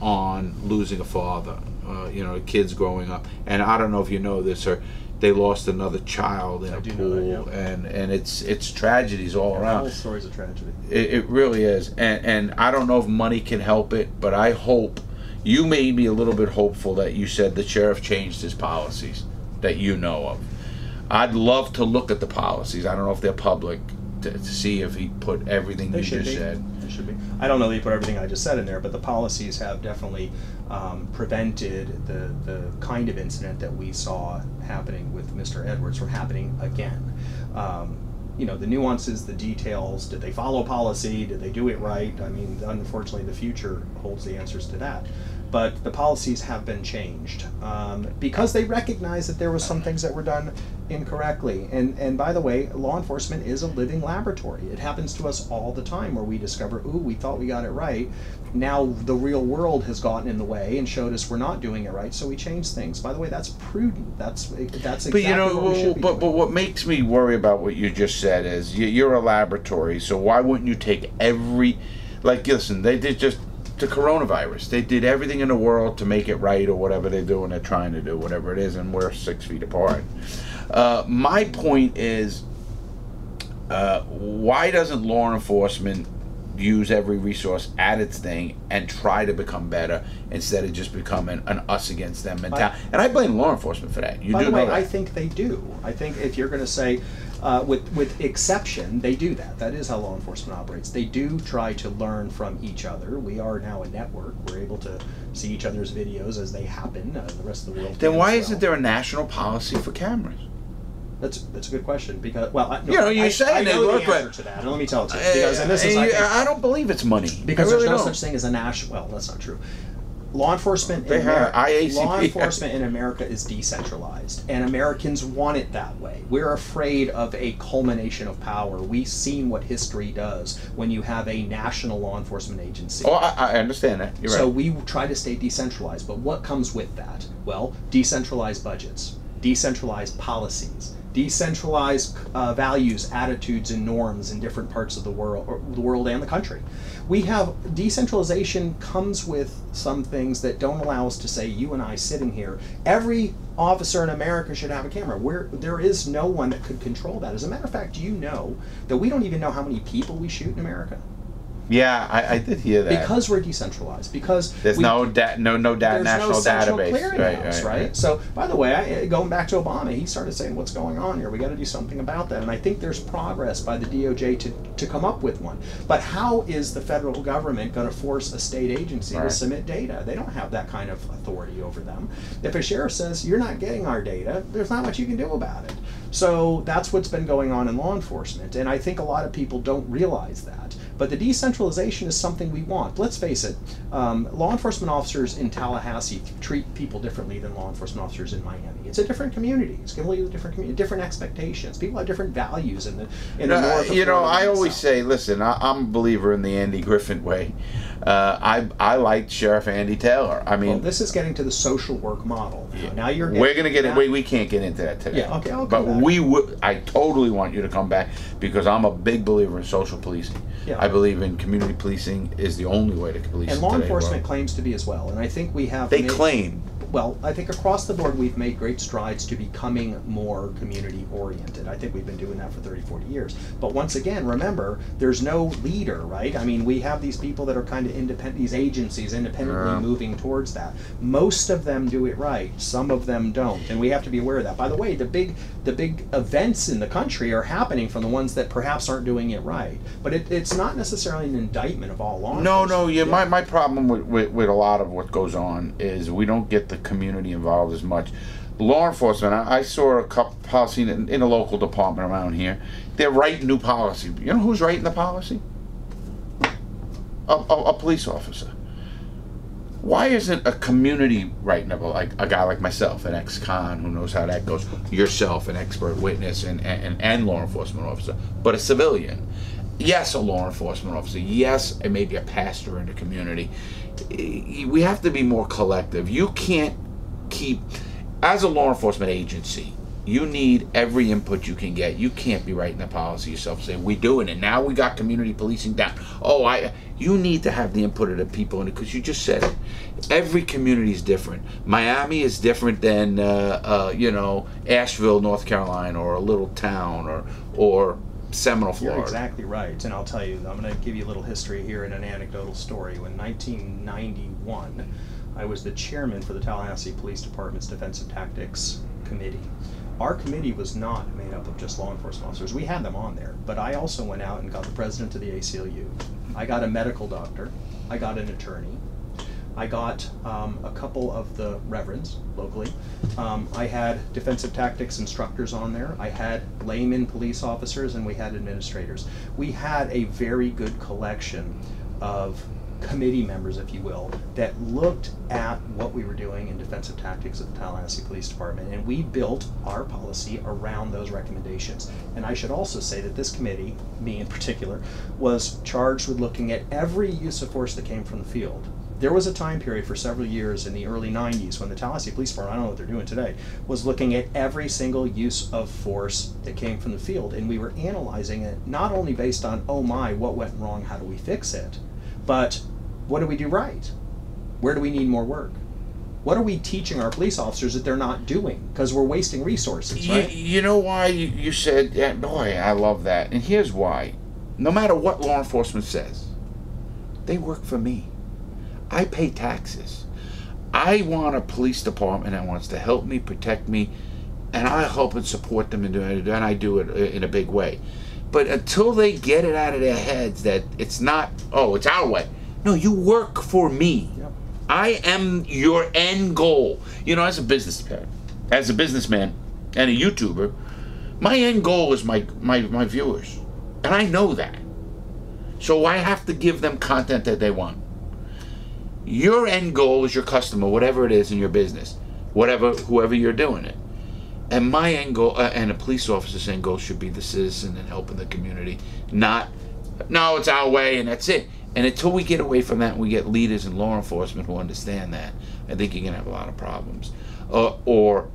on losing a father. Uh, you know, kids growing up. And I don't know if you know this or they lost another child in I a pool that, yeah. and and it's it's tragedies all The around. whole story's a tragedy. It, it really is, and and I don't know if money can help it, but I hope you made me a little bit hopeful that you said the sheriff changed his policies that you know of. I'd love to look at the policies. I don't know if they're public to, to see if he put everything They you just be. said. They should be. I don't know that you put everything I just said in there, but the policies have definitely um, prevented the, the kind of incident that we saw happening with Mr. Edwards from happening again. Um, you know, the nuances, the details, did they follow policy? Did they do it right? I mean, unfortunately, the future holds the answers to that. But the policies have been changed um, because they recognize that there were some things that were done incorrectly. And and by the way, law enforcement is a living laboratory. It happens to us all the time where we discover, ooh, we thought we got it right. Now the real world has gotten in the way and showed us we're not doing it right, so we change things. By the way, that's prudent. That's that's exactly But you know, what should be but, but what makes me worry about what you just said is you, you're a laboratory, so why wouldn't you take every, like, listen, they did just the coronavirus. They did everything in the world to make it right or whatever they're doing, they're trying to do, whatever it is, and we're six feet apart. Uh, my point is uh, why doesn't law enforcement use every resource at its thing and try to become better instead of just becoming an us against them mentality? And I blame law enforcement for that. You By do the know way, that. I think they do. I think if you're going to say, uh, with with exception, they do that. That is how law enforcement operates. They do try to learn from each other. We are now a network. We're able to see each other's videos as they happen. Uh, the rest of the world. then why as isn't there a national policy for cameras? That's that's a good question because well, I, no, You know, you're I, saying I they know work the answer to that. And let me tell it to you because and this Uh, is I think, I don't believe it's money. because I really there's no don't. such thing as a national. Well, that's not true. Law enforcement, They in have Ameri- law enforcement in America is decentralized, and Americans want it that way. We're afraid of a culmination of power. We've seen what history does when you have a national law enforcement agency. Oh, I, I understand that. You're So right. we try to stay decentralized, but what comes with that? Well, decentralized budgets, decentralized policies, decentralized uh, values, attitudes, and norms in different parts of the world, or the world and the country. We have decentralization comes with some things that don't allow us to say you and I sitting here. Every officer in America should have a camera. Where there is no one that could control that. As a matter of fact, do you know that we don't even know how many people we shoot in America yeah, I, I did hear that. because we're decentralized. Because There's we no da- no no da- there's national no central database. clearinghouse, right, So, by the way, I, going back to Obama, he started saying, "What's going on here? We got to do something about that." And I think there's progress by the DOJ to to come up with one. But how is the federal government going to force a state agency Right. to submit data? They don't have that kind of authority over them. If a sheriff says you're not getting our data, there's not much you can do about it. So that's what's been going on in law enforcement, and I think a lot of people don't realize that. But the decentralization is something we want. Let's face it, um, law enforcement officers in Tallahassee treat people differently than law enforcement officers in Miami. It's a different community. It's completely different community, different expectations. People have different values in the in the of you know, I always south. say, listen, I, I'm a believer in the Andy Griffith way. Uh, I I liked Sheriff Andy Taylor. I Well, mean, this is getting to the social work model. Now, now you're we're gonna get it. We, we can't get into that today. Yeah, okay, I'll but we would. I totally want you to come back because I'm a big believer in social policing. Yeah. I believe in community policing is the only way to police. and law enforcement world. claims to be as well. And I think we have They made- claim. Well, I think across the board we've made great strides to becoming more community oriented. I think we've been doing that for 30, 40 years. But once again, remember, there's no leader, right? I mean, we have these people that are kind of independent, these agencies independently Yeah. moving towards that. Most of them do it right, some of them don't. And we have to be aware of that. By the way, the big the big events in the country are happening from the ones that perhaps aren't doing it right. But it, it's not necessarily an indictment of all law No, enforcement. no. Yeah, my, my problem with, with, with a lot of what goes on is we don't get the community involved as much. Law enforcement, I, I saw a couple policy in, in a local department around here. They're writing new policy. You know who's writing the policy? A, a, a police officer. Why isn't a community writing about like a guy like myself, an ex-con who knows how that goes, yourself, an expert witness and, and, and law enforcement officer, but a civilian? Yes, a law enforcement officer. Yes, and maybe a pastor in the community. We have to be more collective. You can't keep, as a law enforcement agency, you need every input you can get. You can't be writing the policy yourself, saying we're doing it now. We got community policing down. Oh, I. You need to have the input of the people in it because you just said it. Every community is different. Miami is different than uh, uh, you know Asheville, North Carolina, or a little town, or or Seminole, Florida. You're exactly right, and I'll tell you, I'm going to give you a little history here and an anecdotal story. When 1991, I was the chairman for the Tallahassee Police Department's Defensive Tactics Committee. Our committee was not made up of just law enforcement officers. We had them on there, but I also went out and got the president of the ACLU. I got a medical doctor. I got an attorney. I got um, a couple of the reverends locally. Um, I had defensive tactics instructors on there. I had layman police officers, and we had administrators. We had a very good collection of committee members, if you will, that looked at what we were doing in defensive tactics at the Tallahassee Police Department, and we built our policy around those recommendations. And I should also say that this committee, me in particular, was charged with looking at every use of force that came from the field. There was a time period for several years in the early 90s when the Tallahassee Police Department, I don't know what they're doing today, was looking at every single use of force that came from the field. And we were analyzing it not only based on, oh my, what went wrong, how do we fix it, but what do we do right? Where do we need more work? What are we teaching our police officers that they're not doing? Because we're wasting resources, You, right? you know why you, you said that? Boy, I love that. And here's why. No matter what law enforcement says, they work for me. I pay taxes. I want a police department that wants to help me, protect me, and I help and support them and and I do it in a big way. But until they get it out of their heads that it's not, oh, it's our way. No, you work for me. Yep. I am your end goal. You know, as a businessman, as a businessman and a YouTuber, my end goal is my, my, my viewers. And I know that. So I have to give them content that they want. Your end goal is your customer, whatever it is in your business, whatever, whoever you're doing it. And my end goal, uh, and a police officer's end goal should be the citizen and helping the community, not, no, it's our way and that's it. And until we get away from that and we get leaders in law enforcement who understand that, I think you're to have a lot of problems. Uh, or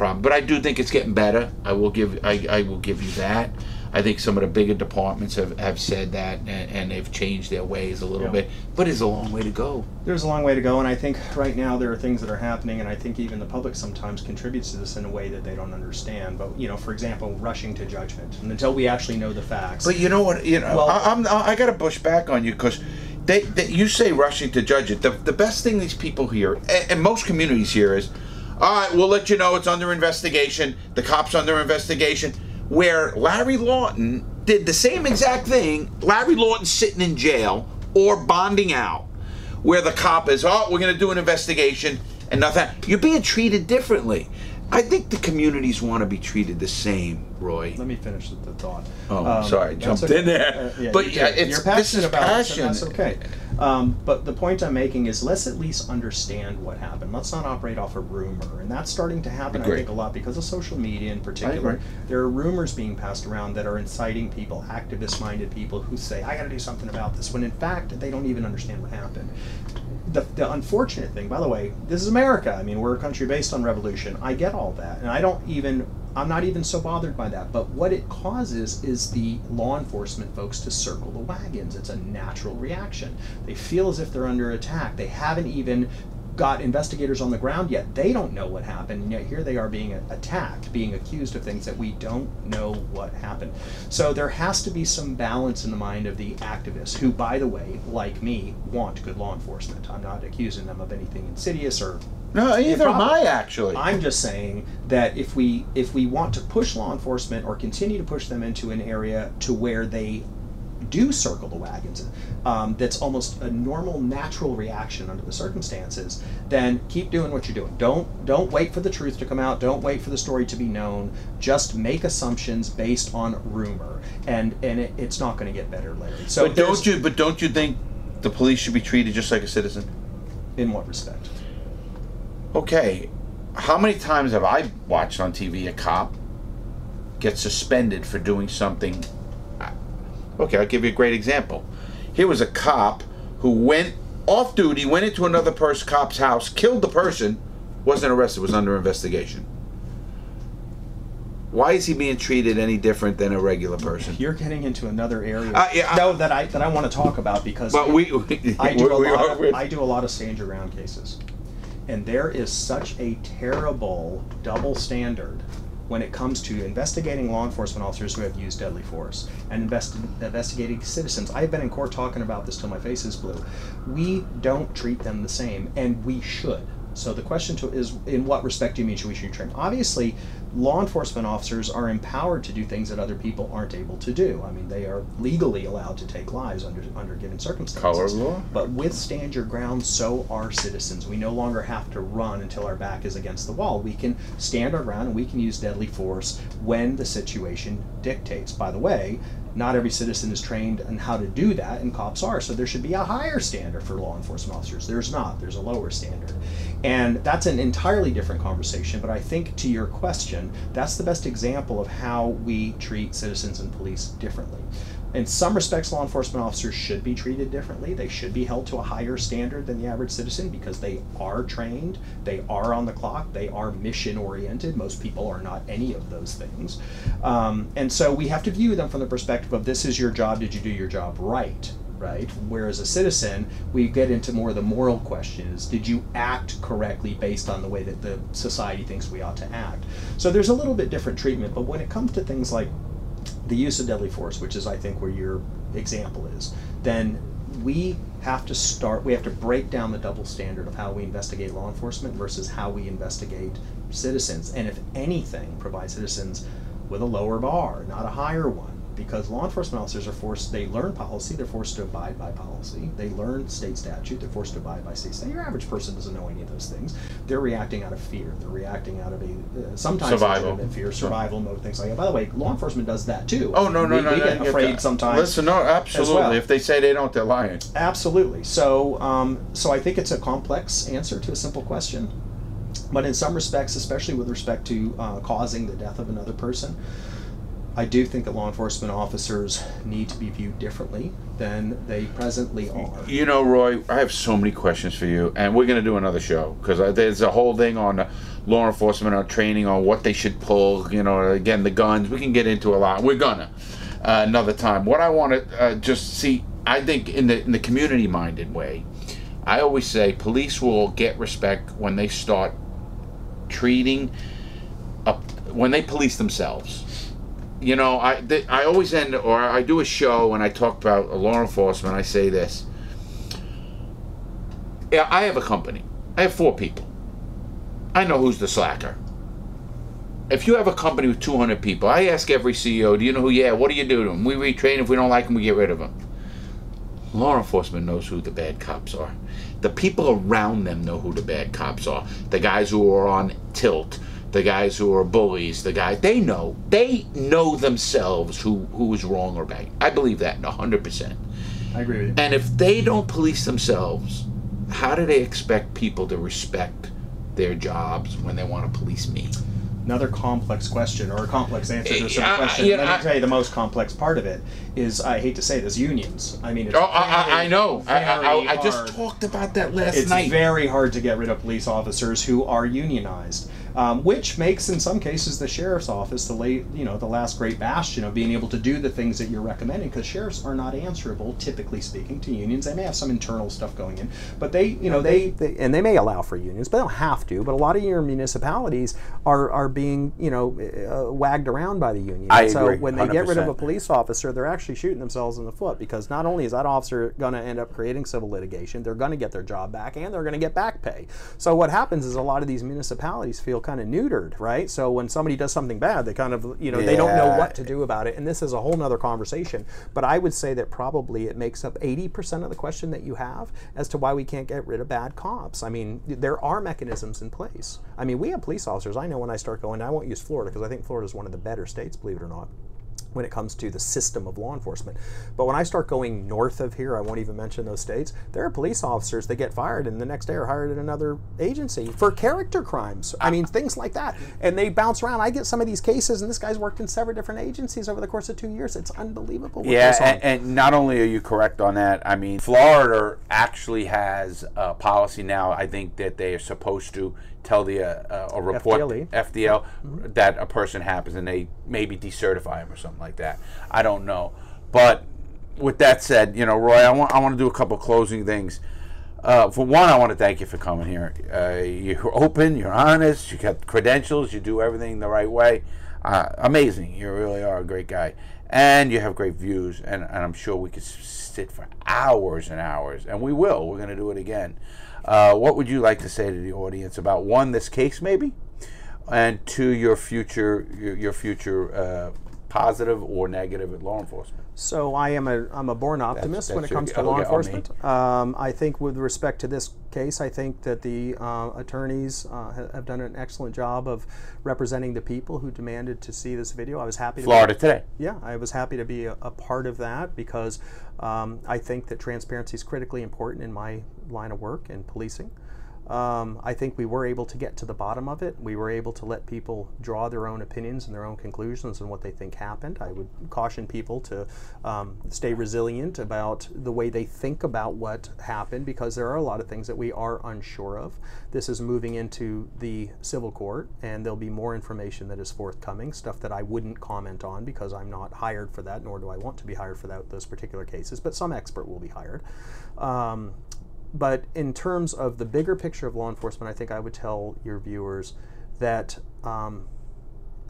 problem. But I do think it's getting better. I will give I, I will give you that. I think some of the bigger departments have, have said that and, and they've changed their ways a little Yeah. bit. But it's a long way to go. There's a long way to go, and I think right now there are things that are happening, and I think even the public sometimes contributes to this in a way that they don't understand. But you know, for example, rushing to judgment, and until we actually know the facts. But you know what? You know, Well- I, I'm I got to push back on you because they, they you say rushing to judge it. The, the best thing these people hear, and, and most communities hear, is, all right, we'll let you know it's under investigation. The cops under investigation. Where Larry Lawton did the same exact thing. Larry Lawton sitting in jail or bonding out, where the cop is, oh, we're going to do an investigation and nothing. You're being treated differently. I think the communities want to be treated the same, Roy. Let me finish the, the thought. Oh, sorry, that's jumped in there. Uh, yeah, But, yeah, it's- you're this is passionate about it, so that's okay. Um, but the point I'm making is let's at least understand what happened. Let's not operate off a rumor, and that's starting to happen. I think a lot because of social media in particular. There are rumors being passed around that are inciting people, activist-minded people who say, "I got to do something about this," when in fact they don't even understand what happened. The, the unfortunate thing, by the way, this is America. I mean, we're a country based on revolution. I get all that, and I don't even. I'm not even so bothered by that. But what it causes is the law enforcement folks to circle the wagons. It's a natural reaction. They feel as if they're under attack. They haven't even got investigators on the ground yet. They don't know what happened, and yet here they are being attacked, being accused of things that we don't know what happened. So there has to be some balance in the mind of the activists, who, by the way, like me, want good law enforcement. I'm not accusing them of anything insidious or No, either am I actually. I'm just saying that if we if we want to push law enforcement or continue to push them into an area to where they do circle the wagons, um, that's almost a normal, natural reaction under the circumstances. Then keep doing what you're doing. Don't don't wait for the truth to come out. Don't wait for the story to be known. Just make assumptions based on rumor, and and it, it's not going to get better, Larry. So but don't you? But don't you think the police should be treated just like a citizen? In what respect? Okay, how many times have I watched on TV a cop get suspended for doing something? Okay, I'll give you a great example. Here was a cop who went off duty, went into another person cop's house, killed the person, wasn't arrested, was under investigation. Why is he being treated any different than a regular person? You're getting into another area. Uh, yeah, I- no, that I that I want to talk about because But we, we I do a lot. Of, I do a lot of stand your ground cases, and there is such a terrible double standard when it comes to investigating law enforcement officers who have used deadly force and invest, investigating citizens. I've been in court talking about this till my face is blue. We don't treat them the same, and we should. So the question to, is, in what respect do you mean should we should train? Obviously, law enforcement officers are empowered to do things that other people aren't able to do. I mean, they are legally allowed to take lives under under given circumstances. Color law. But with stand your ground, so are citizens. We no longer have to run until our back is against the wall. We can stand our ground and we can use deadly force when the situation dictates. By the way, not every citizen is trained on how to do that, and cops are. So there should be a higher standard for law enforcement officers. There's not, there's a lower standard. And that's an entirely different conversation, but I think to your question, that's the best example of how we treat citizens and police differently. In some respects, law enforcement officers should be treated differently. They should be held to a higher standard than the average citizen because they are trained, they are on the clock, they are mission oriented. Most people are not any of those things. Um, and so we have to view them from the perspective of this is your job, did you do your job right? Right? Whereas a citizen, we get into more of the moral questions. Did you act correctly based on the way that the society thinks we ought to act? So there's a little bit different treatment, but when it comes to things like the use of deadly force, which is I think where your example is, then we have to start we have to break down the double standard of how we investigate law enforcement versus how we investigate citizens and if anything provide citizens with a lower bar not a higher one because law enforcement officers are forced they learn policy they're forced to abide by policy they learn state statute they're forced to abide by state statute your average person doesn't know any of those things they're reacting out of fear they're reacting out of a uh, sometimes Survival. fear survival mode things like that by the way law enforcement does that too Oh no no we, no! we no, get afraid that. sometimes Listen, no, absolutely. well. If they say they don't, they're lying. Absolutely. So, um, so I think it's a complex answer to a simple question, but in some respects, especially with respect to uh, causing the death of another person, I do think that law enforcement officers need to be viewed differently than they presently are. You know, Roy, I have so many questions for you, and we're going to do another show because there's a whole thing on law enforcement, on training, on what they should pull. You know, again, the guns. We can get into a lot. We're gonna uh, another time. What I want to uh, just see, I think, in the in the community-minded way, I always say police will get respect when they start treating up when they police themselves you know, I th- I always end or I do a show and I talk about law enforcement. I say this. Yeah, I have a company. I have four people. I know who's the slacker. If you have a company with 200 people, I ask every CEO, "Do you know who? Yeah. What do you do to them? We retrain. If we don't like them, we get rid of them." Law enforcement knows who the bad cops are. The people around them know who the bad cops are. The guys who are on tilt, the guys who are bullies, the guy they know. They know themselves who who is wrong or right. I believe that 100%. I agree with you. And if they don't police themselves, how do they expect people to respect their jobs when they want to police me? Another complex question or a complex answer to eh, a simple I- I- question. yeah, Let me I- tell you the most complex part of it is I hate to say this unions. I mean, it's Oh, I, I, I very, know. I, I, just talked about that last it's night. very hard to get rid of police officers who are unionized, um, which makes, in some cases, the sheriff's office the late, you know, the last great bastion of being able to do the things that you're recommending. Because sheriffs are not answerable, typically speaking, to unions. They may have some internal stuff going in, but they, you know, they, they and they may allow for unions, but they don't have to. But a lot of your municipalities are are being, you know, uh, wagged around by the union. I so agree, when they get rid of a police officer, they're actually shooting themselves in the foot because not only is that officer going to end up creating civil litigation, they're going to get their job back and they're going to get back pay. So what happens is a lot of these municipalities feel kind of neutered, right? So when somebody does something bad, they kind of, you know, they don't know what to do about it. And this is a whole nother conversation. But I would say that probably it makes up 80% of the question that you have as to why we can't get rid of bad cops. I mean, there are mechanisms in place. I mean, we have police officers. I know when I start going, I won't use Florida because I think Florida is one of the better states, believe it or not when it comes to the system of law enforcement. But when I start going north of here, I won't even mention those states, there are police officers that get fired and the next day are hired at another agency for character crimes. I mean, things like that. And they bounce around. I get some of these cases, and this guy's worked in several different agencies over the course of two years. It's unbelievable. What Yeah, and, and not only are you correct on that, I mean, Florida actually has a policy now. I think that they are supposed to tell the uh, uh, a report FDLE. FDL that a person happens, and they maybe decertify him or something like that. I don't know, but with that said, you know, Roy, I want I want to do a couple closing things. Uh, for one, I want to thank you for coming here. Uh, you're open, you're honest, you got credentials, you do everything the right way. Uh, amazing. You really are a great guy. And you have great views, and, and I'm sure we could sit for hours and hours, and we will. We're going to do it again. Uh, what would you like to say to the audience about one, this case maybe, and two, your future, your, your future uh, positive or negative at law enforcement? So I am a I'm a born optimist when that's it your- comes to oh, law enforcement. Um, I think with respect to this case, I think that the uh, attorneys uh, have done an excellent job of representing the people who demanded to see this video. I was happy. To be- Florida Today. yeah, I was happy to be a, a part of that because um, I think that transparency is critically important in my line of work in policing. Um, I think we were able to get to the bottom of it. We were able to let people draw their own opinions and their own conclusions on what they think happened. I would caution people to um, stay resilient about the way they think about what happened because there are a lot of things that we are unsure of. This is moving into the civil court, and there'll be more information that is forthcoming, stuff that I wouldn't comment on because I'm not hired for that, nor do I want to be hired for that, those particular cases, but some expert will be hired. Um, but in terms of the bigger picture of law enforcement, I think I would tell your viewers that um,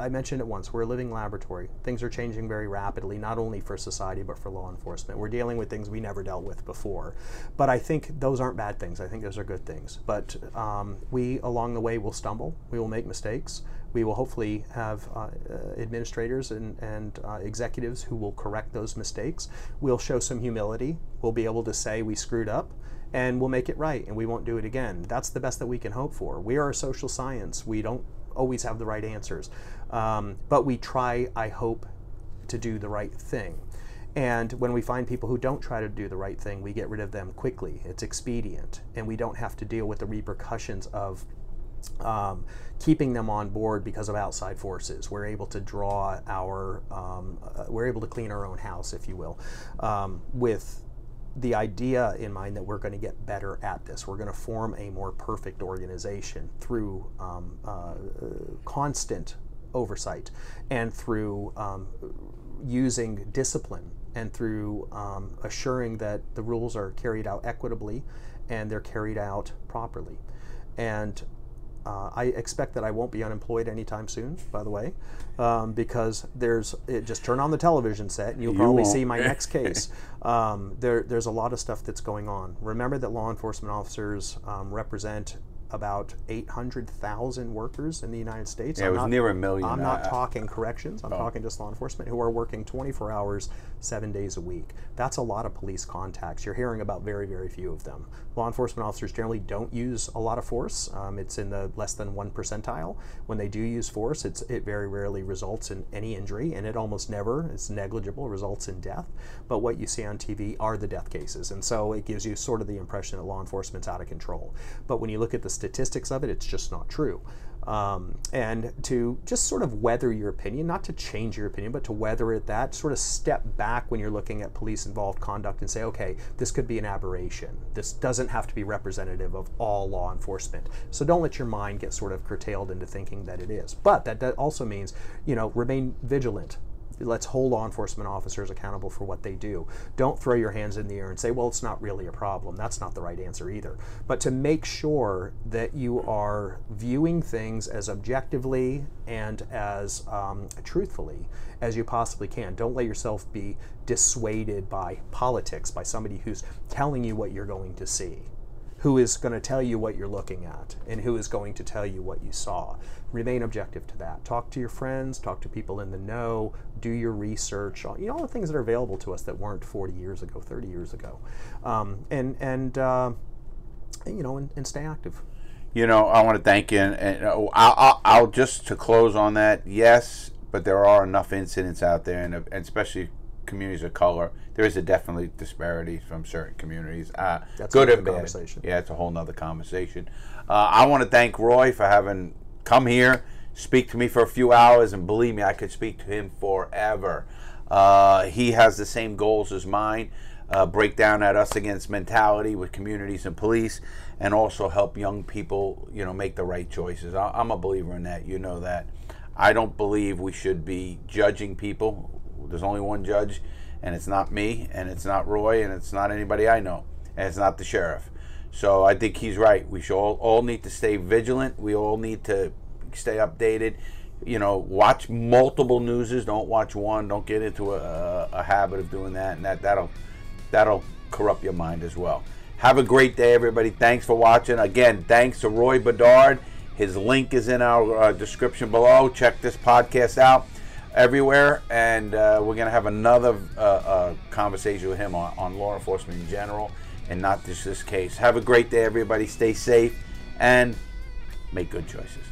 I mentioned it once. We're a living laboratory. Things are changing very rapidly, not only for society but for law enforcement. We're dealing with things we never dealt with before. But I think those aren't bad things. I think those are good things. But um, we, along the way, will stumble. We will make mistakes. We will hopefully have uh, uh, administrators and, and uh, executives who will correct those mistakes. We'll show some humility. We'll be able to say we screwed up and we'll make it right and we won't do it again. That's the best that we can hope for. We are a social science. We don't always have the right answers, um, but we try, I hope, to do the right thing. And when we find people who don't try to do the right thing, we get rid of them quickly. It's expedient, and we don't have to deal with the repercussions of um, keeping them on board because of outside forces. We're able to draw our, um, uh, we're able to clean our own house, if you will, um, with the idea in mind that we're going to get better at this. We're going to form a more perfect organization through um, uh, constant oversight and through um, using discipline and through um, assuring that the rules are carried out equitably and they're carried out properly. And uh, I expect that I won't be unemployed anytime soon, by the way, um, because there's it, just turn on the television set and you'll probably you see my next case. Um, there, there's a lot of stuff that's going on. Remember that law enforcement officers um, represent about 800,000 workers in the United States. Yeah, I'm it was not, near a million. I'm not talking corrections. I'm oh. talking just law enforcement who are working 24 hours, seven days a week. That's a lot of police contacts. You're hearing about very, very few of them. Law enforcement officers generally don't use a lot of force. Um, it's in the less than one percentile. When they do use force, it very rarely results in any injury, and it almost never, it's negligible, results in death. But what you see on TV are the death cases. And so it gives you sort of the impression that law enforcement's out of control. But when you look at the statistics of it, it's just not true. Um, and to just sort of weather your opinion, not to change your opinion, but to weather it, that sort of step back when you're looking at police involved conduct and say, okay, this could be an aberration. This doesn't have to be representative of all law enforcement. So don't let your mind get sort of curtailed into thinking that it is. But that, that also means, you know, remain vigilant let's hold law enforcement officers accountable for what they do. Don't throw your hands in the air and say, well, it's not really a problem. That's not the right answer either. But to make sure that you are viewing things as objectively and as um, truthfully as you possibly can. Don't let yourself be dissuaded by politics, by somebody who's telling you what you're going to see who is going to tell you what you're looking at and who is going to tell you what you saw. Remain objective to that. Talk to your friends, talk to people in the know, do your research, you know, all the things that are available to us that weren't 40 years ago, 30 years ago. Um, and, and, uh, you know, and, and, stay active. You know, I want to thank you. And, and I'll, I'll, I'll, just to close on that, yes, but there are enough incidents out there, and, and especially communities of color, there is a definitely disparity from certain communities. Uh, That's a good and bad. Yeah, it's a whole nother conversation. Uh, I want to thank Roy for having come here, speak to me for a few hours, and believe me, I could speak to him forever. Uh, he has the same goals as mine. Uh, break down that us against mentality with communities and police, and also help young people, you know, make the right choices. I, I'm a believer in that. You know that. I don't believe we should be judging people there's only one judge, and it's not me, and it's not Roy, and it's not anybody I know, and it's not the sheriff. So I think he's right. We should all, all need to stay vigilant. We all need to stay updated. You know, watch multiple newses. Don't watch one. Don't get into a, a habit of doing that, and that that'll that'll corrupt your mind as well. Have a great day, everybody. Thanks for watching. Again, thanks to Roy Bedard. His link is in our uh, description below. Check this podcast out everywhere, and uh, we're going to have another uh, uh, conversation with him on, on law enforcement in general, and not just this case. Have a great day, everybody. Stay safe and make good choices.